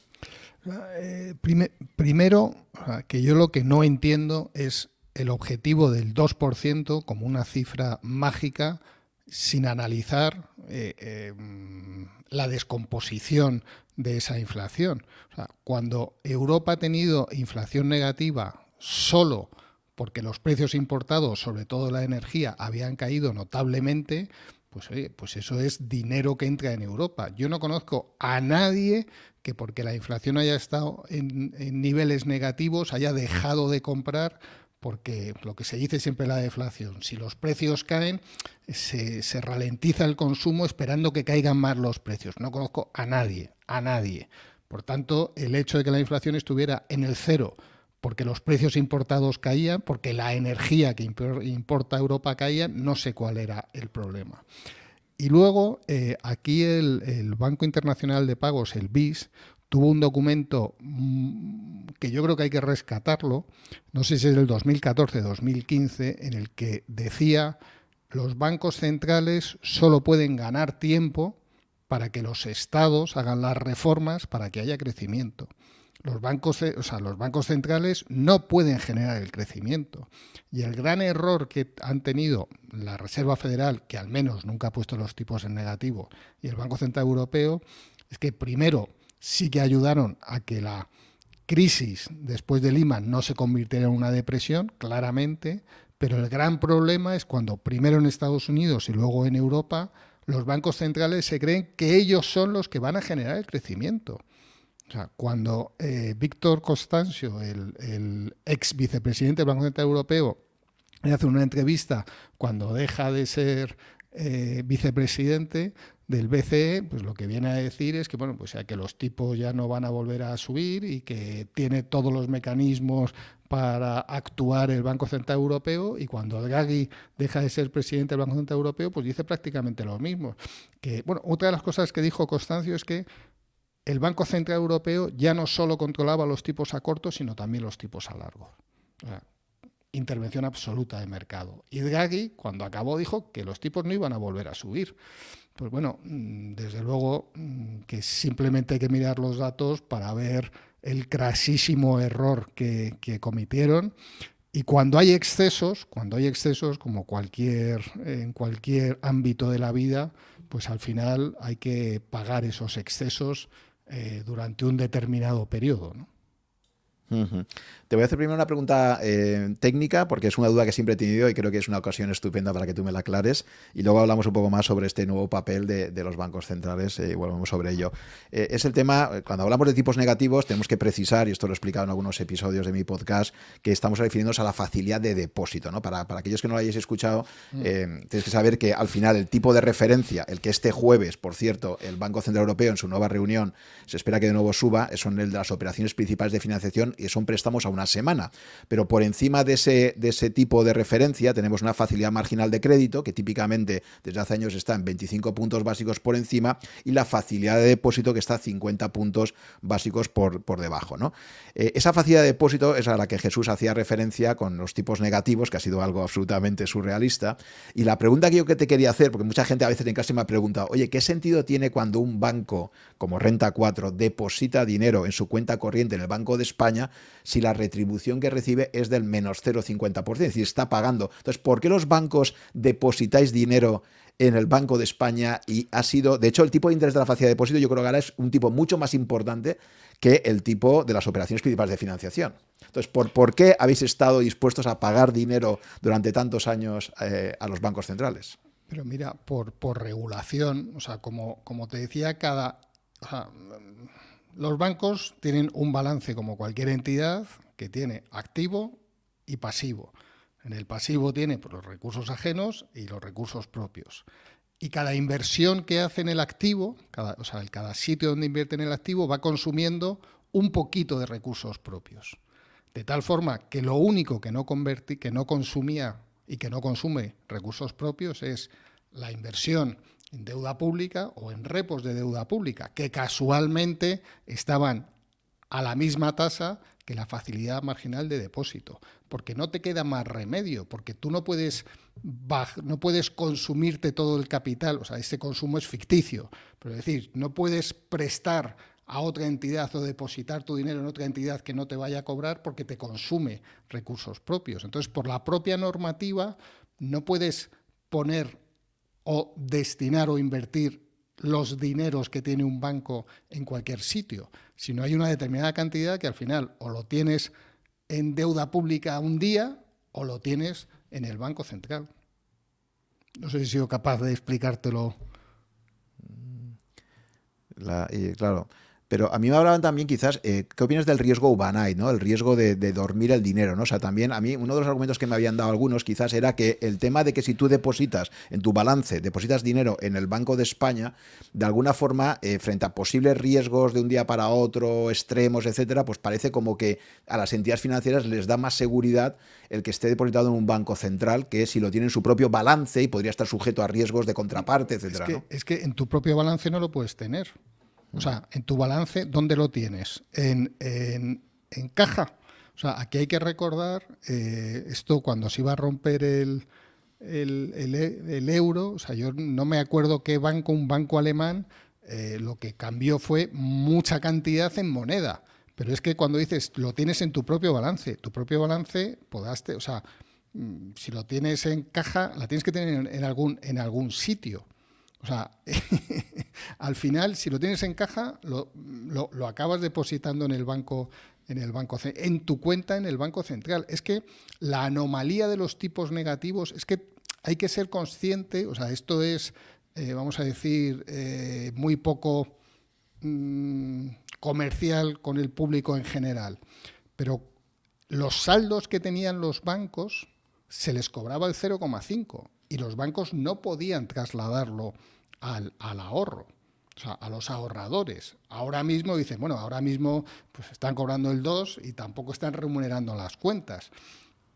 Eh, primero, que yo lo que no entiendo es el objetivo del 2% como una cifra mágica sin analizar eh, la descomposición de esa inflación. cuando Europa ha tenido inflación negativa solo porque los precios importados, sobre todo la energía, habían caído notablemente, pues, pues eso es dinero que entra en Europa. Yo no conozco a nadie que porque la inflación haya estado en niveles negativos haya dejado de comprar porque lo que se dice siempre la deflación, si los precios caen, se, se, ralentiza el consumo esperando que caigan más los precios. No conozco a nadie, a nadie. Por tanto, el hecho de que la inflación estuviera en el cero porque los precios importados caían, porque la energía que importa Europa caía, no sé cuál era el problema. Y luego, eh, aquí el, Banco Internacional de Pagos, el BIS, tuvo un documento mm, que yo creo que hay que rescatarlo, no sé si es del 2014-2015, en el que decía los bancos centrales solo pueden ganar tiempo para que los estados hagan las reformas para que haya crecimiento. Los bancos, o sea, los bancos centrales no pueden generar el crecimiento. Y el gran error que han tenido la Reserva Federal, que al menos nunca ha puesto los tipos en negativo, y el Banco Central Europeo, es que primero sí que ayudaron a que la crisis después de Lima no se convirtiera en una depresión, claramente, pero el gran problema es cuando primero en Estados Unidos y luego en Europa los bancos centrales se creen que ellos son los que van a generar el crecimiento. O sea, cuando eh, Víctor Constancio, el, ex vicepresidente del Banco Central Europeo, le hace una entrevista cuando deja de ser eh, vicepresidente del BCE, pues lo que viene a decir es que bueno, pues que los tipos ya no van a volver a subir y que tiene todos los mecanismos para actuar el Banco Central Europeo y cuando Draghi deja de ser presidente del Banco Central Europeo, pues dice prácticamente lo mismo. Que bueno, otra de las cosas que dijo Constancio es que el Banco Central Europeo ya no solo controlaba los tipos a corto, sino también los tipos a largo. intervención absoluta de mercado. Y Draghi, cuando acabó, dijo que los tipos no iban a volver a subir. Pues bueno, mm, desde luego mm, que simplemente hay que mirar los datos para ver el crasísimo error que, que cometieron. Y cuando hay excesos, cuando hay excesos, como cualquier, en cualquier ámbito de la vida, pues al final hay que pagar esos excesos eh, durante un determinado periodo. ¿no? Te voy a hacer primero una pregunta eh, técnica, porque es una duda que siempre he tenido y creo que es una ocasión estupenda para que tú me la aclares. Y luego hablamos un poco más sobre este nuevo papel de, los bancos centrales eh, y volvemos sobre ello. Eh, es el tema, cuando hablamos de tipos negativos, tenemos que precisar, y esto lo he explicado en algunos episodios de mi podcast, que estamos refiriéndonos a la facilidad de depósito. ¿no? Para, para aquellos que no lo hayáis escuchado, mm. tienes que saber que al final el tipo de referencia, el que este jueves, por cierto, el Banco Central Europeo en su nueva reunión se espera que de nuevo suba, son el de las operaciones principales de financiación y son préstamos a una semana. Pero por encima de ese, de ese tipo de referencia tenemos una facilidad marginal de crédito que típicamente desde hace años está en 25 puntos básicos por encima y la facilidad de depósito que está a 50 puntos básicos por, por debajo. ¿no? Eh, esa facilidad de depósito es a la que Jesús hacía referencia con los tipos negativos, que ha sido algo absolutamente surrealista. Y la pregunta que yo que te quería hacer, porque mucha gente a veces en casa me ha preguntado, oye, ¿qué sentido tiene cuando un banco como Renta 4 deposita dinero en su cuenta corriente en el Banco de España si la retribución que recibe es del menos 0,50%, es decir, está pagando. Entonces, ¿por qué los bancos depositáis dinero en el Banco de España y ha sido, de hecho, el tipo de interés de la facilidad de depósito yo creo que ahora es un tipo mucho más importante que el tipo de las operaciones principales de financiación. Entonces, ¿por, ¿por qué habéis estado dispuestos a pagar dinero durante tantos años eh, a los bancos centrales? Pero mira, por, por regulación, o sea, como, como te decía, cada... Los bancos tienen un balance como cualquier entidad que tiene activo y pasivo. En el pasivo tiene pues, los recursos ajenos y los recursos propios. Y cada inversión que hace en el activo, cada, o sea, cada sitio donde invierte en el activo va consumiendo un poquito de recursos propios. De tal forma que lo único que no, convertí, que no consumía y que no consume recursos propios es la inversión en deuda pública o en repos de deuda pública, que casualmente estaban a la misma tasa que la facilidad marginal de depósito, porque no te queda más remedio, porque tú no puedes no puedes consumirte todo el capital, o sea, este consumo es ficticio, pero es decir, no puedes prestar a otra entidad o depositar tu dinero en otra entidad que no te vaya a cobrar porque te consume recursos propios. Entonces, por la propia normativa, no puedes poner o destinar o invertir los dineros que tiene un banco en cualquier sitio, sino hay una determinada cantidad que al final o lo tienes en deuda pública un día o lo tienes en el Banco Central. No sé si he sido capaz de explicártelo. y claro, Pero a mí me hablaban también quizás, eh, ¿qué opinas del riesgo overnight, ¿no? El riesgo de, dormir el dinero, ¿no? O sea, también a mí uno de los argumentos que me habían dado algunos quizás era que el tema de que si tú depositas en tu balance, depositas dinero en el Banco de España, de alguna forma, eh, frente a posibles riesgos de un día para otro, extremos, etcétera, pues parece como que a las entidades financieras les da más seguridad el que esté depositado en un banco central que si lo tiene en su propio balance y podría estar sujeto a riesgos de contraparte, etcétera. Es que, es que en tu propio balance no lo puedes tener. O sea, en tu balance, ¿dónde lo tienes? En, caja. O sea, aquí hay que recordar eh, esto cuando se iba a romper el, el, euro. O sea, yo no me acuerdo qué banco, un banco alemán, eh, lo que cambió fue mucha cantidad en moneda. Pero es que cuando dices lo tienes en tu propio balance, tu propio balance, podaste, o sea, mm, si lo tienes en caja, la tienes que tener en algún, en algún sitio. O sea, al final, si lo tienes en caja, lo, acabas depositando en el banco, en el banco, en tu cuenta en el banco central. Es que la anomalía de los tipos negativos es que hay que ser consciente. O sea, esto es, eh, vamos a decir, eh, muy poco mm, comercial con el público en general. Pero los saldos que tenían los bancos se les cobraba el 0,5 y los bancos no podían trasladarlo al, ahorro. O sea, a los ahorradores. Ahora mismo dicen, bueno, ahora mismo pues están cobrando el 2 y tampoco están remunerando las cuentas.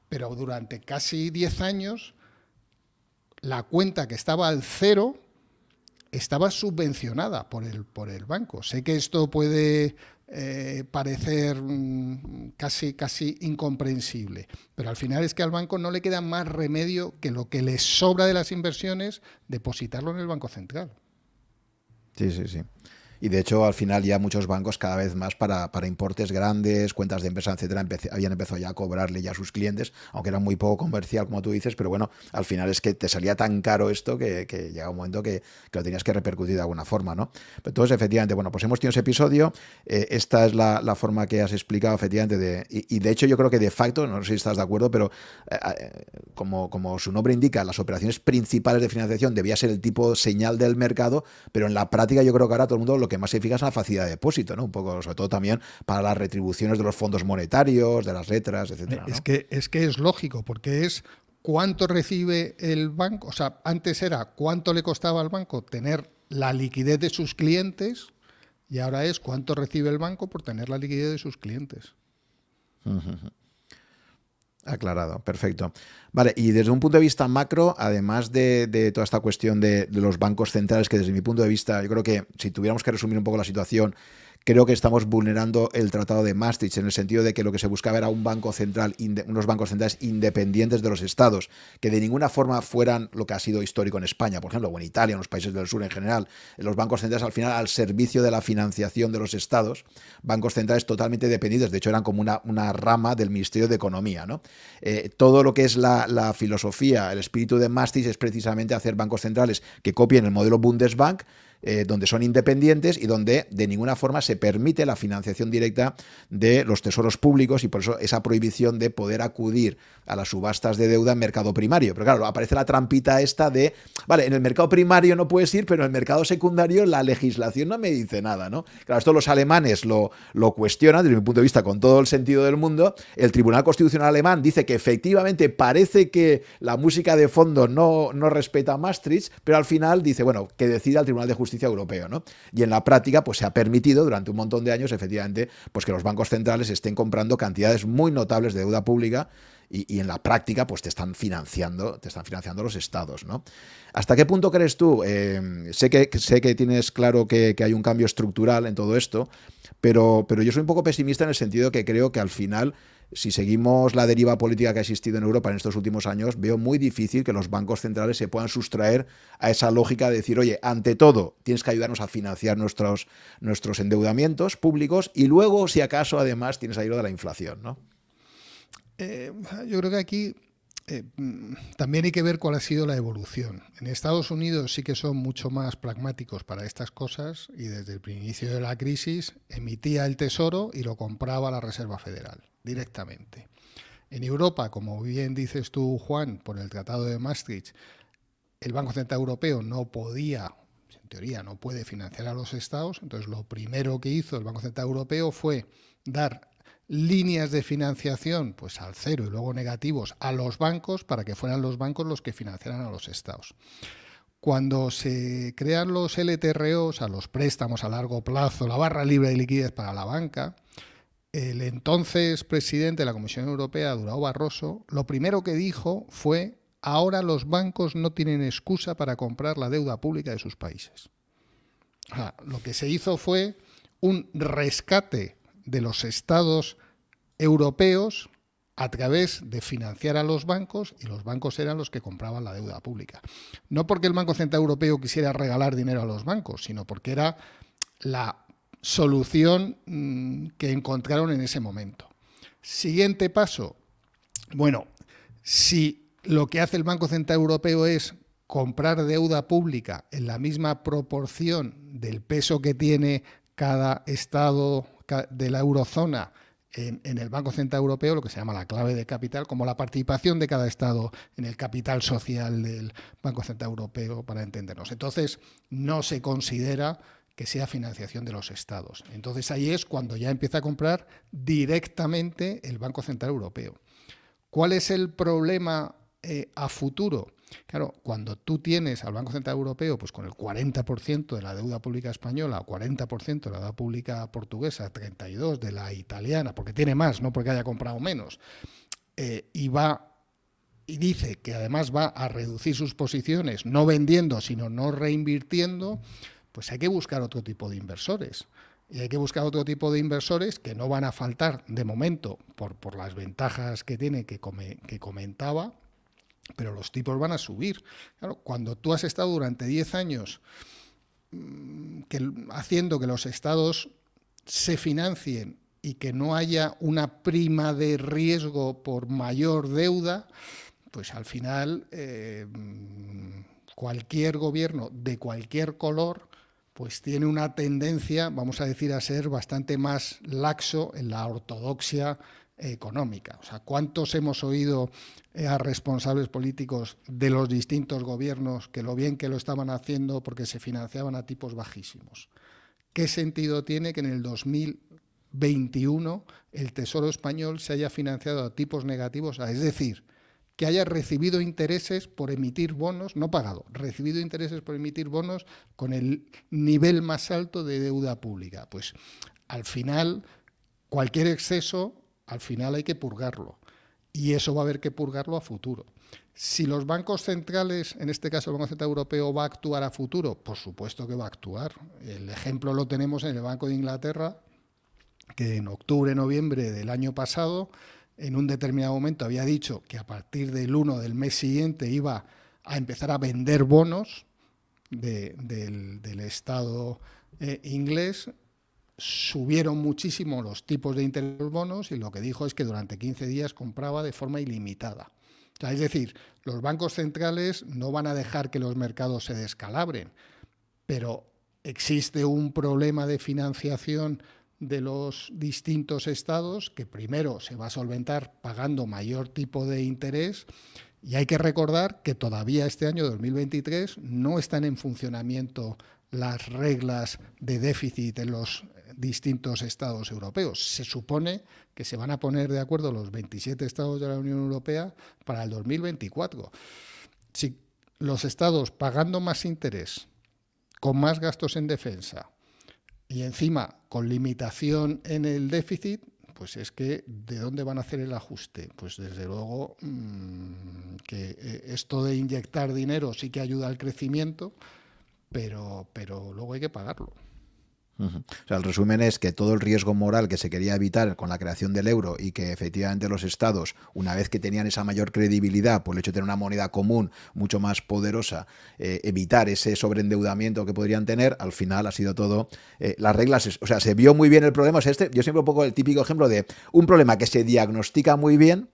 Pero durante casi 10 años, la cuenta que estaba al cero estaba subvencionada por el, por el banco. Sé que esto puede eh, parecer mm, casi, casi incomprensible. Pero al final es que al banco no le queda más remedio que lo que le sobra de las inversiones, depositarlo en el Banco Central. Sí, sí, sí. Y de hecho, al final ya muchos bancos cada vez más para, para importes grandes, cuentas de empresa, etcétera, habían empezado ya a cobrarle ya a sus clientes, aunque era muy poco comercial, como tú dices, pero bueno, al final es que te salía tan caro esto que, llega un momento que, que, lo tenías que repercutir de alguna forma, ¿no? Entonces, efectivamente, bueno, pues hemos tenido ese episodio, eh, esta es la, forma que has explicado, efectivamente, de, y, de hecho yo creo que de facto, no sé si estás de acuerdo, pero eh, eh, como, como su nombre indica, las operaciones principales de financiación debía ser el tipo señal del mercado, pero en la práctica yo creo que ahora todo el mundo lo que más se fija es la facilidad de depósito, ¿no? Un poco, sobre todo también para las retribuciones de los fondos monetarios, de las letras, etcétera. Es, que, es que es lógico, porque es cuánto recibe el banco. O sea, antes era cuánto le costaba al banco tener la liquidez de sus clientes y ahora es cuánto recibe el banco por tener la liquidez de sus clientes. Aclarado, perfecto. Vale, y desde un punto de vista macro, además de, toda esta cuestión de, de, los bancos centrales, que desde mi punto de vista, yo creo que si tuviéramos que resumir un poco la situación, creo que estamos vulnerando el Tratado de Maastricht en el sentido de que lo que se buscaba era un banco central, unos bancos centrales independientes de los estados, que de ninguna forma fueran lo que ha sido histórico en España, por ejemplo, o en Italia, en los países del sur en general, los bancos centrales al final al servicio de la financiación de los estados, bancos centrales totalmente dependientes, de hecho eran como una, rama del Ministerio de Economía. ¿no? Eh, todo lo que es la, la filosofía, el espíritu de Maastricht es precisamente hacer bancos centrales que copien el modelo Bundesbank, eh, donde son independientes y donde de ninguna forma se permite la financiación directa de los tesoros públicos y por eso esa prohibición de poder acudir a las subastas de deuda en mercado primario. Pero claro, aparece la trampita esta de, vale, en el mercado primario no puedes ir, pero en el mercado secundario la legislación no me dice nada, ¿no? Claro, esto los alemanes lo, lo cuestionan desde mi punto de vista con todo el sentido del mundo. El Tribunal Constitucional alemán dice que efectivamente parece que la música de fondo no, no respeta Maastricht, pero al final dice, bueno, que decida el Tribunal de Justicia Europeo, ¿no? Y en la práctica, pues se ha permitido durante un montón de años, efectivamente, pues que los bancos centrales estén comprando cantidades muy notables de deuda pública y, en la práctica, pues te están financiando, te están financiando los estados, ¿no? ¿Hasta qué punto crees tú? Eh, sé, que, sé que tienes claro que, que, hay un cambio estructural en todo esto, pero, pero yo soy un poco pesimista en el sentido que creo que al final si seguimos la deriva política que ha existido en Europa en estos últimos años, veo muy difícil que los bancos centrales se puedan sustraer a esa lógica de decir, oye, ante todo, tienes que ayudarnos a financiar nuestros, nuestros endeudamientos públicos y luego, si acaso, además, tienes ayuda de la inflación, ¿no? Eh, yo creo que aquí eh, también hay que ver cuál ha sido la evolución. En Estados Unidos sí que son mucho más pragmáticos para estas cosas y desde el inicio de la crisis emitía el tesoro y lo compraba la Reserva Federal directamente. En Europa, como bien dices tú, Juan, por el Tratado de Maastricht, el Banco Central Europeo no podía, teoría no puede financiar a los estados. Entonces, lo primero que hizo el Banco Central Europeo fue dar líneas de financiación pues al cero y luego negativos a los bancos para que fueran los bancos los que financiaran a los estados. Cuando se crean los LTROs, a los préstamos a largo plazo, la barra libre de liquidez para la banca, el entonces presidente de la Comisión Europea, Durao Barroso, lo primero que dijo fue, ahora los bancos no tienen excusa para comprar la deuda pública de sus países. lo que se hizo fue un rescate de los estados europeos a través de financiar a los bancos y los bancos eran los que compraban la deuda pública. No porque el Banco Central Europeo quisiera regalar dinero a los bancos, sino porque era la solución mm, que encontraron en ese momento. Siguiente paso. Bueno, si lo que hace el Banco Central Europeo es comprar deuda pública en la misma proporción del peso que tiene cada estado de la eurozona en, el Banco Central Europeo, lo que se llama la clave de capital, como la participación de cada Estado en el capital social del Banco Central Europeo, para entendernos. Entonces, no se considera que sea financiación de los estados. Entonces ahí es cuando ya empieza a comprar directamente el Banco Central Europeo. ¿Cuál es el problema eh, a futuro? Claro, cuando tú tienes al Banco Central Europeo pues con el 40% de la deuda pública española, 40% de la deuda pública portuguesa, 32% de la italiana, porque tiene más, no porque haya comprado menos, eh, y va y dice que además va a reducir sus posiciones, no vendiendo, sino no reinvirtiendo, pues hay que buscar otro tipo de inversores. Y hay que buscar otro tipo de inversores que no van a faltar de momento por, por las ventajas que tiene que, que comentaba, pero los tipos van a subir. Claro, cuando tú has estado durante 10 años mm, haciendo que los estados se financien y que no haya una prima de riesgo por mayor deuda, pues al final eh, cualquier gobierno de cualquier color pues tiene una tendencia, vamos a decir, a ser bastante más laxo en la ortodoxia económica. O sea, ¿cuántos hemos oído eh, a responsables políticos de los distintos gobiernos que lo bien que lo estaban haciendo porque se financiaban a tipos bajísimos? ¿Qué sentido tiene que en el 2021 el Tesoro español se haya financiado a tipos negativos? Es decir, que haya recibido intereses por emitir bonos, no pagado, recibido intereses por emitir bonos con el nivel más alto de deuda pública. Pues al final, cualquier exceso al final hay que purgarlo. Y eso va a haber que purgarlo a futuro. Si los bancos centrales, en este caso el Banco Central Europeo, va a actuar a futuro, por supuesto que va a actuar. El ejemplo lo tenemos en el Banco de Inglaterra, que en octubre, noviembre del año pasado, en un determinado momento había dicho que a partir del 1 del mes siguiente iba a empezar a vender bonos del, Estado eh, inglés subieron muchísimo los tipos de interés de los bonos y lo que dijo es que durante 15 días compraba de forma ilimitada. es decir, los bancos centrales no van a dejar que los mercados se descalabren, pero existe un problema de financiación de los distintos estados que primero se va a solventar pagando mayor tipo de interés y hay que recordar que todavía este año 2023 no están en funcionamiento las reglas de déficit en los distintos estados europeos. Se supone que se van a poner de acuerdo los 27 estados de la Unión Europea para el 2024. Si los estados pagando más interés, con más gastos en defensa y encima con limitación en el déficit, pues es que ¿de dónde van a hacer el ajuste? Pues desde luego mm, que eh, esto de inyectar dinero sí que ayuda al crecimiento, pero, pero luego hay que pagarlo. O sea, el resumen es que todo el riesgo moral que se quería evitar con la creación del euro y que efectivamente los estados, una vez que tenían esa mayor credibilidad por el hecho de tener una moneda común mucho más poderosa, eh, evitar ese sobreendeudamiento que podrían tener, al final ha sido todo eh, las reglas. O sea, se vio muy bien el problema. este, yo siempre un poco el típico ejemplo de un problema que se diagnostica muy bien,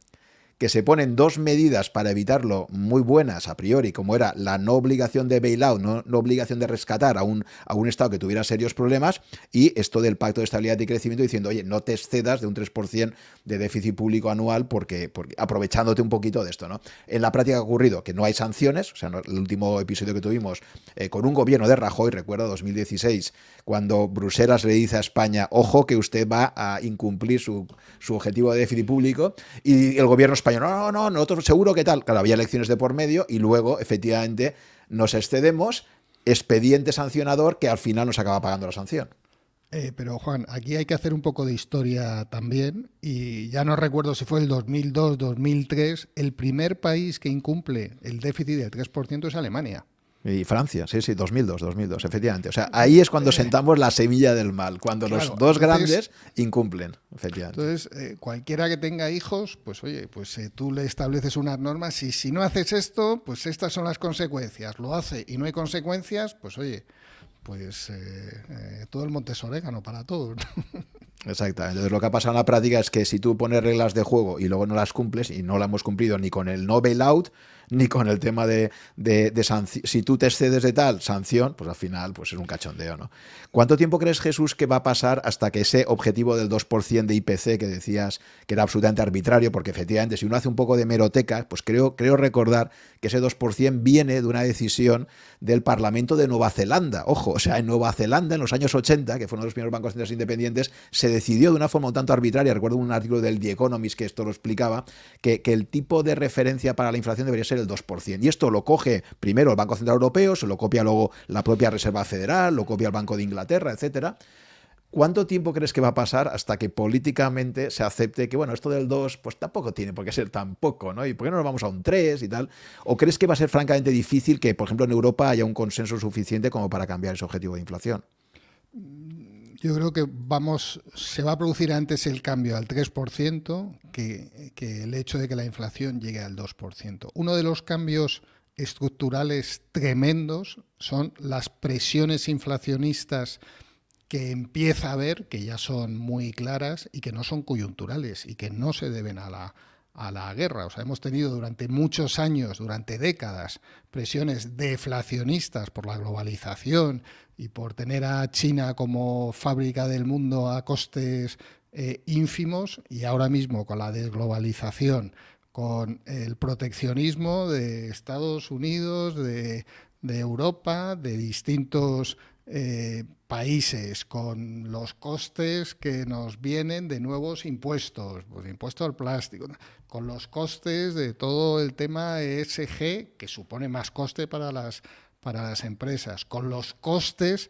que se ponen dos medidas para evitarlo muy buenas a priori, como era la no obligación de bailout, no, no obligación de rescatar a un, a un Estado que tuviera serios problemas, y esto del Pacto de Estabilidad y Crecimiento diciendo, oye, no te excedas de un 3% de déficit público anual porque, porque, aprovechándote un poquito de esto. ¿no? En la práctica ha ocurrido que no hay sanciones, o sea, el último episodio que tuvimos eh, con un gobierno de Rajoy, recuerdo 2016, cuando Bruselas le dice a España, ojo que usted va a incumplir su, su objetivo de déficit público, y el gobierno español no, no, no, nosotros seguro que tal. Claro, había elecciones de por medio y luego, efectivamente, nos excedemos, expediente sancionador que al final nos acaba pagando la sanción. Eh, pero Juan, aquí hay que hacer un poco de historia también y ya no recuerdo si fue el 2002, 2003, el primer país que incumple el déficit del 3% es Alemania. Y Francia, sí, sí, 2002, 2002, efectivamente. O sea, ahí es cuando eh. sentamos la semilla del mal, cuando los dos grandes incumplen, efectivamente. Entonces, eh, cualquiera que tenga hijos, pues oye, pues eh, tú le estableces unas normas y si no haces esto, pues estas son las consecuencias. Lo hace y no hay consecuencias, pues oye, pues todo el monte es orégano para todos. Exactamente. Entonces lo que ha pasado en la práctica es que si tú pones reglas de juego y luego no las cumples, y no la hemos cumplido ni con el no bailout, ni con el tema de, de, sanción. Si tú te excedes de tal sanción, pues al final pues es un cachondeo, ¿no? ¿Cuánto tiempo crees, Jesús, que va a pasar hasta que ese objetivo del 2% de IPC que decías que era absolutamente arbitrario? Porque efectivamente, si uno hace un poco de meroteca, pues creo, creo recordar que ese 2% viene de una decisión del Parlamento de Nueva Zelanda. Ojo, o sea, en Nueva Zelanda, en los años 80, que fueron los primeros bancos centrales independientes, se decidió de una forma un tanto arbitraria, recuerdo un artículo del The Economist que esto lo explicaba, que, que el tipo de referencia para la inflación debería ser el 2%. Y esto lo coge primero el Banco Central Europeo, se lo copia luego la propia Reserva Federal, lo copia el Banco de Inglaterra, etcétera. ¿Cuánto tiempo crees que va a pasar hasta que políticamente se acepte que, bueno, esto del 2, pues tampoco tiene por qué ser tan poco, ¿no? ¿Y por qué no nos vamos a un 3 y tal? ¿O crees que va a ser francamente difícil que, por ejemplo, en Europa haya un consenso suficiente como para cambiar ese objetivo de inflación? Yo creo que vamos, se va a producir antes el cambio al 3% que, que el hecho de que la inflación llegue al 2%. Uno de los cambios estructurales tremendos son las presiones inflacionistas que empieza a haber, que ya son muy claras y que no son coyunturales y que no se deben a la, a la guerra. O sea, hemos tenido durante muchos años, durante décadas, presiones deflacionistas por la globalización y por tener a China como fábrica del mundo a costes eh, ínfimos y ahora mismo con la desglobalización, con el proteccionismo de Estados Unidos, de, Europa, de distintos eh, países, con los costes que nos vienen de nuevos impuestos, pues impuesto al plástico, con los costes de todo el tema ESG, que supone más coste para las para las empresas, con los costes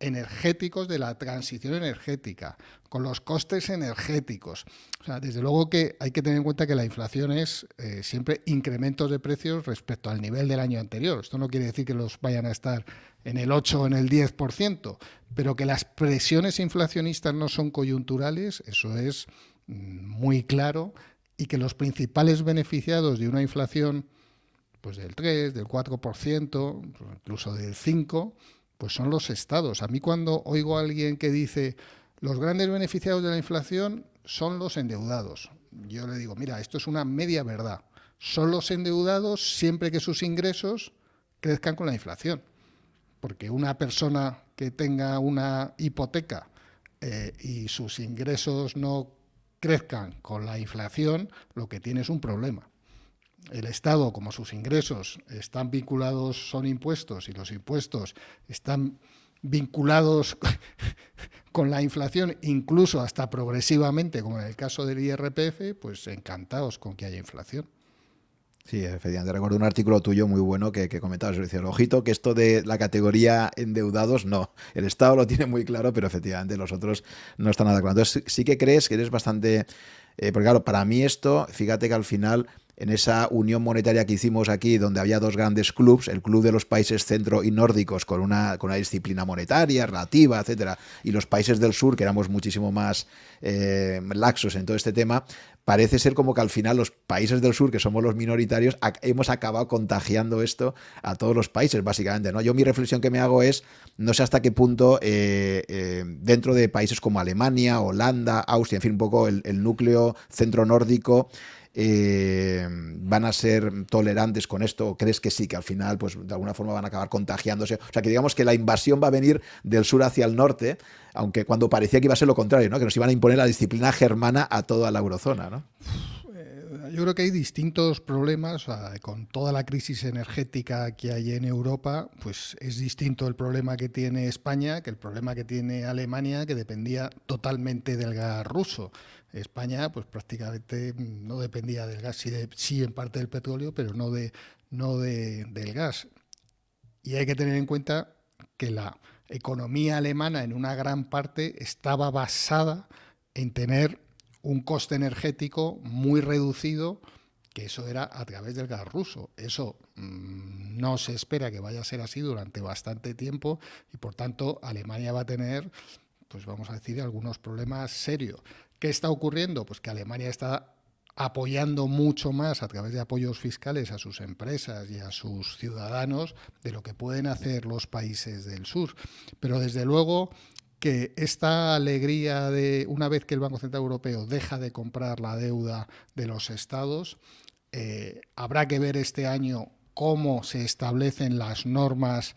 energéticos de la transición energética, con los costes energéticos. O sea, desde luego que hay que tener en cuenta que la inflación es eh, siempre incrementos de precios respecto al nivel del año anterior. Esto no quiere decir que los vayan a estar en el 8 o en el 10%, pero que las presiones inflacionistas no son coyunturales, eso es mm, muy claro, y que los principales beneficiados de una inflación pues del 3, del 4%, incluso del 5%, pues son los estados. A mí cuando oigo a alguien que dice los grandes beneficiados de la inflación son los endeudados, yo le digo, mira, esto es una media verdad. Son los endeudados siempre que sus ingresos crezcan con la inflación. Porque una persona que tenga una hipoteca eh, y sus ingresos no crezcan con la inflación, lo que tiene es un problema el Estado, como sus ingresos están vinculados, son impuestos y los impuestos están vinculados con la inflación, incluso hasta progresivamente, como en el caso del IRPF, pues encantados con que haya inflación. Sí, efectivamente. Recuerdo un artículo tuyo muy bueno que, que comentabas. Decía, ojito, que esto de la categoría endeudados, no. El Estado lo tiene muy claro, pero efectivamente los otros no están nada claro. Entonces, sí que crees que eres bastante. Eh, porque, claro, para mí esto, fíjate que al final en esa unión monetaria que hicimos aquí, donde había dos grandes clubes, el club de los países centro y nórdicos con una, con una disciplina monetaria relativa, etcétera, y los países del sur, que éramos muchísimo más eh, laxos en todo este tema, parece ser como que al final los países del sur, que somos los minoritarios, hemos acabado contagiando esto a todos los países, básicamente. ¿no? Yo mi reflexión que me hago es, no sé hasta qué punto eh, eh, dentro de países como Alemania, Holanda, Austria, en fin, un poco el, el núcleo centro nórdico, eh, van a ser tolerantes con esto o crees que sí, que al final pues de alguna forma van a acabar contagiándose? O sea, que digamos que la invasión va a venir del sur hacia el norte, aunque cuando parecía que iba a ser lo contrario, ¿no? que nos iban a imponer la disciplina germana a toda la eurozona. ¿no? Yo creo que hay distintos problemas. con toda la crisis energética que hay en Europa, pues es distinto el problema que tiene España que el problema que tiene Alemania, que dependía totalmente del gas ruso. España, pues prácticamente no dependía del gas, sí, sí en parte del petróleo, pero no, de, no de, del gas. Y hay que tener en cuenta que la economía alemana en una gran parte estaba basada en tener un coste energético muy reducido, que eso era a través del gas ruso. Eso mm, no se espera que vaya a ser así durante bastante tiempo y por tanto Alemania va a tener, pues vamos a decir, algunos problemas serios. ¿Qué está ocurriendo? Pues que Alemania está apoyando mucho más a través de apoyos fiscales a sus empresas y a sus ciudadanos de lo que pueden hacer los países del sur. Pero desde luego que esta alegría de una vez que el Banco Central Europeo deja de comprar la deuda de los estados, eh, habrá que ver este año cómo se establecen las normas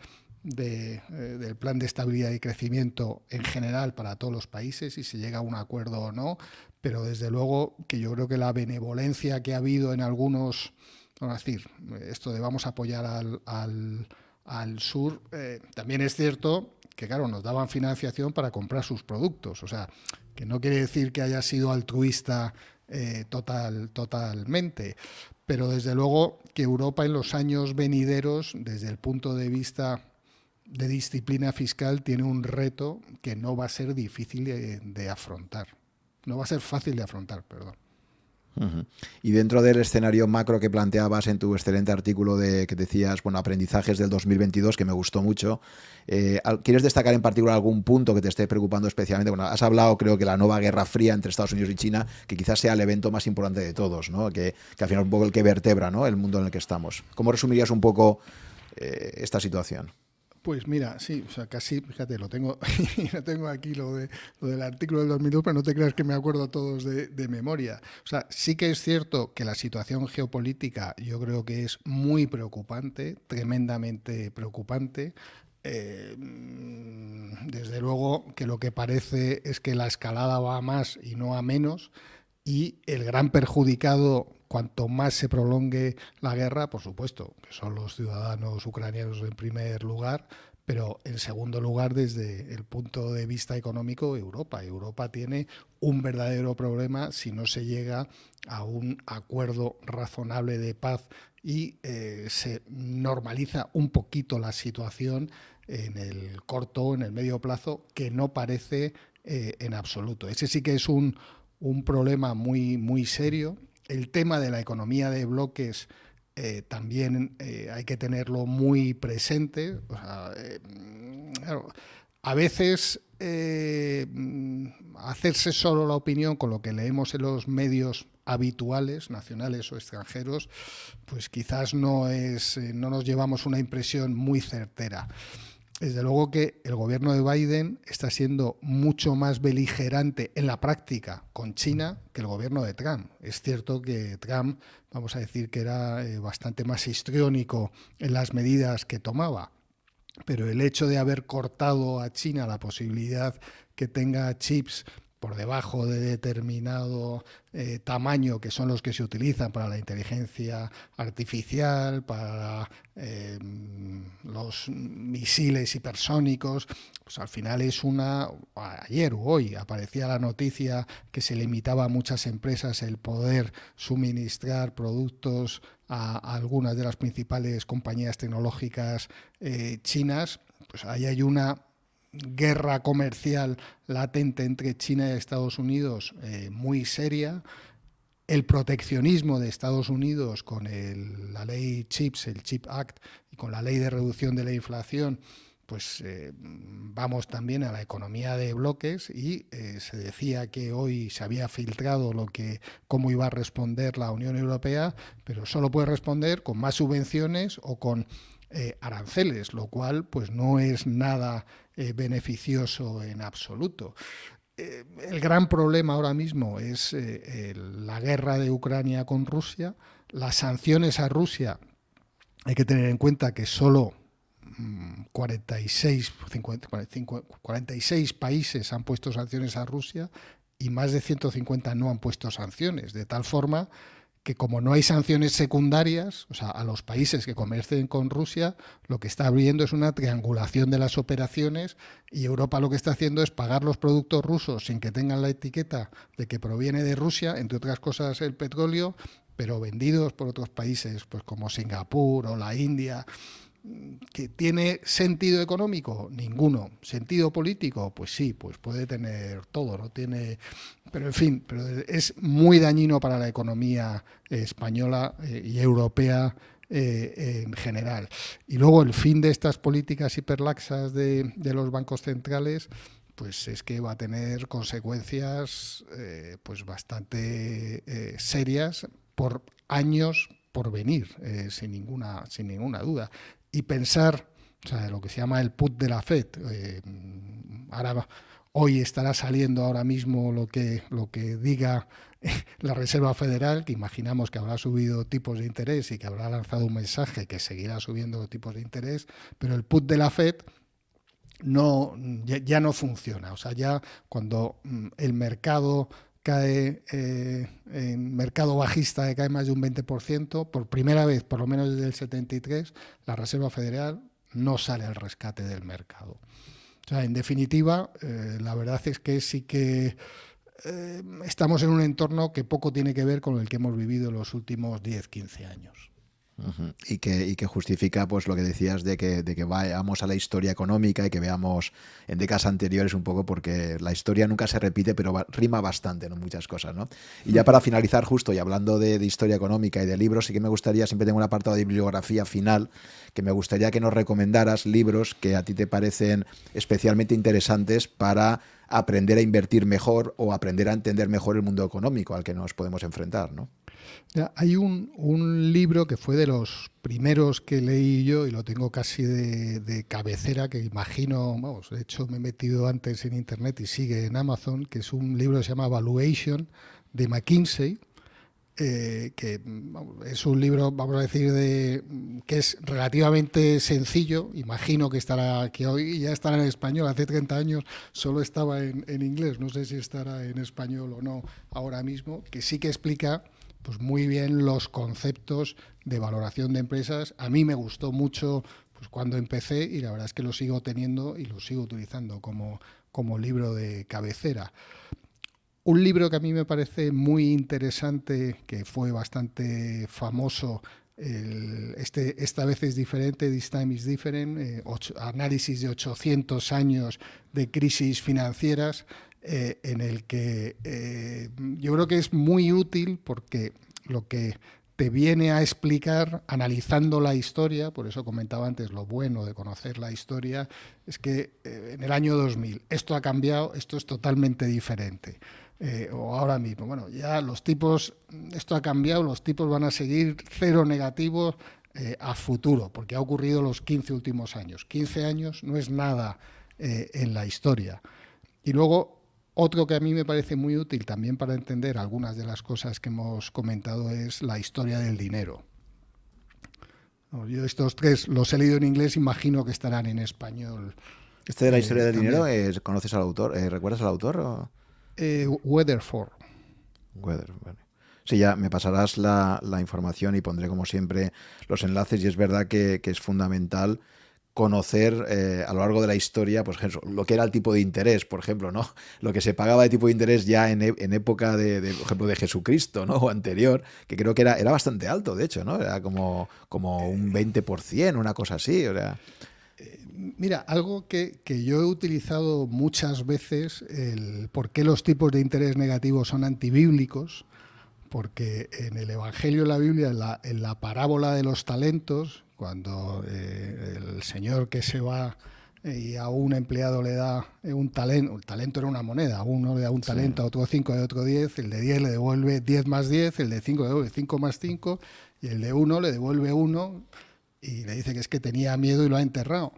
eh, del plan de estabilidad y crecimiento en general para todos los países, si se llega a un acuerdo o no, pero desde luego que yo creo que la benevolencia que ha habido en algunos, vamos a decir, esto de vamos a apoyar al, sur, eh, también es cierto que claro, nos daban financiación para comprar sus productos. O sea, que no quiere decir que haya sido altruista eh, total, totalmente. Pero desde luego que Europa en los años venideros, desde el punto de vista de disciplina fiscal, tiene un reto que no va a ser difícil de afrontar. No va a ser fácil de afrontar, perdón. Y dentro del escenario macro que planteabas en tu excelente artículo de que decías, bueno, aprendizajes del 2022, que me gustó mucho, eh, ¿quieres destacar en particular algún punto que te esté preocupando especialmente? Bueno, has hablado, creo que la nueva guerra fría entre Estados Unidos y China, que quizás sea el evento más importante de todos, ¿no? que, que al final es un poco el que vertebra ¿no? el mundo en el que estamos. ¿Cómo resumirías un poco eh, esta situación? Pues mira, sí, o sea, casi, fíjate, lo tengo, lo tengo aquí lo, de, lo del artículo del 2002, pero no te creas que me acuerdo todos de, de, memoria. O sea, sí que es cierto que la situación geopolítica yo creo que es muy preocupante, tremendamente preocupante. Eh, desde luego que lo que parece es que la escalada va a más y no a menos y el gran perjudicado cuanto más se prolongue la guerra, por supuesto, que son los ciudadanos ucranianos en primer lugar, pero en segundo lugar, desde el punto de vista económico, Europa. Europa tiene un verdadero problema si no se llega a un acuerdo razonable de paz y eh, se normaliza un poquito la situación en el corto, en el medio plazo, que no parece eh, en absoluto. Ese sí que es un, un problema muy, muy serio el tema de la economía de bloques eh, también eh, hay que tenerlo muy presente. Eh, a veces hacerse solo la opinión con lo que leemos en los medios habituales, nacionales o extranjeros, pues quizás no es, no nos llevamos una impresión muy certera desde luego que el gobierno de Biden está siendo mucho más beligerante en la práctica con China que el gobierno de Trump. Es cierto que Trump, vamos a decir que era eh, bastante más histriónico en las medidas que tomaba, pero el hecho de haber cortado a China la posibilidad que tenga chips por debajo de determinado eh, tamaño que son los que se utilizan para la inteligencia artificial, para eh, los misiles hipersónicos, pues al final es una, ayer o hoy aparecía la noticia que se limitaba a muchas empresas el poder suministrar productos a, algunas de las principales compañías tecnológicas eh, chinas, pues ahí hay una guerra comercial latente entre China y Estados Unidos eh, muy seria. El proteccionismo de Estados Unidos con la ley CHIPS, el CHIP Act, y con la ley de reducción de la inflación, pues eh, vamos también a la economía de bloques y eh, se decía que hoy se había filtrado lo que cómo iba a responder la Unión Europea, pero solo puede responder con más subvenciones o con aranceles, lo cual pues no es nada eh, beneficioso en absoluto. eh, el gran problema ahora mismo es eh, la guerra de Ucrania con Rusia, las sanciones a Rusia. Hay que tener en cuenta que solo 46, 46 países han puesto sanciones a Rusia y más de 150 no han puesto sanciones, de tal forma que como no hay sanciones secundarias, o sea, a los países que comercien con Rusia, lo que está abriendo es una triangulación de las operaciones y Europa lo que está haciendo es pagar los productos rusos sin que tengan la etiqueta de que proviene de Rusia, entre otras cosas el petróleo, pero vendidos por otros países, pues como Singapur o la India ¿Que tiene sentido económico? Ninguno. ¿Sentido político? Pues sí, pues puede tener todo, ¿no? Tiene. Pero en fin, pero es muy dañino para la economía española eh, y europea eh, en general. Y luego el fin de estas políticas hiperlaxas de, los bancos centrales pues es que va a tener consecuencias eh, pues bastante serias por años por venir, sin, ninguna, sin ninguna duda y pensar, o lo que se llama el put de la FED. Eh, ahora, hoy estará saliendo ahora mismo lo que, lo que diga la Reserva Federal, que imaginamos que habrá subido tipos de interés y que habrá lanzado un mensaje que seguirá subiendo tipos de interés, pero el put de la FED no, ya, no funciona. O sea, ya cuando mm, el mercado cae eh, en mercado bajista cae más de un 20%, por primera vez, por lo menos desde el 73, la Reserva Federal no sale al rescate del mercado. O sea, en definitiva, eh, la verdad es que sí que eh, estamos en un entorno que poco tiene que ver con el que hemos vivido los últimos 10, 15 años y, que, y que justifica pues lo que decías de que, de que vayamos a la historia económica y que veamos en décadas anteriores un poco porque la historia nunca se repite pero rima bastante en muchas cosas ¿no? y ya para finalizar justo y hablando de, historia económica y de libros sí que me gustaría siempre tengo un apartado de bibliografía final que me gustaría que nos recomendaras libros que a ti te parecen especialmente interesantes para aprender a invertir mejor o aprender a entender mejor el mundo económico al que nos podemos enfrentar ¿no? Hay un, libro que fue de los primeros que leí yo y lo tengo casi de, cabecera, que imagino, vamos, de hecho me he metido antes en Internet y sigue en Amazon, que es un libro que se llama Valuation de McKinsey, eh, que es un libro, vamos a decir, de, que es relativamente sencillo. Imagino que estará, que hoy ya estará en español. Hace 30 años solo estaba en, en inglés. No sé si estará en español o no ahora mismo. Que sí que explica pues muy bien los conceptos de valoración de empresas. A mí me gustó mucho pues cuando empecé y la verdad es que lo sigo teniendo y lo sigo utilizando como, como libro de cabecera. Un libro que a mí me parece muy interesante, que fue bastante famoso, este, esta vez es diferente, This Time is Different, eh, análisis de 800 años de crisis financieras, eh, en el que eh, yo creo que es muy útil porque lo que te viene a explicar, analizando la historia, por eso comentaba antes lo bueno de conocer la historia, es que eh, en el año 2000 esto ha cambiado, esto es totalmente diferente. o ahora mismo, bueno, ya los tipos, esto ha cambiado, los tipos van a seguir cero negativos a futuro, porque ha ocurrido los 15 últimos años. 15 años no es nada en la historia. Y luego otro que a mí me parece muy útil también para entender algunas de las cosas que hemos comentado es la historia del dinero. Yo estos tres los he leído en inglés, imagino que estarán en español. ¿Este de la historia del dinero, eh, conoces al autor? Eh, ¿Recuerdas al autor? Eh, Weatherford. Weatherford, Sí, ya me pasarás la, información y pondré como siempre los enlaces y es verdad que, que es fundamental conocer eh, a lo largo de la historia, pues lo que era el tipo de interés, por ejemplo, ¿no? Lo que se pagaba de tipo de interés ya en, e, época de, por ejemplo, de Jesucristo, ¿no? O anterior, que creo que era, era bastante alto, de hecho, ¿no? Era como, como un 20%, una cosa así, o sea... Eh, mira, algo que, yo he utilizado muchas veces, el por qué los tipos de interés negativos son antibíblicos, porque en el Evangelio de la Biblia, en la, en la parábola de los talentos, cuando eh, el señor que se va eh, y a un empleado le da eh, un talento, el talento era una moneda, a uno le da un talento, a otro cinco, a otro diez, el de diez le devuelve diez más diez, el de cinco le devuelve cinco más cinco, y el de uno le devuelve uno y le dice que es que tenía miedo y lo ha enterrado.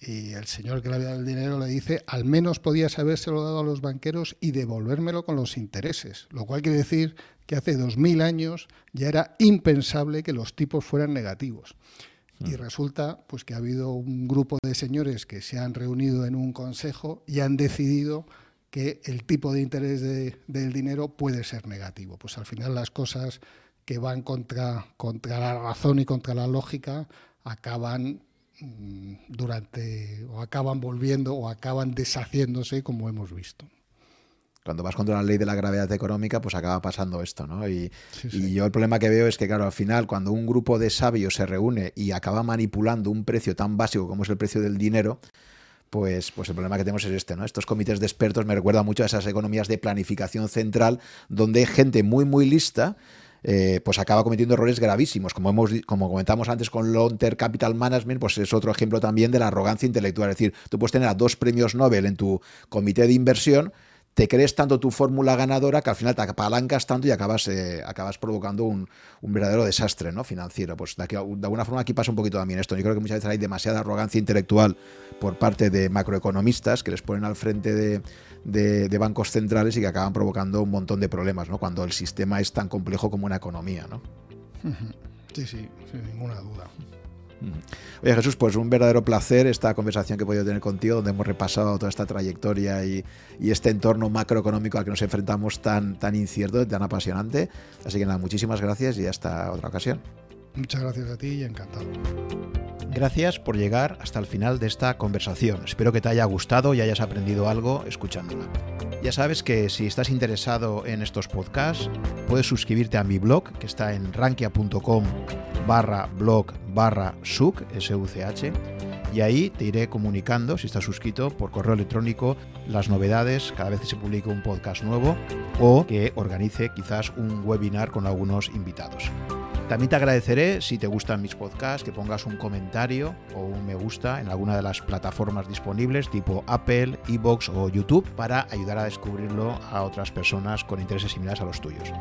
y el señor que le había dado el dinero le dice, al menos podías habérselo dado a los banqueros y devolvérmelo con los intereses, lo cual quiere decir que hace dos mil años ya era impensable que los tipos fueran negativos. Y mm. resulta pues que ha habido un grupo de señores que se han reunido en un consejo y han decidido que el tipo de interés del dinero puede ser negativo. Pues al final las cosas que van contra, contra la razón y contra la lógica acaban mm, durante o acaban volviendo o acaban deshaciéndose como hemos visto cuando vas contra la ley de la gravedad económica, pues acaba pasando esto, ¿no? Y, y, yo el problema que veo es que, claro, al final, cuando un grupo de sabios se reúne y acaba manipulando un precio tan básico como es el precio del dinero, pues, pues el problema que tenemos es este, ¿no? Estos comités de expertos me recuerdan mucho a esas economías de planificación central, donde gente muy, muy lista eh, pues acaba cometiendo errores gravísimos. Como, hemos, como comentamos antes con Lonter Capital Management, pues es otro ejemplo también de la arrogancia intelectual. Es decir, tú puedes tener a dos premios Nobel en tu comité de inversión, te crees tanto tu fórmula ganadora que al final te apalancas tanto y acabas, eh, acabas provocando un, verdadero desastre ¿no? financiero. Pues de, alguna forma aquí pasa un poquito también esto. Yo creo que muchas veces hay demasiada arrogancia intelectual por parte de macroeconomistas que les ponen al frente de, bancos centrales y que acaban provocando un montón de problemas, ¿no? cuando el sistema es tan complejo como una economía. ¿no? Sí, sí, sin ninguna duda. Oye Jesús, pues un verdadero placer esta conversación que he podido tener contigo, donde hemos repasado toda esta trayectoria y, este entorno macroeconómico al que nos enfrentamos tan, tan incierto, tan apasionante. Así que nada, muchísimas gracias y hasta otra ocasión. Muchas gracias a ti y encantado. Gracias por llegar hasta el final de esta conversación. Espero que te haya gustado y hayas aprendido algo escuchándola. Ya sabes que si estás interesado en estos podcasts, puedes suscribirte a mi blog, que está en rankia.com barra blog barra such, S-U-C-H, y ahí te iré comunicando, si estás suscrito, por correo electrónico, las novedades cada vez que se publique un podcast nuevo o que organice quizás un webinar con algunos invitados. También te agradeceré si te gustan mis podcasts que pongas un comentario o un me gusta en alguna de las plataformas disponibles tipo Apple, Evox o YouTube para ayudar a descubrirlo a otras personas con intereses similares a los tuyos.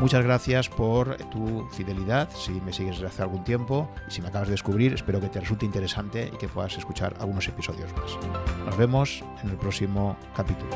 Muchas gracias por tu fidelidad, si me sigues desde hace algún tiempo si me acabas de descubrir, espero que te resulte interesante y que puedas escuchar algunos episodios más. Nos vemos en el próximo capítulo.